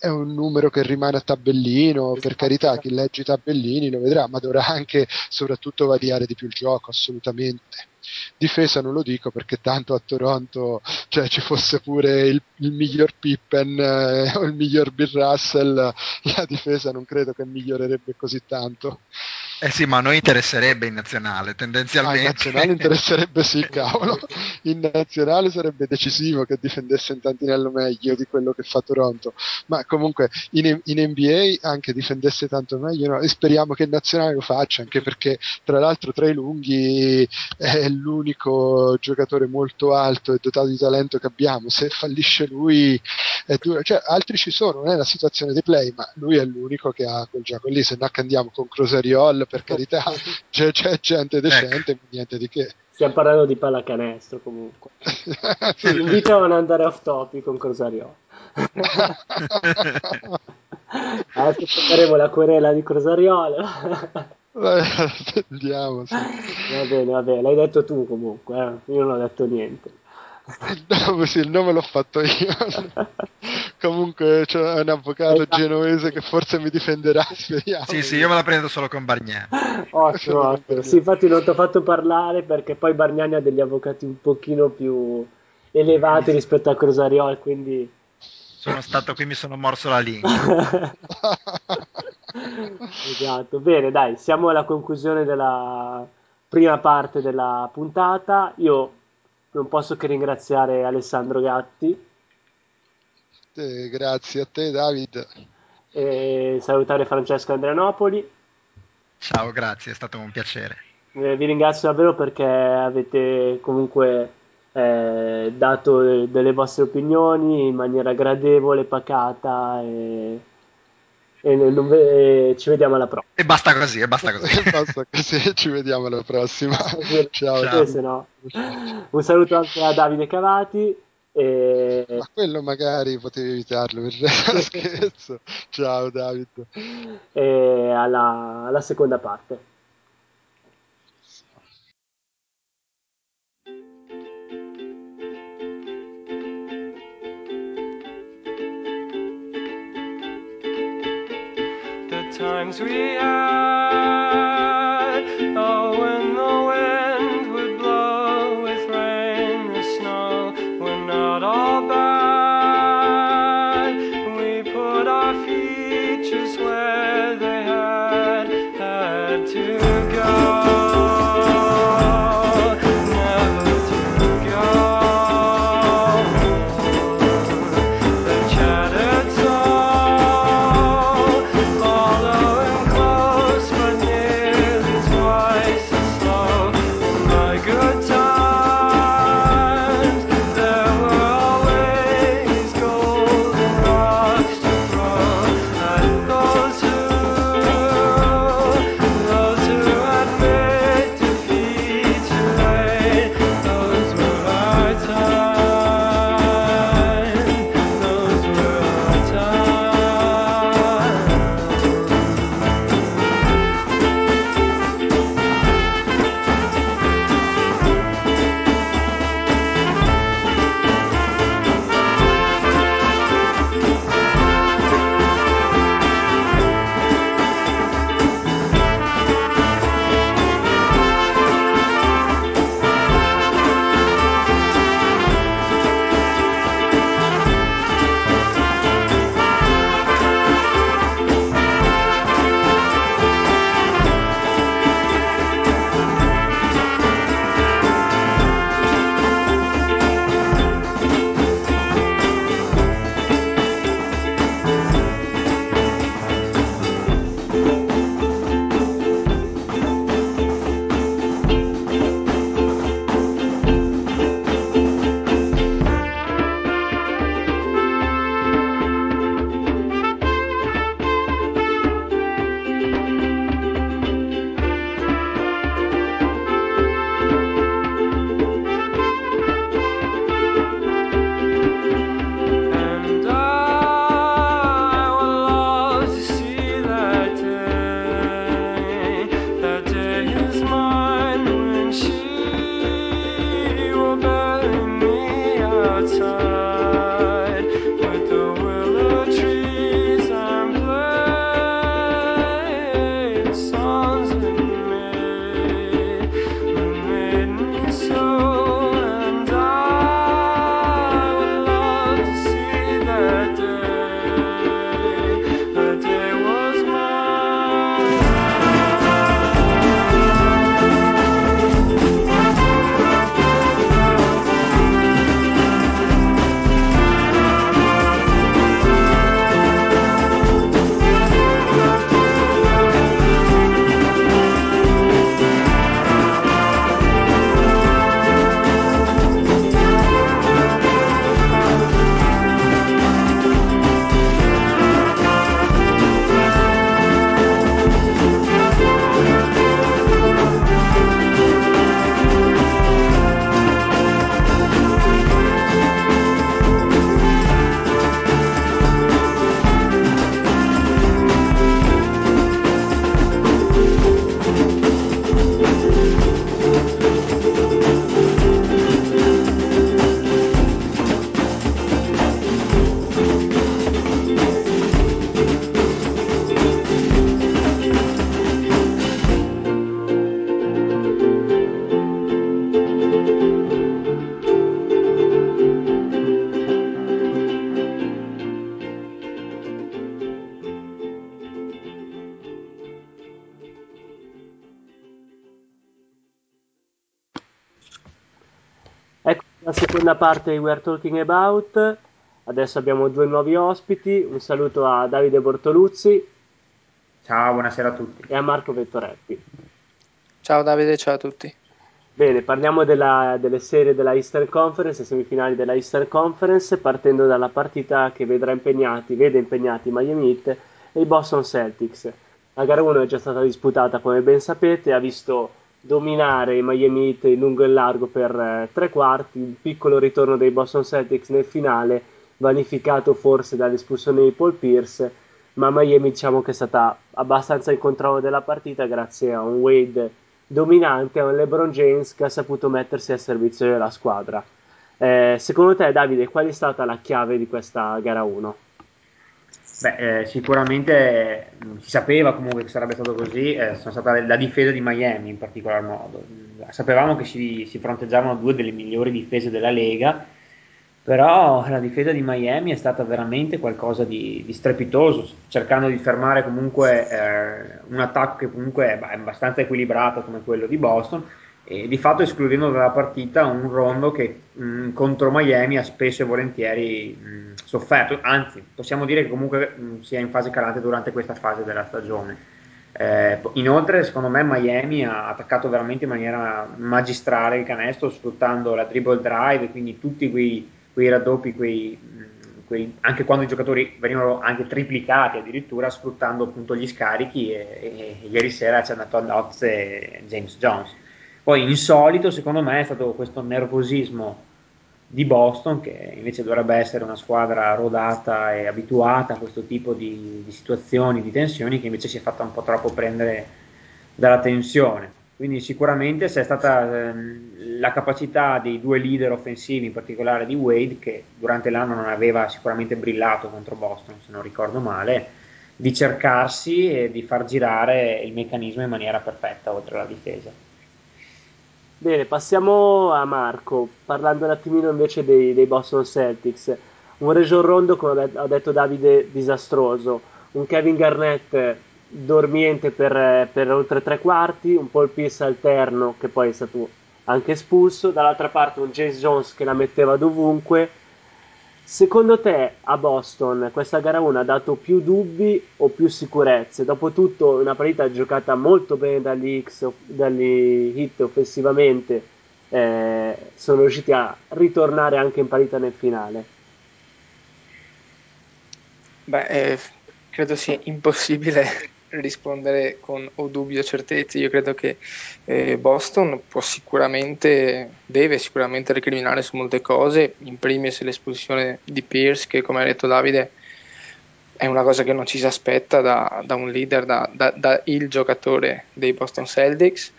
Speaker 3: è un numero che rimane a tabellino, per carità, chi legge i tabellini lo vedrà, ma dovrà anche soprattutto variare di più il gioco, assolutamente. Difesa non lo dico perché tanto a Toronto cioè, ci fosse pure il, il miglior Pippen eh, o il miglior Bill Russell, la difesa non credo che migliorerebbe così tanto.
Speaker 4: Eh sì, ma a noi interesserebbe in nazionale, tendenzialmente. Ah, in
Speaker 3: nazionale interesserebbe sì, cavolo. In nazionale sarebbe decisivo che difendesse un tantinello meglio di quello che fa Toronto. Ma comunque in, in NBA anche difendesse tanto meglio, no? E speriamo che in nazionale lo faccia, anche perché tra l'altro tra i lunghi è l'unico giocatore molto alto e dotato di talento che abbiamo. Se fallisce lui è duro. Cioè, altri ci sono, non è la situazione dei play, ma lui è l'unico che ha quel gioco lì. Se no andiamo con Croseriol per carità, c'è, c'è gente decente, ecco. niente di che.
Speaker 2: Stiamo parlando di pallacanestro comunque. sì, invito a non andare off topic con Crosariò. Adesso faremo la querela di Crosariolo.
Speaker 3: Andiamo, sì.
Speaker 2: Va bene, va bene, l'hai detto tu comunque, eh? io non ho detto niente.
Speaker 3: Il nome, sì, il nome l'ho fatto io. Comunque c'è un avvocato esatto. genovese che forse mi difenderà, speriamo.
Speaker 4: Sì, sì, io me la prendo solo con Bargnani.
Speaker 2: Ottimo, ottimo. Sì, infatti non ti ho fatto parlare perché poi Bargnani ha degli avvocati un pochino più elevati rispetto a Crosariol, quindi...
Speaker 4: Sono stato qui, mi sono morso la lingua.
Speaker 2: Esatto, bene, dai, siamo alla conclusione della prima parte della puntata. Io non posso che ringraziare Alessandro Gatti.
Speaker 3: Eh, grazie a te, David.
Speaker 2: E salutare Francesco Andrianopoli.
Speaker 4: Ciao, grazie, è stato un piacere.
Speaker 2: Eh, vi ringrazio davvero perché avete comunque eh, dato delle vostre opinioni in maniera gradevole, pacata e, e non ve- ci vediamo alla prossima.
Speaker 4: E basta così, e basta così.
Speaker 3: Basta così, ci vediamo alla prossima. Ciao.
Speaker 4: Ciao.
Speaker 2: Se no. Un saluto anche a Davide Cavati. E...
Speaker 3: Ma quello magari potevi evitarlo, per scherzo. Ciao David.
Speaker 2: e alla, alla seconda parte.
Speaker 9: Times we had.
Speaker 2: Seconda parte di We Are Talking About. Adesso abbiamo due nuovi ospiti. Un saluto a Davide Bortoluzzi.
Speaker 10: Ciao, buonasera a tutti.
Speaker 2: E a Marco Vettoretti.
Speaker 11: Ciao Davide, ciao a tutti.
Speaker 2: Bene, parliamo della, delle serie della Eastern Conference, le semifinali della Eastern Conference, partendo dalla partita che vedrà impegnati, vede impegnati Miami Heat e i Boston Celtics. La gara 1 è già stata disputata, come ben sapete, ha visto dominare i Miami Heat in lungo e largo per eh, tre quarti, un piccolo ritorno dei Boston Celtics nel finale, vanificato forse dall'espulsione di Paul Pierce, ma Miami diciamo che è stata abbastanza in controllo della partita grazie a un Wade dominante a un LeBron James che ha saputo mettersi a servizio della squadra. Eh, secondo te, Davide, qual è stata la chiave di questa gara 1?
Speaker 10: Beh, eh, sicuramente mm, si sapeva comunque che sarebbe stato così, eh, sono stata la difesa di Miami in particolar modo. Sapevamo che si, si fronteggiavano due delle migliori difese della Lega però la difesa di Miami è stata veramente qualcosa di, di strepitoso, cercando di fermare comunque eh, un attacco che comunque è abbastanza equilibrato come quello di Boston e di fatto escludendo dalla partita un rondo che mh, contro Miami ha spesso e volentieri mh, sofferto, anzi possiamo dire che comunque mh, sia in fase calante durante questa fase della stagione. Eh, inoltre, secondo me, Miami ha attaccato veramente in maniera magistrale il canestro, sfruttando la dribble drive, quindi tutti quei quei raddoppi, quei, quei, anche quando i giocatori venivano anche triplicati addirittura sfruttando appunto gli scarichi e, e ieri sera ci hanno dato a nozze James Jones. Poi insolito secondo me è stato questo nervosismo di Boston che invece dovrebbe essere una squadra rodata e abituata a questo tipo di, di situazioni, di tensioni che invece si è fatta un po' troppo prendere dalla tensione quindi sicuramente c'è stata ehm, la capacità dei due leader offensivi, in particolare di Wade, che durante l'anno non aveva sicuramente brillato contro Boston, se non ricordo male, di cercarsi e di far girare il meccanismo in maniera perfetta oltre alla difesa.
Speaker 2: Bene, passiamo a Marco, parlando un attimino invece dei, dei Boston Celtics. Un Region Rondo, come ha detto Davide, disastroso. Un Kevin Garnett dormiente per, per, oltre tre quarti, un Paul Pierce alterno che poi è stato anche espulso, dall'altra parte un James Jones che la metteva dovunque. Secondo te a Boston questa gara 1 ha dato più dubbi o più sicurezze? Dopotutto una partita giocata molto bene dagli, X, dagli hit offensivamente, eh, sono riusciti a ritornare anche in partita nel finale.
Speaker 11: Beh, eh, credo sia impossibile rispondere con o dubbio o certezze. Io credo che eh, Boston può sicuramente, deve sicuramente recriminare su molte cose, in primis l'espulsione di Pierce, che come ha detto Davide è una cosa che non ci si aspetta da, da un leader, da, da, da, il giocatore dei Boston Celtics.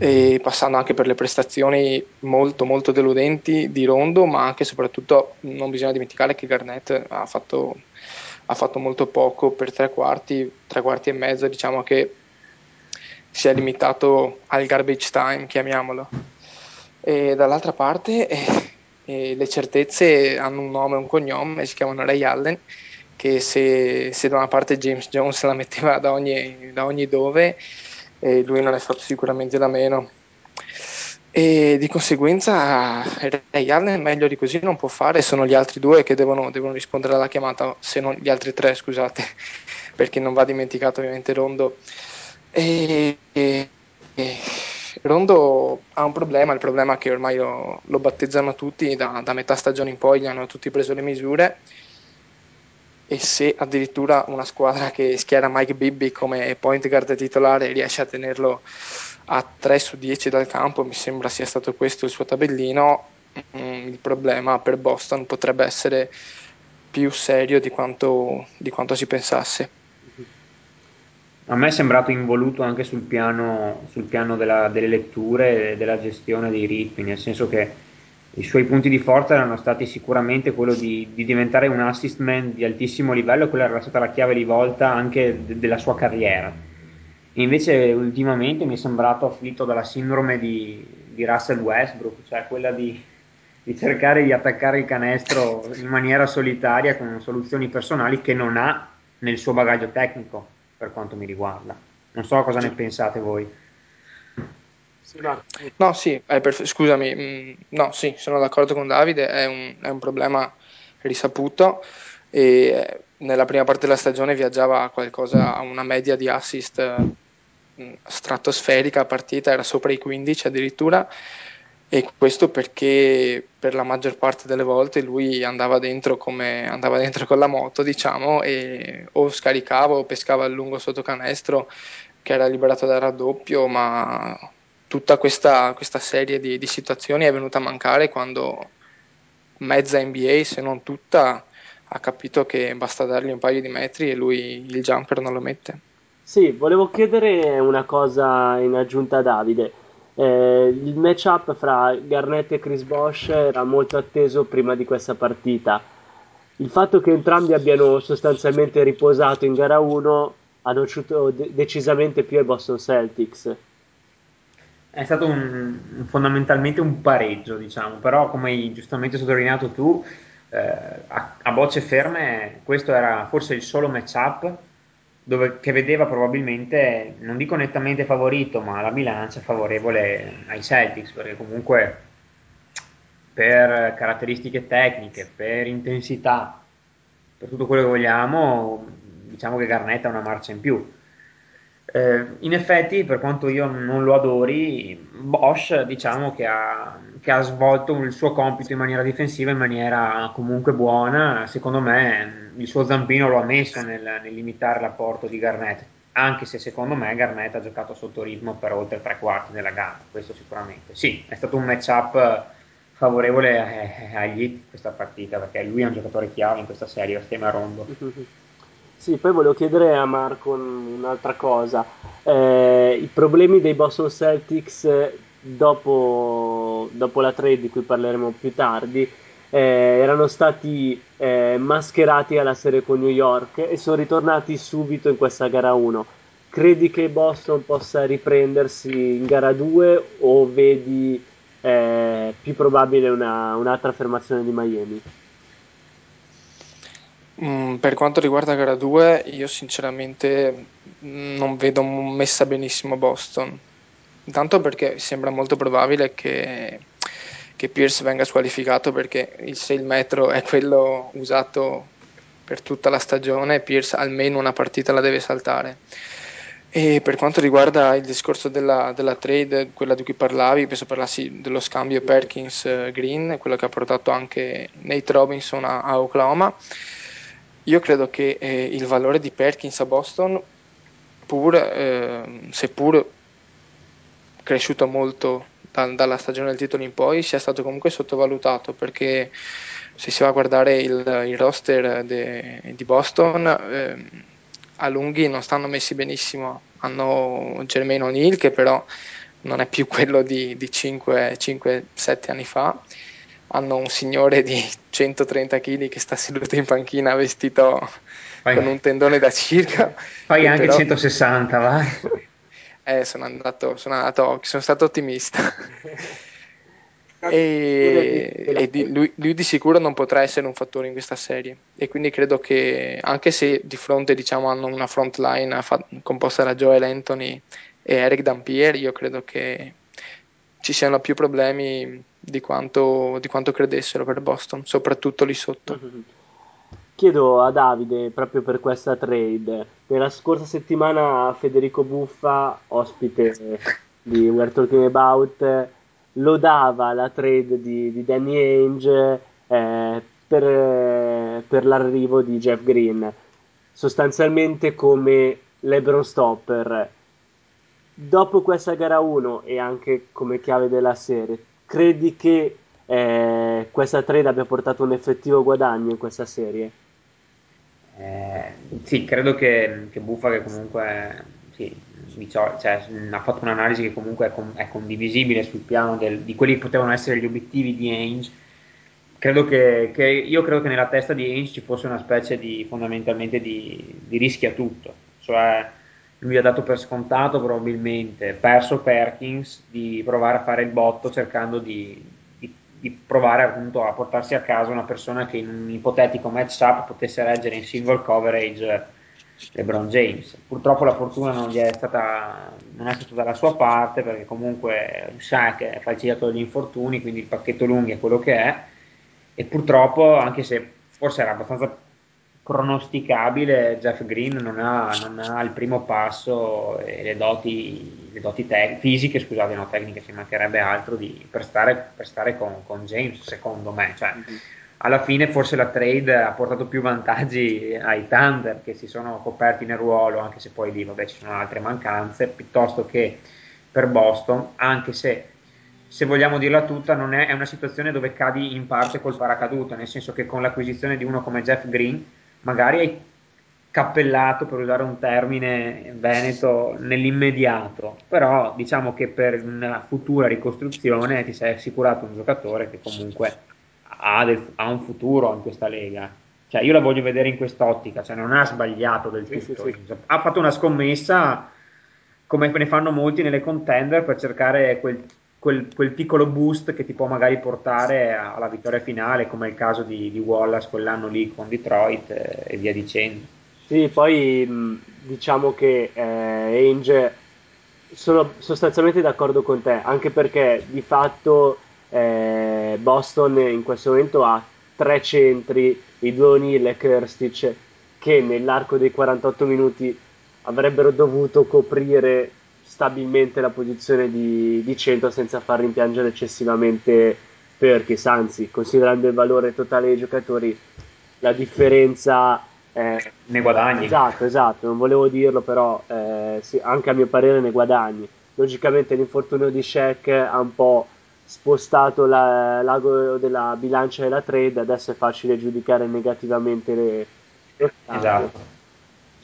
Speaker 11: E passando anche per le prestazioni molto molto deludenti di Rondo, ma anche e soprattutto non bisogna dimenticare che Garnett ha fatto ha fatto molto poco per tre quarti, tre quarti e mezzo, diciamo che si è limitato al garbage time, chiamiamolo. E dall'altra parte eh, eh, le certezze hanno un nome e un cognome, si chiamano Ray Allen, che se, se, da una parte James Jones la metteva da ogni, da ogni dove, eh, lui non è stato sicuramente da meno e di conseguenza Ray Allen meglio di così non può fare, sono gli altri due che devono, devono, rispondere alla chiamata, se non gli altri tre scusate, perché non va dimenticato ovviamente Rondo. E, e, e Rondo ha un problema, il problema è che ormai lo, lo battezzano tutti, da, da, metà stagione in poi gli hanno tutti preso le misure e se addirittura una squadra che schiera Mike Bibby come point guard titolare riesce a tenerlo a 3 su 10 dal campo, mi sembra sia stato questo il suo tabellino, mm, il problema per Boston potrebbe essere più serio di quanto, di quanto si pensasse.
Speaker 10: A me è sembrato involuto anche sul piano, sul piano della, delle letture e della gestione dei ritmi, nel senso che i suoi punti di forza erano stati sicuramente quello di, di diventare un assist man di altissimo livello quella era stata la chiave di volta anche de, della sua carriera Invece ultimamente mi è sembrato afflitto dalla sindrome di, di Russell Westbrook, cioè quella di, di, cercare di attaccare il canestro in maniera solitaria con soluzioni personali che non ha nel suo bagaglio tecnico, per quanto mi riguarda. Non so cosa ne pensate voi.
Speaker 11: No, sì, perf- scusami, mm, no, sì, sono d'accordo con Davide, è un, è un problema risaputo e eh, nella prima parte della stagione viaggiava a qualcosa a una media di assist mm, stratosferica partita, era sopra i 15 addirittura e questo perché per la maggior parte delle volte lui andava dentro come andava dentro con la moto, diciamo, e o scaricava o pescava a lungo sotto canestro che era liberato dal raddoppio, ma tutta questa, questa serie di, di, situazioni è venuta a mancare quando mezza NBA, se non tutta, ha capito che basta dargli un paio di metri e lui il jumper non lo mette.
Speaker 2: Sì, volevo chiedere una cosa in aggiunta a Davide. Eh, il matchup fra Garnett e Chris Bosch era molto atteso prima di questa partita. Il fatto che entrambi abbiano sostanzialmente riposato in gara 1 ha nociuto de- decisamente più ai Boston Celtics.
Speaker 10: È stato un, fondamentalmente un pareggio, diciamo, però come hai giustamente sottolineato tu, eh, a, a, bocce ferme questo era forse il solo matchup dove, che vedeva probabilmente, non dico nettamente favorito, ma la bilancia favorevole ai Celtics, perché comunque per caratteristiche tecniche, per intensità, per tutto quello che vogliamo, diciamo che Garnett ha una marcia in più. Eh, in effetti, per quanto io non lo adori, Bosch diciamo che ha, che ha, svolto il suo compito in maniera difensiva in maniera comunque buona. Secondo me il suo zampino lo ha messo nel, nel limitare l'apporto di Garnett, anche se secondo me Garnett ha giocato sotto ritmo per oltre tre quarti della gara, questo sicuramente. Sì, è stato un matchup favorevole agli Heat questa partita, perché lui è un giocatore chiave in questa serie assieme a Rondo.
Speaker 2: Sì, poi volevo chiedere a Marco un'altra cosa. Eh, I problemi dei Boston Celtics dopo, dopo, la trade di cui parleremo più tardi eh, erano stati eh, mascherati alla serie con New York e sono ritornati subito in questa gara 1. Credi che Boston possa riprendersi in gara 2 o vedi eh, più probabile una, un'altra affermazione di Miami?
Speaker 11: Mm, per quanto riguarda gara 2, io sinceramente non vedo messa benissimo Boston. Intanto perché sembra molto probabile che, che Pierce venga squalificato perché il 6 metro è quello usato per tutta la stagione, Pierce almeno una partita la deve saltare. E per quanto riguarda il discorso della, della trade, quella di cui parlavi, penso parlassi dello scambio Perkins-Green, quello che ha portato anche Nate Robinson a, a Oklahoma. Io credo che eh, il valore di Perkins a Boston, pur, eh, seppur cresciuto molto da, dalla stagione del titolo in poi, sia stato comunque sottovalutato perché se si va a guardare il, il roster de, di Boston, eh, a lunghi non stanno messi benissimo. Hanno Germain O'Neill che però non è più quello di, di 5-7 anni fa hanno un signore di 130 kg che sta seduto in panchina vestito Fai. con un tendone da circa.
Speaker 10: Fai anche però... 160, vai.
Speaker 11: Eh, sono andato, sono andato, sono stato ottimista. e, e di, lui, lui, di sicuro non potrà essere un fattore in questa serie e quindi credo che anche se di fronte diciamo hanno una front line composta da Joel Anthony e Eric Dampier io credo che ci siano più problemi di quanto, di quanto credessero per Boston, soprattutto lì sotto.
Speaker 2: Chiedo a Davide, proprio per questa trade, nella scorsa settimana Federico Buffa, ospite di We're Talking About, lodava la trade di, di Danny Ainge eh, per, per l'arrivo di Jeff Green, sostanzialmente come LeBron Stopper. Dopo questa gara 1 e anche come chiave della serie, credi che eh, questa trade abbia portato un effettivo guadagno in questa serie?
Speaker 10: Eh, sì, credo che, che Buffa che comunque sì, diciamo, cioè, ha fatto un'analisi che comunque è, con, è condivisibile sul piano del, di quelli che potevano essere gli obiettivi di Ainge. Credo che, che, io credo che nella testa di Ainge ci fosse una specie di fondamentalmente di, di rischia tutto, cioè lui ha dato per scontato probabilmente, perso Perkins, di provare a fare il botto cercando di, di, provare appunto a portarsi a casa una persona che in un ipotetico match up potesse reggere in single coverage LeBron James. Purtroppo la fortuna non, è stata, non è stata dalla sua parte perché comunque Shaq è falciato dagli infortuni, quindi il pacchetto lunghi è quello che è e purtroppo anche se forse era abbastanza pronosticabile, Jeff Green non ha, non ha il primo passo e le doti, le doti te- fisiche, scusate, no, tecniche, ci mancherebbe altro di, per stare, per stare con, con, James, secondo me. Cioè, mm-hmm. Alla fine forse la trade ha portato più vantaggi ai Thunder che si sono coperti nel ruolo, anche se poi lì vabbè, ci sono altre mancanze, piuttosto che per Boston, anche se se vogliamo dirla tutta, non è, è, una situazione dove cadi in parte col paracaduto, nel senso che con l'acquisizione di uno come Jeff Green magari hai cappellato, per usare un termine veneto, nell'immediato, però diciamo che per una futura ricostruzione ti sei assicurato un giocatore che comunque ha, del, ha un futuro in questa lega. Cioè, io la voglio vedere in quest'ottica, cioè non ha sbagliato del tutto. Sì, sì, sì. Ha fatto una scommessa come ne fanno molti nelle contender per cercare quel quel, quel, piccolo boost che ti può magari portare alla vittoria finale, come il caso di, di Wallace quell'anno lì con Detroit eh, e via dicendo.
Speaker 2: Sì, poi diciamo che eh, Ainge sono sostanzialmente d'accordo con te, anche perché di fatto eh, Boston in questo momento ha tre centri, i due O'Neill e Kirstic, che nell'arco dei 48 minuti avrebbero dovuto coprire stabilmente la posizione di, di centro senza far rimpiangere eccessivamente Perkins, anzi, considerando il valore totale dei giocatori, la differenza
Speaker 10: eh, ne guadagni.
Speaker 2: Esatto, esatto, non volevo dirlo, però eh, sì, anche a mio parere ne guadagni. Logicamente l'infortunio di Shaq ha un po' spostato la, l'ago della bilancia della trade, adesso è facile giudicare negativamente le...
Speaker 10: Esatto.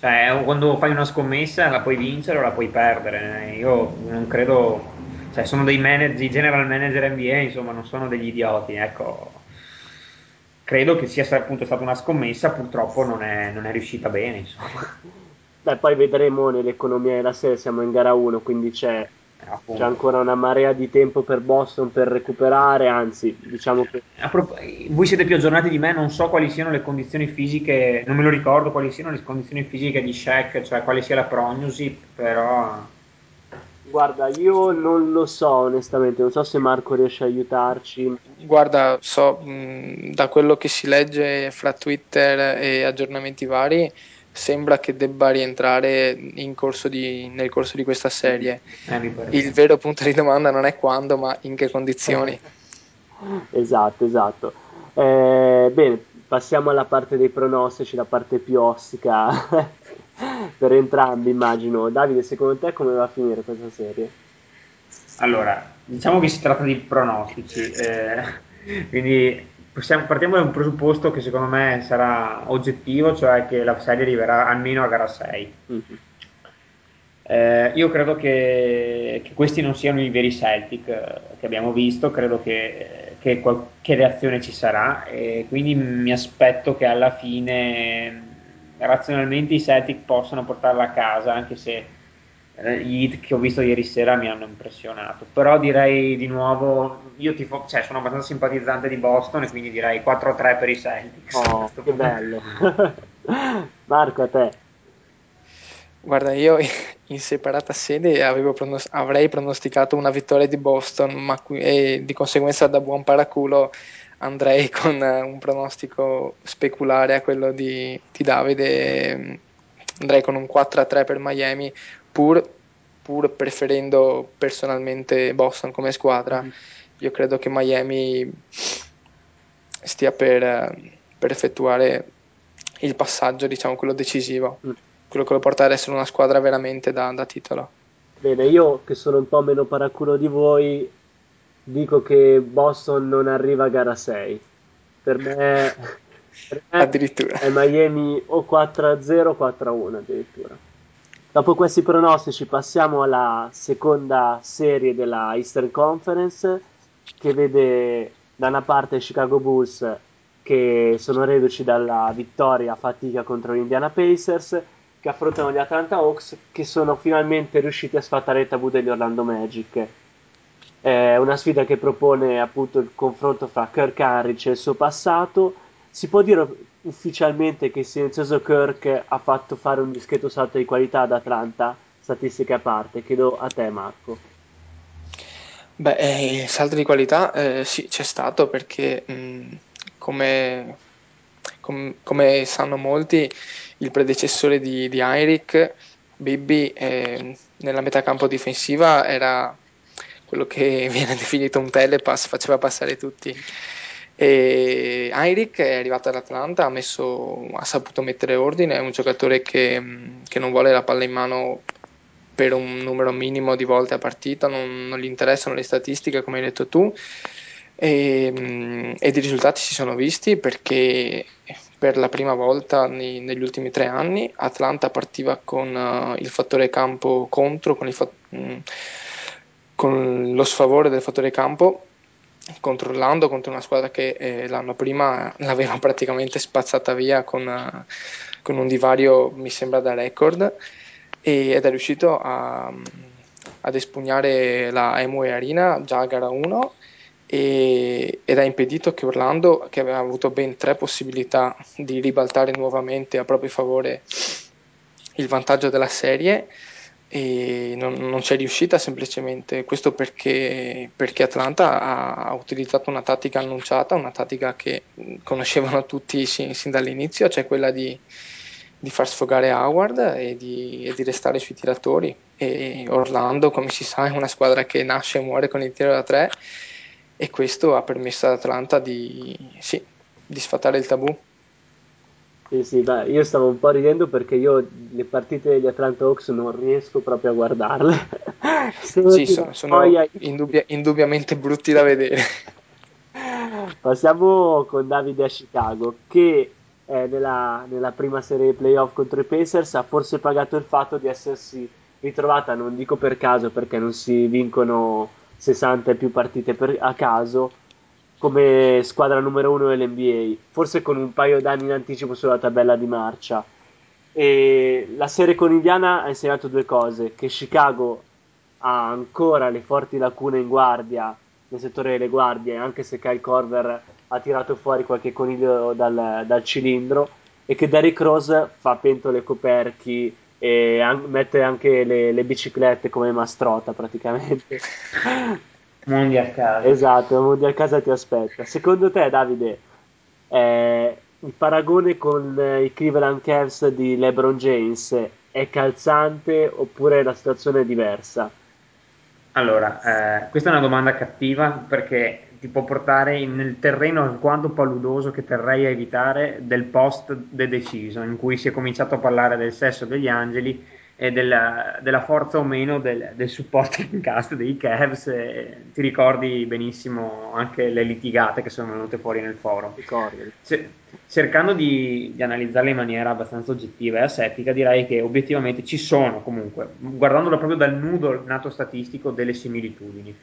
Speaker 10: Cioè, quando fai una scommessa la puoi vincere o la puoi perdere. Io non credo, cioè, sono dei manager, general manager NBA, insomma, non sono degli idioti. Ecco, credo che sia appunto stata una scommessa, purtroppo non è, non è riuscita bene. Insomma.
Speaker 2: Beh, poi vedremo nell'economia della serie, siamo in gara 1, quindi c'è Appunto. C'è ancora una marea di tempo per Boston per recuperare, anzi, diciamo che.
Speaker 10: Voi siete più aggiornati di me, non so quali siano le condizioni fisiche, non me lo ricordo quali siano le condizioni fisiche di Shaq, cioè quale sia la prognosi, però.
Speaker 2: Guarda, io non lo so onestamente, non so se Marco riesce a aiutarci.
Speaker 11: Guarda, so mh, da quello che si legge fra Twitter e aggiornamenti vari sembra che debba rientrare corso di, nel corso di questa serie. Eh, Il vero punto di domanda non è quando, ma in che condizioni.
Speaker 2: esatto, esatto. Eh, bene, passiamo alla parte dei pronostici, la parte più ostica per entrambi, immagino. Davide, secondo te come va a finire questa serie?
Speaker 10: Allora, diciamo che si tratta di pronostici, eh, quindi Possiamo, partiamo da un presupposto che secondo me sarà oggettivo, cioè che la serie arriverà almeno a gara 6. Mm-hmm. Eh, io credo che, che, questi non siano i veri Celtic eh, che abbiamo visto, credo che, che, qualche reazione ci sarà e quindi mi aspetto che alla fine razionalmente i Celtic possano portarla a casa, anche se eh, gli hit che ho visto ieri sera mi hanno impressionato. Però direi di nuovo, io tifo, cioè, sono abbastanza simpatizzante di Boston e quindi direi 4-3 per i Celtics.
Speaker 2: Oh, che bello. Marco, a te.
Speaker 11: Guarda, io in separata sede pronost- avrei pronosticato una vittoria di Boston, ma qui- e di conseguenza da buon paraculo andrei con un pronostico speculare a quello di, di Davide. Andrei con un 4-3 per Miami, pur, pur preferendo personalmente Boston come squadra, mm. io credo che Miami stia per, per, effettuare il passaggio, diciamo, quello decisivo, mm. quello che lo porta ad essere una squadra veramente da, da titolo.
Speaker 2: Bene, io che sono un po' meno paraculo di voi, dico che Boston non arriva a gara 6. Per me, per me
Speaker 11: addirittura.
Speaker 2: è Miami o 4-0 o 4-1 addirittura. Dopo questi pronostici passiamo alla seconda serie della Eastern Conference che vede da una parte Chicago Bulls che sono reduci dalla vittoria a fatica contro gli Indiana Pacers che affrontano gli Atlanta Hawks che sono finalmente riusciti a sfatare tabù degli Orlando Magic. È una sfida che propone appunto il confronto fra Kirk Harris e il suo passato. Si può dire ufficialmente che il silenzioso Kirk ha fatto fare un discreto salto di qualità ad Atlanta, statistiche a parte. Chiedo a te, Marco.
Speaker 11: Beh, eh, il salto di qualità eh, sì, c'è stato perché mh, come, com- come sanno molti, il predecessore di, di Heinrich, Bibby, eh, nella metacampo difensiva era quello che viene definito un telepass, faceva passare tutti. E Heinrich è arrivato all'Atlanta, ha, messo, ha saputo mettere ordine, è un giocatore che, che non vuole la palla in mano per un numero minimo di volte a partita, non, non gli interessano le statistiche come hai detto tu. E, ed i risultati si sono visti perché per la prima volta nei, negli ultimi tre anni Atlanta partiva con uh, il fattore campo contro, con, fa- mm, con, lo sfavore del fattore campo controllando contro una squadra che eh, l'anno prima l'aveva praticamente spazzata via con, uh, con un divario mi sembra da record ed è riuscito a, ad espugnare la Amway Arena già a gara 1 e, ed ha impedito che Orlando, che aveva avuto ben tre possibilità di ribaltare nuovamente a proprio favore il vantaggio della serie, e non, non c'è riuscita semplicemente. Questo perché, perché Atlanta ha, ha, utilizzato una tattica annunciata, una tattica che conoscevano tutti sin, sin dall'inizio, cioè quella di di far sfogare Howard e di, e di, restare sui tiratori. E Orlando, come si sa, è una squadra che nasce e muore con il tiro da tre e questo ha permesso ad Atlanta di, sì, di sfatare il tabù.
Speaker 2: Sì, sì, beh, io stavo un po' ridendo perché io le partite degli Atlanta Hawks non riesco proprio a guardarle.
Speaker 11: sì, sono, sono indubbia, indubbiamente brutti da vedere.
Speaker 2: Passiamo con Davide a Chicago che eh, nella, nella, prima serie playoff contro i Pacers ha forse pagato il fatto di essersi ritrovata, non dico per caso perché non si vincono 60 e più partite per, a caso, come squadra numero uno dell'NBA, forse con un paio d'anni in anticipo sulla tabella di marcia. E la serie con Indiana ha insegnato due cose, che Chicago ha ancora le forti lacune in guardia, nel settore delle guardie, anche se Kyle Corver ha tirato fuori qualche coniglio dal, dal cilindro e che Derrick Rose fa pentole coperchi e an- mette anche le, le, biciclette come mastrota praticamente.
Speaker 10: Mondi a casa.
Speaker 2: Esatto, Mondi a casa ti aspetta. Secondo te, Davide, eh, il paragone con i Cleveland Cavs di LeBron James è calzante oppure la situazione è diversa?
Speaker 10: Allora, eh, questa è una domanda cattiva perché ti può portare nel terreno alquanto paludoso che terrei a evitare del post The Decision, in cui si è cominciato a parlare del sesso degli angeli e della, della forza o meno del, del supporting cast dei Cavs. ti ricordi benissimo anche le litigate che sono venute fuori nel forum. C- cercando di, di analizzarle in maniera abbastanza oggettiva e asettica, direi che obiettivamente ci sono comunque, guardandolo proprio dal nudo nato statistico, delle similitudini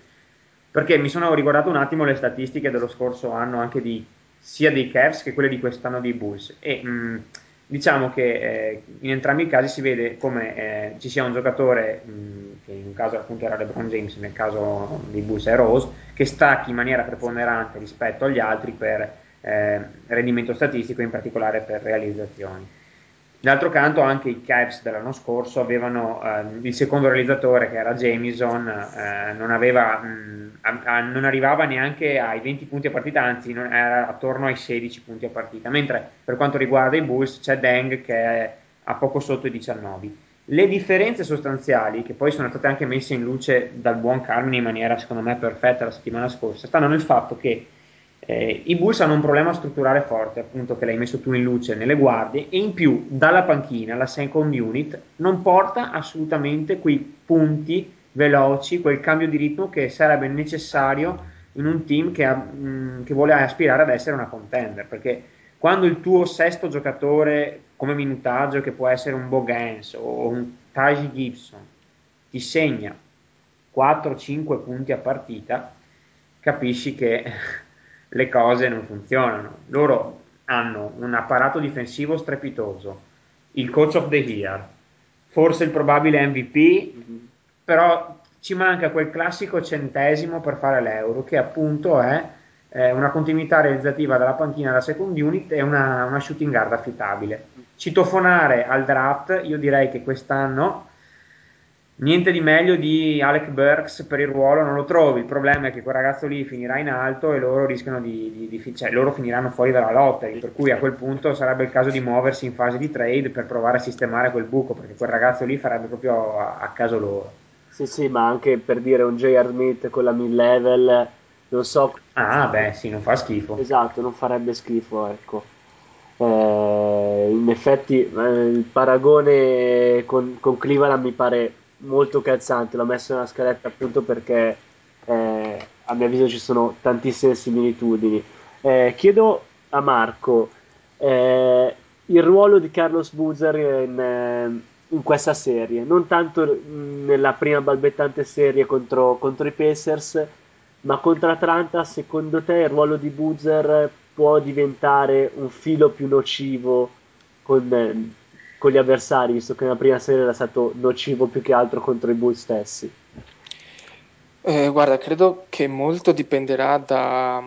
Speaker 10: perché mi sono ricordato un attimo le statistiche dello scorso anno anche di, sia dei Cavs che quelle di quest'anno dei Bulls e mh, diciamo che eh, in entrambi i casi si vede come eh, ci sia un giocatore mh, che in un caso appunto era LeBron James nel caso dei Bulls è Rose che stacchi in maniera preponderante rispetto agli altri per eh, rendimento statistico in particolare per realizzazioni D'altro canto anche i Cavs dell'anno scorso avevano eh, il secondo realizzatore che era Jamison, eh, non, aveva, mh, a, a, non, arrivava neanche ai 20 punti a partita, anzi non, era attorno ai 16 punti a partita, mentre per quanto riguarda i Bulls c'è Deng che è a poco sotto i 19. Le differenze sostanziali, che poi sono state anche messe in luce dal buon Carmine in maniera secondo me perfetta la settimana scorsa, stanno nel fatto che eh, I Bulls hanno un problema strutturale forte, appunto, che l'hai messo tu in luce nelle guardie, e in più dalla panchina la second unit non porta assolutamente quei punti veloci, quel cambio di ritmo che sarebbe necessario in un team che, ha, mh, che vuole aspirare ad essere una contender. Perché quando il tuo sesto giocatore come minutaggio, che può essere un Bogans o un Taji Gibson, ti segna 4-5 punti a partita, capisci che le cose non funzionano. Loro hanno un apparato difensivo strepitoso, il coach of the year, forse il probabile MVP, però ci manca quel classico centesimo per fare l'euro, che appunto è eh, una continuità realizzativa dalla panchina alla second unit e una, una shooting guard affidabile. Citofonare al draft, io direi che quest'anno niente di meglio di Alec Burks per il ruolo non lo trovi. Il problema è che quel ragazzo lì finirà in alto e loro rischiano di, di, di cioè loro finiranno fuori dalla lotta. Per cui a quel punto sarebbe il caso di muoversi in fase di trade per provare a sistemare quel buco, perché quel ragazzo lì farebbe proprio a, a caso loro.
Speaker 2: Sì, sì, ma anche per dire un J.R. Smith con la mid level, non so.
Speaker 10: Ah, beh, sì, non fa schifo.
Speaker 2: Esatto, non farebbe schifo, ecco. Eh, in effetti eh, il paragone con, con Cleveland mi pare molto calzante, l'ho messo nella scaletta appunto perché eh, a mio avviso ci sono tantissime similitudini. Eh, chiedo a Marco eh, il ruolo di Carlos Buzer in, eh, in, questa serie, non tanto nella prima balbettante serie contro, contro i Pacers, ma contro Atlanta, secondo te il ruolo di Buzer può diventare un filo più nocivo con, con gli avversari, visto che nella prima serie era stato nocivo più che altro contro i Bulls stessi?
Speaker 11: Eh, guarda, credo che molto dipenderà da,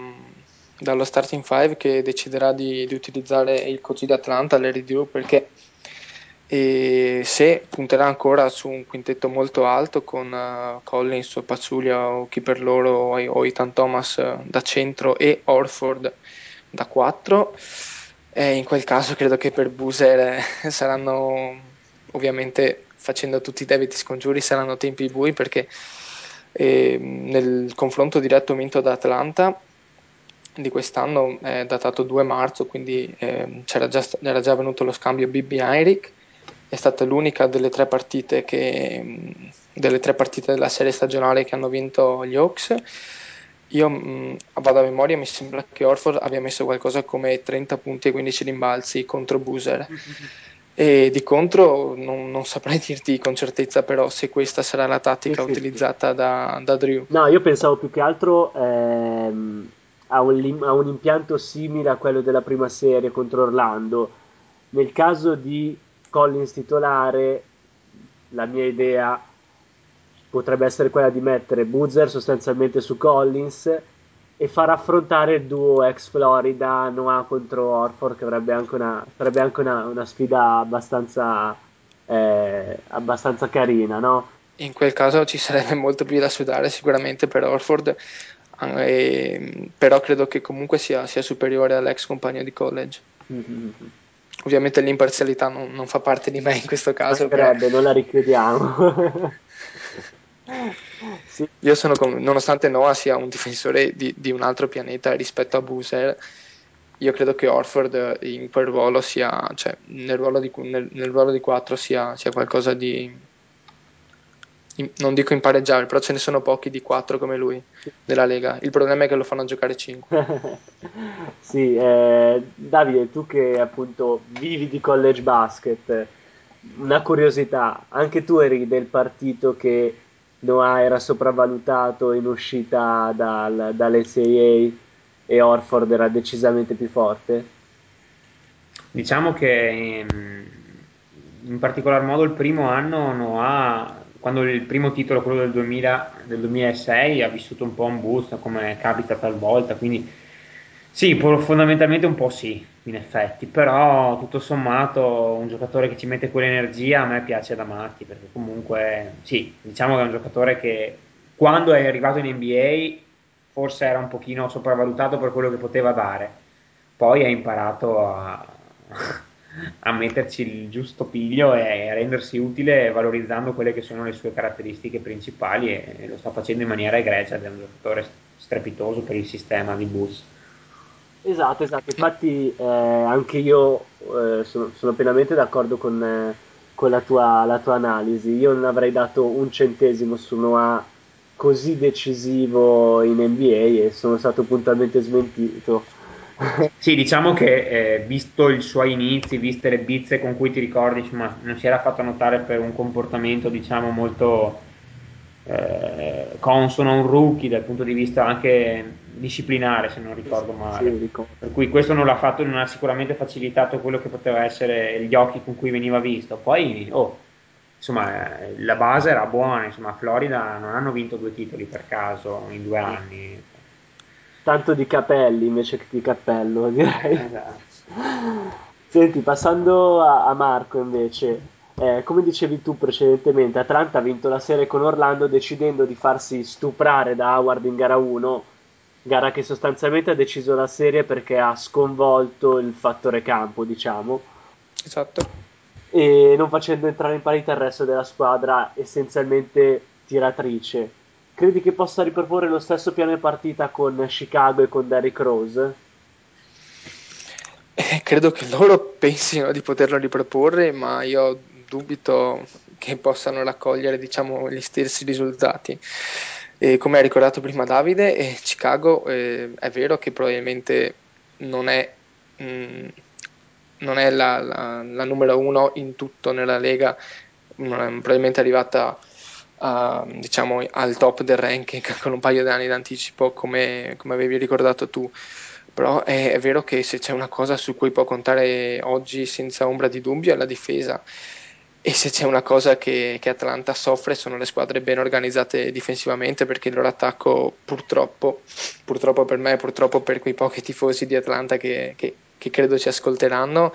Speaker 11: dallo starting five che deciderà di, di, utilizzare il coach di Atlanta, Larry Drew, perché e se punterà ancora su un quintetto molto alto con uh, Collins o Pazzulia o chi per loro o, o Ethan Thomas uh, da centro e Orford da 4 eh, in quel caso credo che per Buser saranno ovviamente facendo tutti i debiti scongiuri saranno tempi bui perché eh, nel confronto diretto vinto da Atlanta di quest'anno è datato 2 marzo quindi eh, c'era già, era già venuto lo scambio Bibi Heinrich è stata l'unica delle tre che, delle tre partite della serie stagionale che hanno vinto gli Hawks io mh, vado a memoria, mi sembra che Orford abbia messo qualcosa come 30 punti e 15 rimbalzi contro Boozer. E di contro non, non, saprei dirti con certezza però se questa sarà la tattica sì, utilizzata sì. Da, da, Drew.
Speaker 2: No, io pensavo più che altro ehm, a, un, a un impianto simile a quello della prima serie contro Orlando. Nel caso di Collins titolare, la mia idea potrebbe essere quella di mettere Boozer sostanzialmente su Collins e far affrontare il duo ex Florida Noah contro Orford che avrebbe anche una, sarebbe anche una, una sfida abbastanza, eh, abbastanza carina no?
Speaker 11: in quel caso ci sarebbe molto più da sudare sicuramente per Orford eh, però credo che comunque sia, sia, superiore all'ex compagno di college mm-hmm. ovviamente l'imparzialità non, non, fa parte di me in questo caso
Speaker 2: però... non la richiediamo
Speaker 11: sì. Io sono, com- nonostante Noah sia un difensore di, di, un altro pianeta rispetto a Boozer, io credo che Orford in quel ruolo sia, cioè nel ruolo di, nel, nel ruolo di 4 sia, sia qualcosa di, non dico impareggiabile, però ce ne sono pochi di 4 come lui nella Lega. Il problema è che lo fanno giocare 5.
Speaker 2: sì, eh, Davide, tu che appunto vivi di college basket, una curiosità, anche tu eri del partito che Noah era sopravvalutato in uscita dal, dall'NCAA e Orford era decisamente più forte?
Speaker 10: Diciamo che in, in particolar modo il primo anno Noah, quando il primo titolo, quello del, 2000, del 2006, ha vissuto un po' un boost come capita talvolta, quindi sì, fondamentalmente un po' sì, in effetti, però tutto sommato un giocatore che ci mette quell'energia a me piace da matti, perché comunque sì, diciamo che è un giocatore che quando è arrivato in NBA forse era un pochino sopravvalutato per quello che poteva dare, poi ha imparato a, a metterci il giusto piglio e a rendersi utile valorizzando quelle che sono le sue caratteristiche principali e, e lo sta facendo in maniera egregia ed è un giocatore strepitoso per il sistema di Bulls.
Speaker 2: Esatto, esatto, infatti eh, anche io eh, sono, sono, pienamente d'accordo con, eh, con la, tua, la, tua, analisi. Io non avrei dato un centesimo su Noah così decisivo in NBA e sono stato puntualmente smentito.
Speaker 10: sì, diciamo che eh, visto i suoi inizi, viste le bizze con cui ti ricordi, insomma, non si era fatto notare per un comportamento diciamo molto eh, consono a un rookie dal punto di vista anche disciplinare se non ricordo male. sì, per cui questo non l'ha fatto non ha sicuramente facilitato quello che poteva essere gli occhi con cui veniva visto. Poi oh, insomma la base era buona insomma a Florida non hanno vinto due titoli per caso in due anni.
Speaker 2: Tanto di capelli invece che di cappello, direi.
Speaker 10: Esatto.
Speaker 2: Senti, passando a, a Marco invece, eh, come dicevi tu precedentemente, Atlanta ha vinto la serie con Orlando decidendo di farsi stuprare da Howard in gara 1, gara che sostanzialmente ha deciso la serie perché ha sconvolto il fattore campo, diciamo,
Speaker 11: Esatto.
Speaker 2: e non facendo entrare in parità il resto della squadra essenzialmente tiratrice. Credi che possa riproporre lo stesso piano di partita con Chicago e con Derrick Rose?
Speaker 11: Eh, credo che loro pensino di poterlo riproporre, ma io dubito che possano raccogliere diciamo, gli stessi risultati. E come ha ricordato prima Davide, eh, Chicago eh, è vero che probabilmente non è, mh, non è la, la- la numero uno in tutto nella Lega, non è probabilmente arrivata a, diciamo, al top del ranking con un paio di anni d'anticipo, come, come avevi ricordato tu. Però è, è vero che se c'è una cosa su cui può contare oggi senza ombra di dubbio è la difesa. E se c'è una cosa che, che Atlanta soffre sono le squadre ben organizzate difensivamente perché il loro attacco purtroppo, purtroppo per me purtroppo per quei pochi tifosi di Atlanta che, che- che credo ci ascolteranno,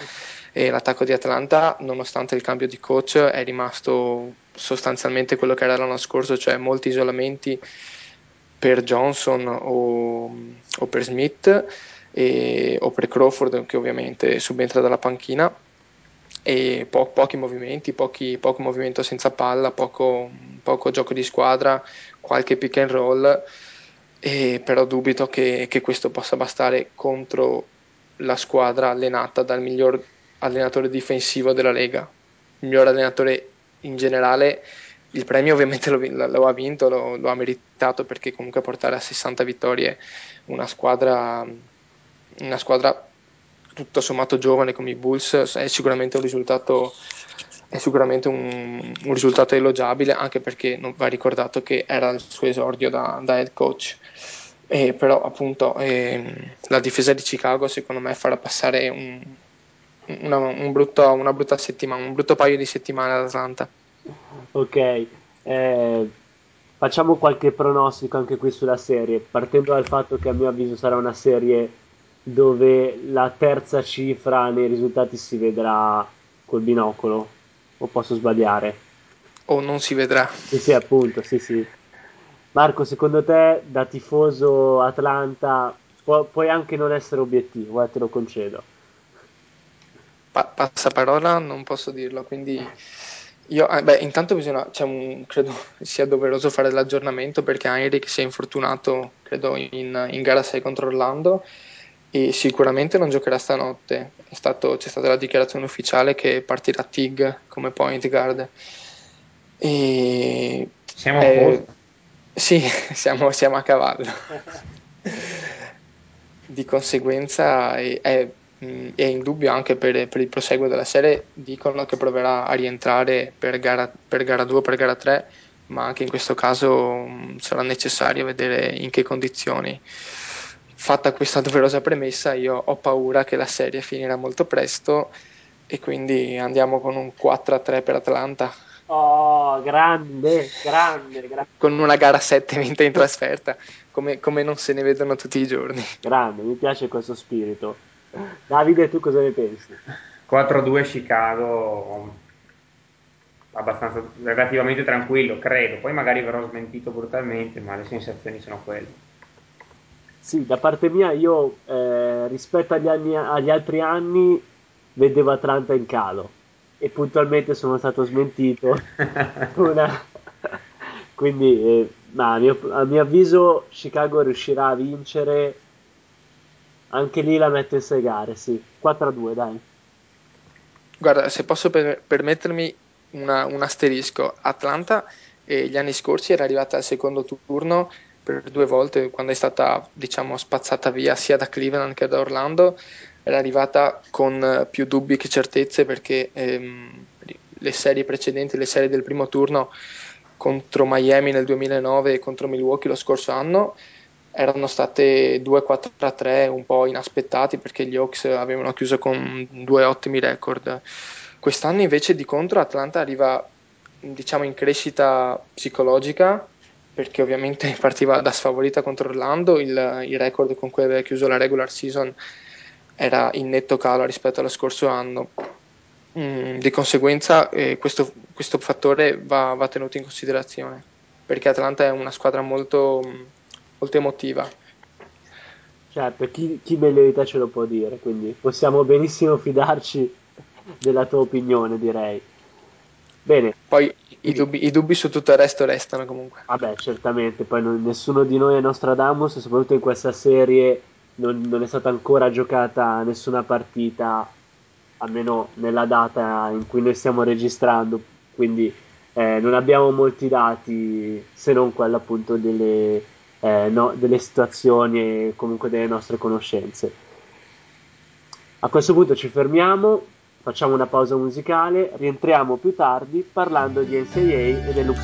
Speaker 11: e l'attacco di Atlanta nonostante il cambio di coach è rimasto sostanzialmente quello che era l'anno scorso, cioè molti isolamenti per Johnson o, o per Smith e- o per Crawford che ovviamente subentra dalla panchina e po- pochi movimenti, pochi, poco movimento senza palla, poco, poco gioco di squadra, qualche pick and roll, e però dubito che, che questo possa bastare contro la squadra allenata dal miglior allenatore difensivo della Lega, il miglior allenatore in generale. Il premio ovviamente lo, lo ha vinto, lo, lo ha meritato perché comunque portare a 60 vittorie una squadra, una squadra tutto sommato giovane come i Bulls è sicuramente un risultato, è sicuramente un, un risultato elogiabile anche perché non va ricordato che era il suo esordio da, da head coach. E però appunto ehm, la difesa di Chicago secondo me farà passare un, una, un brutto- una brutta settimana, un brutto paio di settimane ad Atlanta.
Speaker 2: Ok, eh, facciamo qualche pronostico anche qui sulla serie, partendo dal fatto che a mio avviso sarà una serie dove la terza cifra nei risultati si vedrà col binocolo, o posso sbagliare?
Speaker 11: O non si vedrà.
Speaker 2: Sì, sì, appunto, sì, sì. Marco, secondo te, da tifoso Atlanta, pu- puoi anche non essere obiettivo, eh, te lo concedo.
Speaker 11: Pa- passaparola non posso dirlo, quindi io, eh, beh, intanto bisogna, c'è un- credo sia doveroso fare l'aggiornamento perché Heinrich si è infortunato, credo, in, in gara 6 contro Orlando e sicuramente non giocherà stanotte. È stato- c'è stata la dichiarazione ufficiale che partirà Tig come point guard. E,
Speaker 10: Siamo a
Speaker 11: eh,
Speaker 10: posto.
Speaker 11: sì, siamo, siamo a cavallo. Di conseguenza è, è, è in dubbio anche per, per il proseguo della serie, dicono che proverà a rientrare per gara, per gara 2 o per gara 3, ma anche in questo caso mh, sarà necessario vedere in che condizioni. Fatta questa doverosa premessa, io ho paura che la serie finirà molto presto e quindi andiamo con un 4-3 per Atlanta,
Speaker 2: Oh, grande, grande, gra-
Speaker 11: con una gara 7 vinta in trasferta, come, come non se ne vedono tutti i giorni.
Speaker 2: grande, mi piace questo spirito. Davide, tu cosa ne pensi?
Speaker 10: 4-2 Chicago, abbastanza relativamente tranquillo, credo. Poi magari verrò smentito brutalmente, ma le sensazioni sono quelle.
Speaker 2: Sì, da parte mia io eh, rispetto agli, anni- agli altri anni vedevo Atlanta in calo e puntualmente sono stato smentito. Una- Quindi, eh, ma a mio, a mio avviso, Chicago riuscirà a vincere. Anche lì la mette in sei gare, sì. 4-2, dai.
Speaker 11: Guarda, se posso per- permettermi una- un asterisco, Atlanta eh, gli anni scorsi era arrivata al secondo turno per due volte quando è stata diciamo spazzata via sia da Cleveland che da Orlando, era arrivata con eh, più dubbi che certezze perché ehm, le serie precedenti, le serie del primo turno contro Miami nel 2009 e contro Milwaukee lo scorso anno erano state 2-4-3 un po' inaspettati perché gli Hawks avevano chiuso con due ottimi record. Quest'anno invece di contro Atlanta arriva diciamo in crescita psicologica perché ovviamente partiva da sfavorita contro Orlando, il, il record con cui aveva chiuso la regular season era in netto calo rispetto allo scorso anno. Mm, di conseguenza eh, questo, questo, fattore va, va, tenuto in considerazione perché Atlanta è una squadra molto, molto emotiva.
Speaker 12: Certo, chi, chi meglio ce lo può dire, quindi possiamo benissimo fidarci della tua opinione, direi. Bene.
Speaker 11: Poi i dubbi, i dubbi, su tutto il resto restano comunque.
Speaker 12: Vabbè, certamente, poi non, nessuno di noi è Nostradamus, soprattutto in questa serie non, non, è stata ancora giocata nessuna partita, almeno nella data in cui noi stiamo registrando, quindi eh, non abbiamo molti dati se non quello appunto delle, eh, no, delle situazioni e comunque delle nostre conoscenze. A questo punto ci fermiamo, facciamo una pausa musicale, rientriamo più tardi parlando di NCAA e del Loop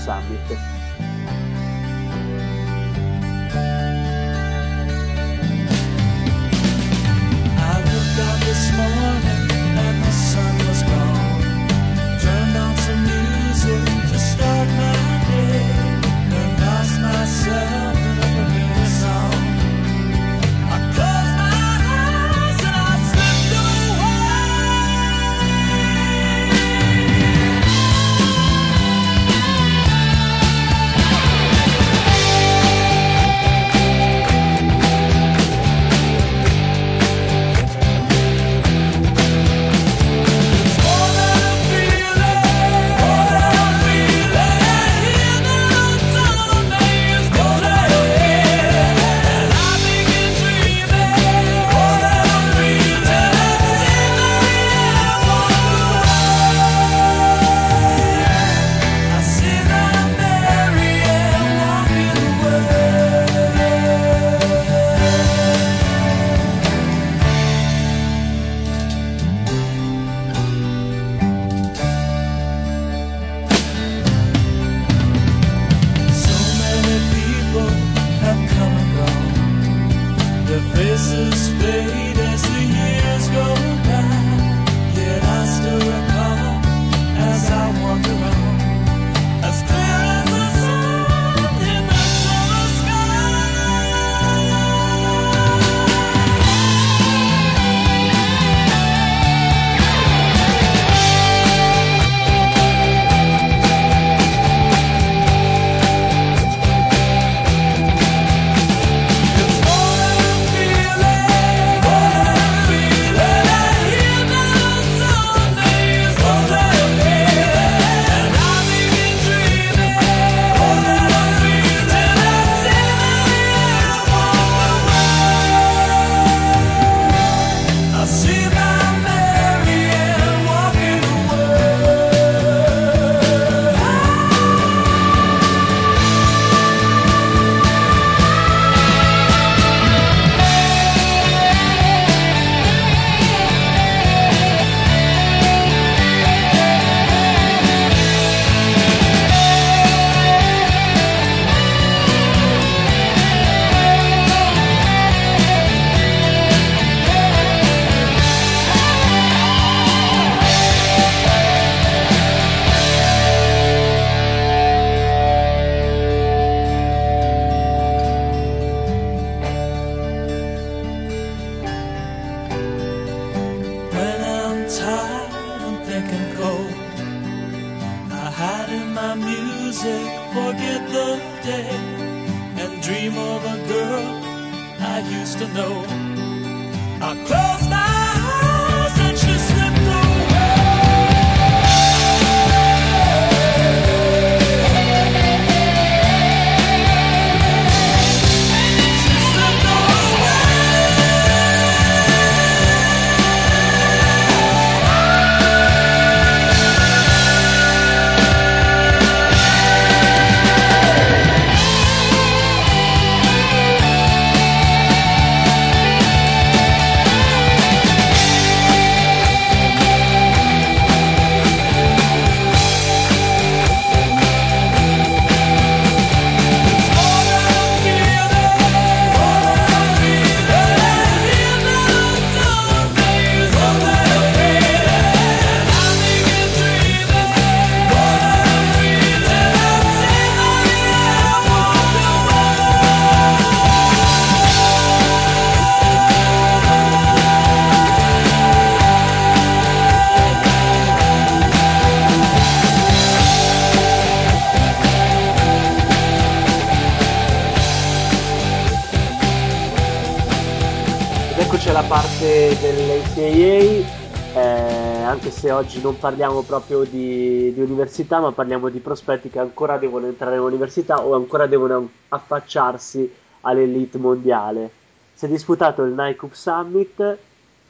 Speaker 12: Summit.
Speaker 2: eccoci alla parte dell'NCAA. Eh, anche se oggi non parliamo proprio di, di, università, ma parliamo di prospetti che ancora devono entrare all'università o ancora devono affacciarsi all'elite mondiale. Si è disputato il Nike Cup Summit,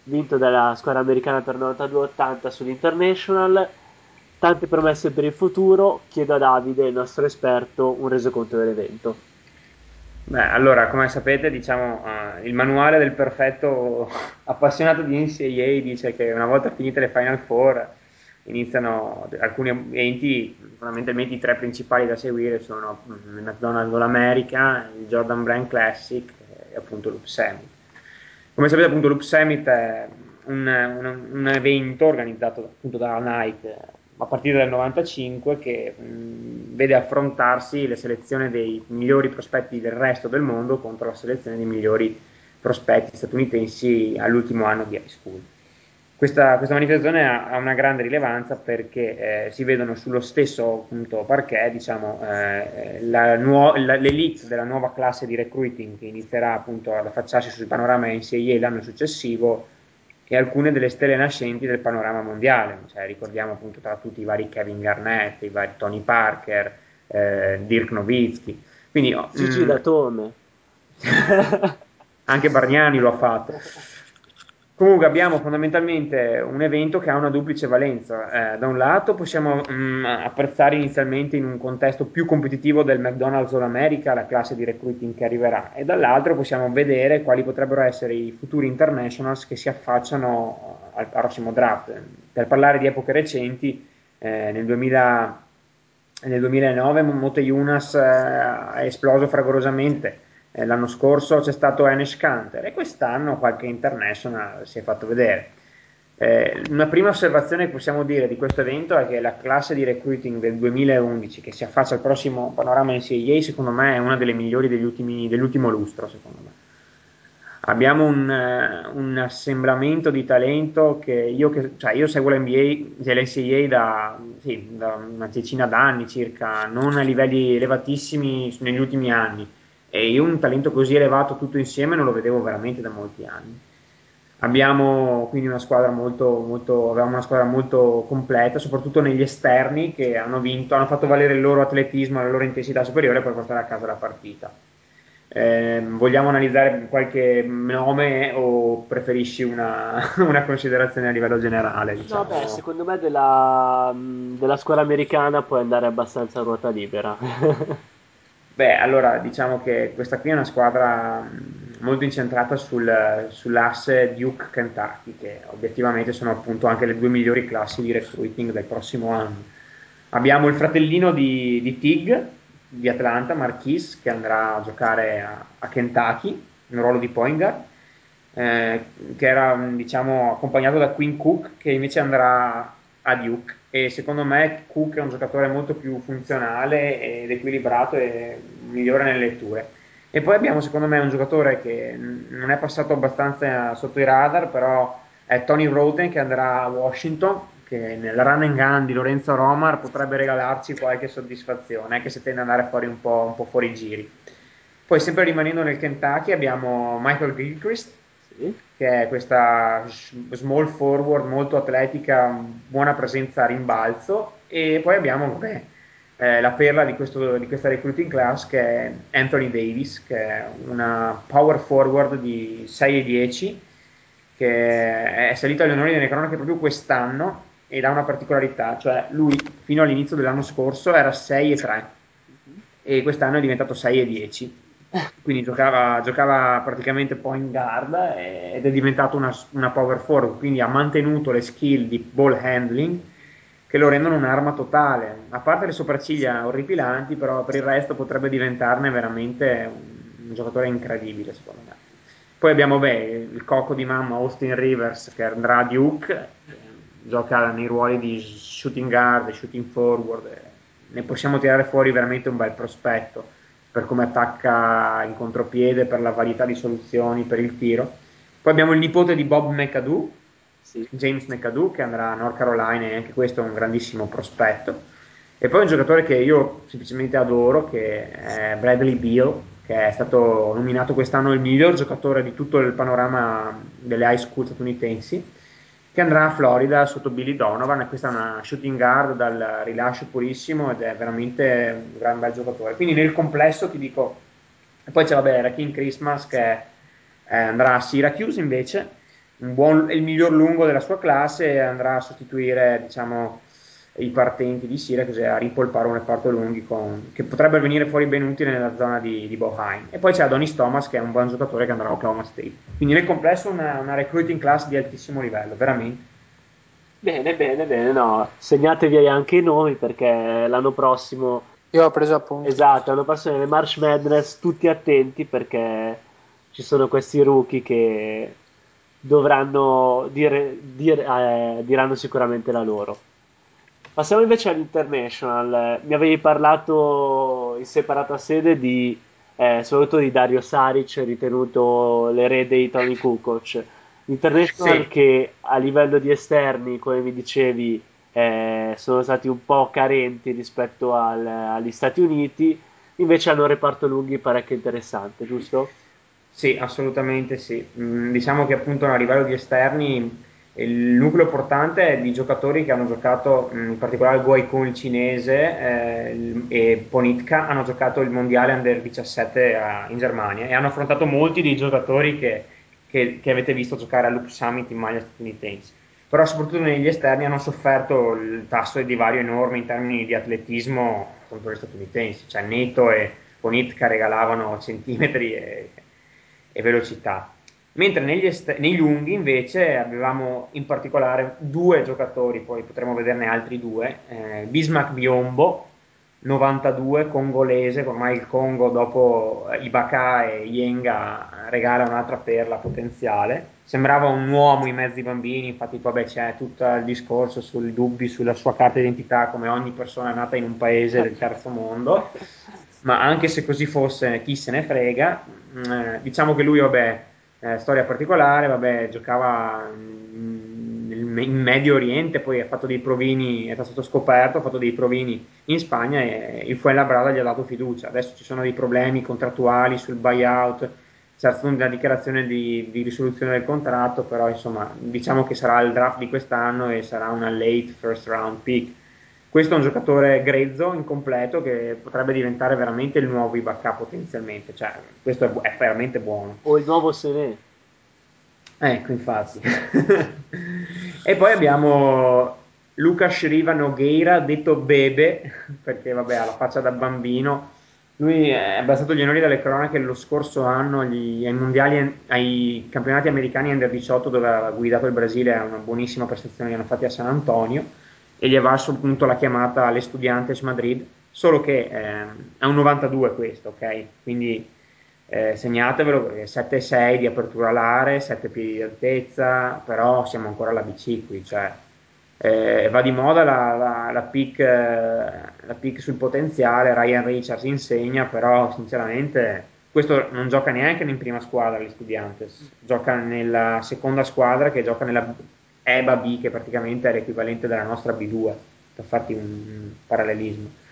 Speaker 2: vinto dalla squadra americana per 92-80 sull'International. Tante promesse per il futuro. Chiedo a Davide, il nostro esperto, un resoconto dell'evento.
Speaker 10: Beh, allora, come sapete, diciamo, uh, il manuale del perfetto appassionato di NCAA dice che una volta finite le Final Four iniziano alcuni eventi, fondamentalmente i tre principali da seguire sono il McDonald's All America, il Jordan Brand Classic e appunto l'Up Summit. Come sapete appunto l'Up Summit è un, un, un evento organizzato appunto dalla Nike a partire dal 95 che mh, vede affrontarsi le selezioni dei migliori prospetti del resto del mondo contro la selezione dei migliori prospetti statunitensi all'ultimo anno di high school. Questa, questa manifestazione ha, ha, una grande rilevanza perché eh, si vedono sullo stesso punto parquet diciamo, eh, la nuo- la, l'elite della nuova classe di recruiting che inizierà appunto ad affacciarsi sul panorama NCAA l'anno successivo e alcune delle stelle nascenti del panorama mondiale, cioè, ricordiamo appunto tra tutti i vari Kevin Garnett, i vari Tony Parker, eh, Dirk Nowitzki. Quindi,
Speaker 2: Gigi mm, Datome.
Speaker 10: anche Bargnani lo ha fatto. Comunque abbiamo fondamentalmente un evento che ha una duplice valenza. Eh, da un lato possiamo mh, mm, apprezzare inizialmente in un contesto più competitivo del McDonald's All America la classe di recruiting che arriverà e dall'altro possiamo vedere quali potrebbero essere i futuri internationals che si affacciano al, prossimo draft. Per parlare di epoche recenti, eh, nel, 2000, nel 2009 Mote Yunas eh, ha esploso fragorosamente eh, l'anno scorso c'è stato Enes Kanter e quest'anno qualche international si è fatto vedere. Eh, una prima osservazione che possiamo dire di questo evento è che la classe di recruiting del 2011 che si affaccia al prossimo panorama NCAA secondo me è una delle migliori ultimi, dell'ultimo lustro secondo me. Abbiamo un, uh, un, assemblamento di talento che io, che, cioè io seguo l'NBA, cioè l'NCAA da, sì, da una decina d'anni circa, non a livelli elevatissimi negli ultimi anni e io un talento così elevato tutto insieme non lo vedevo veramente da molti anni. Abbiamo quindi una squadra molto, molto, avevamo una squadra molto completa, soprattutto negli esterni che hanno vinto, hanno fatto valere il loro atletismo, la loro intensità superiore per portare a casa la partita. Eh, vogliamo analizzare qualche nome o preferisci una, una considerazione a livello generale? Diciamo?
Speaker 2: No, beh, secondo me della, della squadra americana puoi andare abbastanza a ruota libera.
Speaker 10: Beh, allora diciamo che questa qui è una squadra molto incentrata sul, sull'asse Duke-Kentucky, che obiettivamente sono appunto anche le due migliori classi di recruiting del prossimo anno. Abbiamo il fratellino di, di Tig di Atlanta, Marquis, che andrà a giocare a, a Kentucky in ruolo di point guard, eh, che era diciamo accompagnato da Quinn Cook, che invece andrà a Duke e secondo me Cook è un giocatore molto più funzionale ed equilibrato e migliore nelle letture. E poi abbiamo secondo me un giocatore che non è passato abbastanza sotto i radar, però è Tony Roden che andrà a Washington, che nel run and gun di Lorenzo Romar potrebbe regalarci qualche soddisfazione, anche se tende ad andare fuori un po', un po fuori giri. Poi sempre rimanendo nel Kentucky abbiamo Michael Gilchrist, che è questa small forward molto atletica, buona presenza a rimbalzo. E poi abbiamo vabbè, eh, la perla di, questo, di, questa recruiting class che è Anthony Davis, che è una power forward di 6 e 10 che è salito agli onori delle cronache proprio quest'anno ed ha una particolarità, cioè lui fino all'inizio dell'anno scorso era 6 e 3 e quest'anno è diventato 6 e 10 quindi giocava, giocava, praticamente point guard ed è diventato una, una, power forward, quindi ha mantenuto le skill di ball handling che lo rendono un'arma totale. A parte le sopracciglia orripilanti, però per il resto potrebbe diventarne veramente un, un giocatore incredibile, secondo me. Poi abbiamo beh, il cocco di mamma Austin Rivers che andrà a Duke, gioca nei ruoli di shooting guard, shooting forward, ne possiamo tirare fuori veramente un bel prospetto per come attacca in contropiede, per la varietà di soluzioni, per il tiro. Poi abbiamo il nipote di Bob McAdoo, sì. James McAdoo, che andrà a North Carolina e anche questo è un grandissimo prospetto. E poi un giocatore che io semplicemente adoro, che è Bradley Beal, che è stato nominato quest'anno il miglior giocatore di tutto il panorama delle high school statunitensi, che andrà a Florida sotto Billy Donovan. Questa è una shooting guard dal rilascio purissimo ed è veramente un gran bel giocatore. Quindi nel complesso ti dico, e poi c'è vabbè Raheem Christmas che eh, andrà a Syracuse invece, buon, il miglior lungo della sua classe andrà a sostituire diciamo i partenti di Syracuse a rimpolpare un reparto lunghi con, che potrebbe venire fuori ben utile nella zona di, di Boheim. E poi c'è Adonis Thomas che è un buon giocatore che andrà a Oklahoma State. Quindi nel complesso una, una recruiting class di altissimo livello, veramente.
Speaker 2: Bene, bene, bene, no, segnatevi anche i nomi perché l'anno prossimo...
Speaker 11: Io ho preso appunto.
Speaker 2: Esatto, l'anno prossimo nelle March Madness tutti attenti perché ci sono questi rookie che dovranno dire, dire eh, diranno sicuramente la loro. Passiamo invece all'International. Mi avevi parlato in separata sede di, eh, soprattutto di Dario Saric, ritenuto l'erede di Tony Kukoc. L'International
Speaker 10: Sì.
Speaker 2: che a livello di esterni, come mi dicevi, eh, sono stati un po' carenti rispetto al- agli Stati Uniti, invece hanno un reparto lunghi parecchio interessante, giusto?
Speaker 10: Sì, assolutamente sì. Mm, diciamo che appunto a livello di esterni il nucleo portante è di giocatori che hanno giocato, mm, in particolare Guaikun il cinese eh, e Ponitka hanno giocato il mondiale under 17 a- in Germania e hanno affrontato molti dei giocatori che, che- che avete visto giocare all'Up Summit in maglia statunitense. Però soprattutto negli esterni hanno sofferto il tasso di divario enorme in termini di atletismo contro gli statunitensi, cioè Neto e Ponitka regalavano centimetri e, e velocità. Mentre negli, est- nei lunghi invece avevamo in particolare due giocatori, poi potremo vederne altri due, eh, Bismack Biombo, 92, congolese, ormai il Congo dopo eh, Ibaka e Yenga regala un'altra perla potenziale, sembrava un uomo in mezzo ai bambini, infatti vabbè c'è tutto il discorso sui dubbi sulla sua carta d'identità come ogni persona nata in un paese del terzo mondo, ma anche se così fosse chi se ne frega, mm, eh, diciamo che lui vabbè eh, storia particolare, vabbè, giocava nel- in Medio Oriente, poi ha fatto dei provini, è stato scoperto, ha fatto dei provini in Spagna e il Fuenlabrada gli ha dato fiducia. Adesso ci sono dei problemi contrattuali sul buyout, c'è stata una dichiarazione di, di risoluzione del contratto, però insomma diciamo che sarà il draft di quest'anno e sarà una late first round pick. Questo è un giocatore grezzo, incompleto, che potrebbe diventare veramente il nuovo Ibaka potenzialmente, cioè questo è, bu- è veramente buono.
Speaker 2: O il nuovo Sené.
Speaker 10: Ecco, infatti. e poi abbiamo Lucas Riva Nogueira, detto Bebe, perché vabbè, ha la faccia da bambino. Lui è bastato gli onori dalle cronache lo scorso anno agli, ai mondiali, ai campionati americani under 18 dove ha guidato il Brasile a una buonissima prestazione che hanno fatti a San Antonio e gli valso appunto la chiamata alle Studiantes Madrid, solo che ehm, è un 92 questo, ok? Quindi eh, segnatevelo perché 7,6 di apertura alare, 7 piedi di altezza, però siamo ancora alla BC qui, cioè eh, va di moda la, la, la, pick, eh, la pick sul potenziale, Ryan Richards insegna, però sinceramente questo non gioca neanche in prima squadra gli Studiantes, gioca nella seconda squadra che gioca nella EBA B che praticamente è l'equivalente della nostra B2, per farti un parallelismo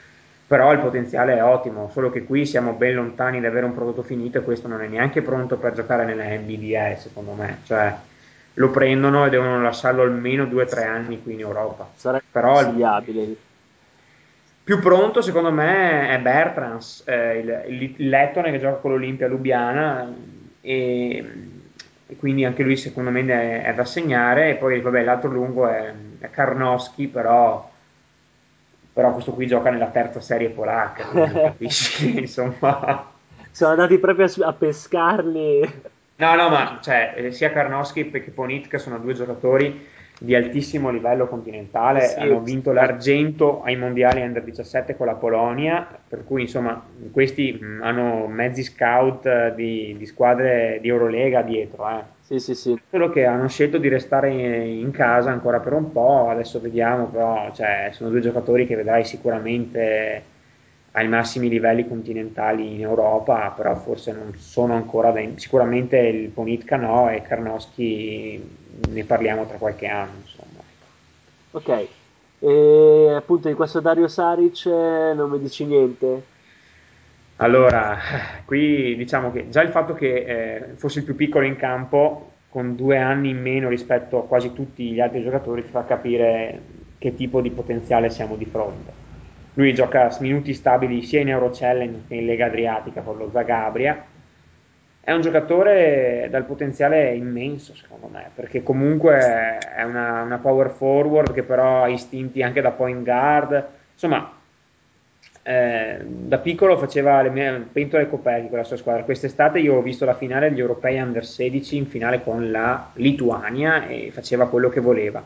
Speaker 10: però il potenziale è ottimo, solo che qui siamo ben lontani da avere un prodotto finito e questo non è neanche pronto per giocare nella NBDA secondo me, cioè lo prendono e devono lasciarlo almeno 2-3 anni qui in Europa.
Speaker 2: Sarebbe
Speaker 10: però il
Speaker 2: consigliabile.
Speaker 10: più pronto secondo me è Bertrans, eh, il, il lettone che gioca con l'Olimpia Lubiana e, e quindi anche lui secondo me è, è da segnare e poi vabbè, l'altro lungo è, è Karnowski però però questo qui gioca nella terza serie polacca, quindi capisci, insomma.
Speaker 2: Sono andati proprio a, a pescarli.
Speaker 10: No, no, ma cioè, eh, sia Karnowski che Ponitka sono due giocatori di altissimo livello continentale,
Speaker 2: Sì,
Speaker 10: hanno
Speaker 2: sì.
Speaker 10: vinto l'argento ai mondiali under 17 con la Polonia, per cui insomma questi mh, hanno mezzi scout eh, di, di squadre di Eurolega dietro, eh.
Speaker 2: Sì, sì, sì.
Speaker 10: solo che hanno scelto di restare in casa ancora per un po', adesso vediamo, però cioè, sono due giocatori che vedrai sicuramente ai massimi livelli continentali in Europa, però forse non sono ancora da sicuramente il Ponitka no e Karnowski ne parliamo tra qualche anno, insomma.
Speaker 2: Ok. E appunto di questo Dario Saric eh, non mi dici niente?
Speaker 10: Allora, qui diciamo che già il fatto che eh, fosse il più piccolo in campo, con due anni in meno rispetto a quasi tutti gli altri giocatori, ti fa capire che tipo di potenziale siamo di fronte. Lui gioca minuti stabili sia in Eurochallenge che in Lega Adriatica con lo Zagabria. È un giocatore dal potenziale immenso, secondo me, perché comunque è una, una power forward che però ha istinti anche da point guard. Insomma, eh, da piccolo faceva le mie pentole coperti con la sua squadra. Quest'estate io ho visto la finale degli europei under 16 in finale con la Lituania e faceva quello che voleva.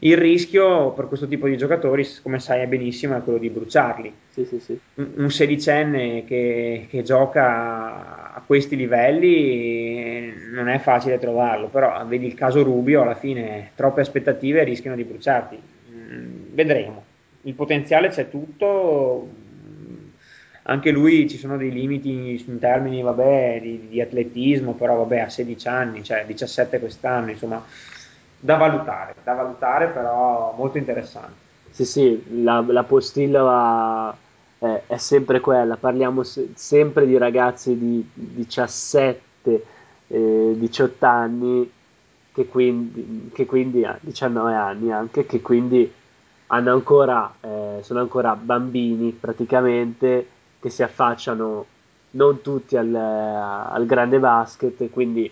Speaker 10: Il rischio per questo tipo di giocatori, come sai benissimo, è quello di bruciarli.
Speaker 2: Sì, sì, sì.
Speaker 10: Un, sedicenne che, che, gioca a questi livelli non è facile trovarlo, però vedi il caso Rubio, alla fine troppe aspettative rischiano di bruciarti. Mm, vedremo. Il potenziale c'è tutto, anche lui ci sono dei limiti in termini vabbè, di, di, atletismo, però vabbè a 16 anni, cioè 17 quest'anno, insomma, da valutare, da valutare però molto interessante.
Speaker 2: Sì, sì, la, la postilla è, è, sempre quella, parliamo se, sempre di ragazzi di 17, eh, 18 anni, che quindi, che quindi 19 anni anche, che quindi hanno ancora, eh, sono ancora bambini praticamente che si affacciano non tutti al, al grande basket, quindi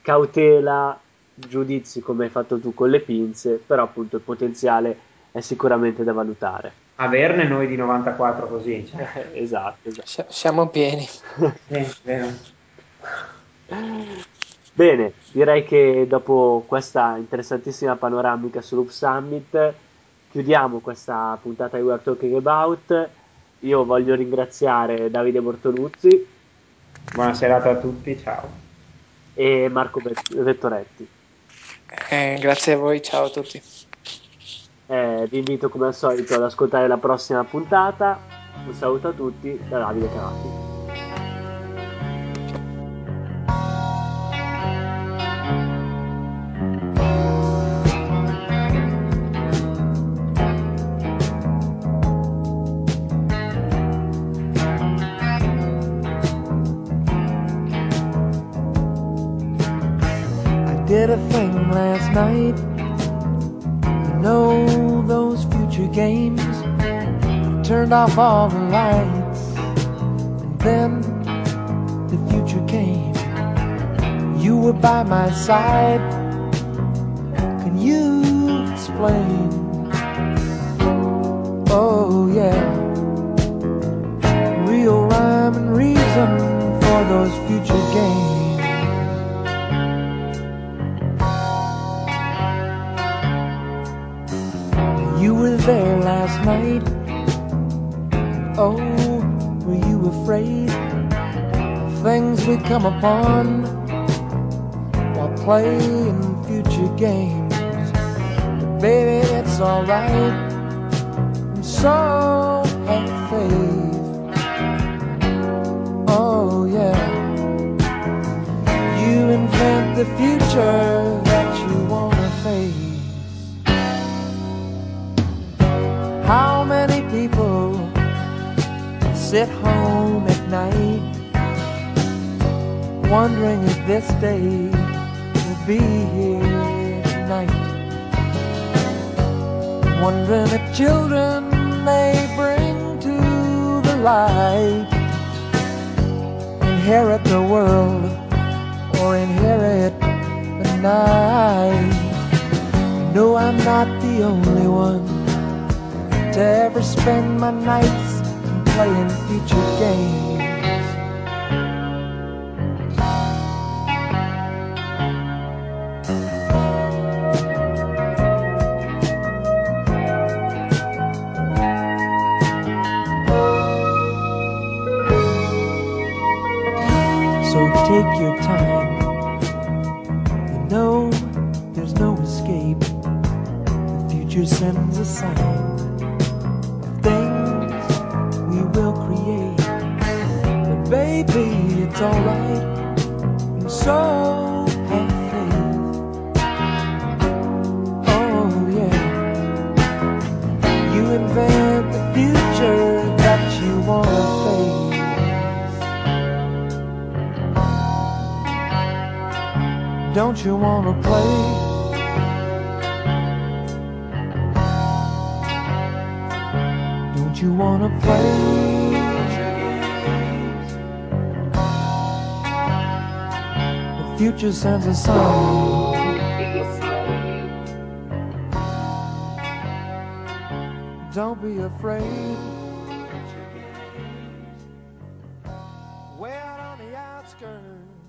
Speaker 2: cautela, giudizi come hai fatto tu con le pinze, però appunto il potenziale è sicuramente da valutare.
Speaker 10: Averne noi di 94 così.
Speaker 2: Cioè. esatto, esatto.
Speaker 11: Siamo pieni.
Speaker 10: sì, vero.
Speaker 2: Bene, direi che dopo questa interessantissima panoramica sull'Up Summit chiudiamo questa puntata di We Are Talking About io voglio ringraziare Davide Bortoluzzi.
Speaker 10: Buona serata a tutti, ciao.
Speaker 2: E Marco Vettoretti.
Speaker 11: Eh, grazie a voi, ciao a tutti.
Speaker 2: Eh, vi invito come al solito ad ascoltare la prossima puntata. Un saluto a tutti da Davide Carafi.
Speaker 8: Night. You know those future games. Turned off all the lights, and then the future came. You were by my side. Can you explain? Oh, yeah. Real rhyme and reason for those future games. Last night? Oh, were you afraid of things we come upon while playing future games? But baby, it's alright, and so have faith. Oh, yeah. You invent the future that you wanna face. Sit home at night wondering if this day will be here tonight? Wondering if children may bring to the light, inherit the world or inherit the night. No, I'm not the only one to ever spend my nights play in future games. You wanna play? Don't you wanna play? The future sends a sign. Don't be afraid. Out on the outskirts.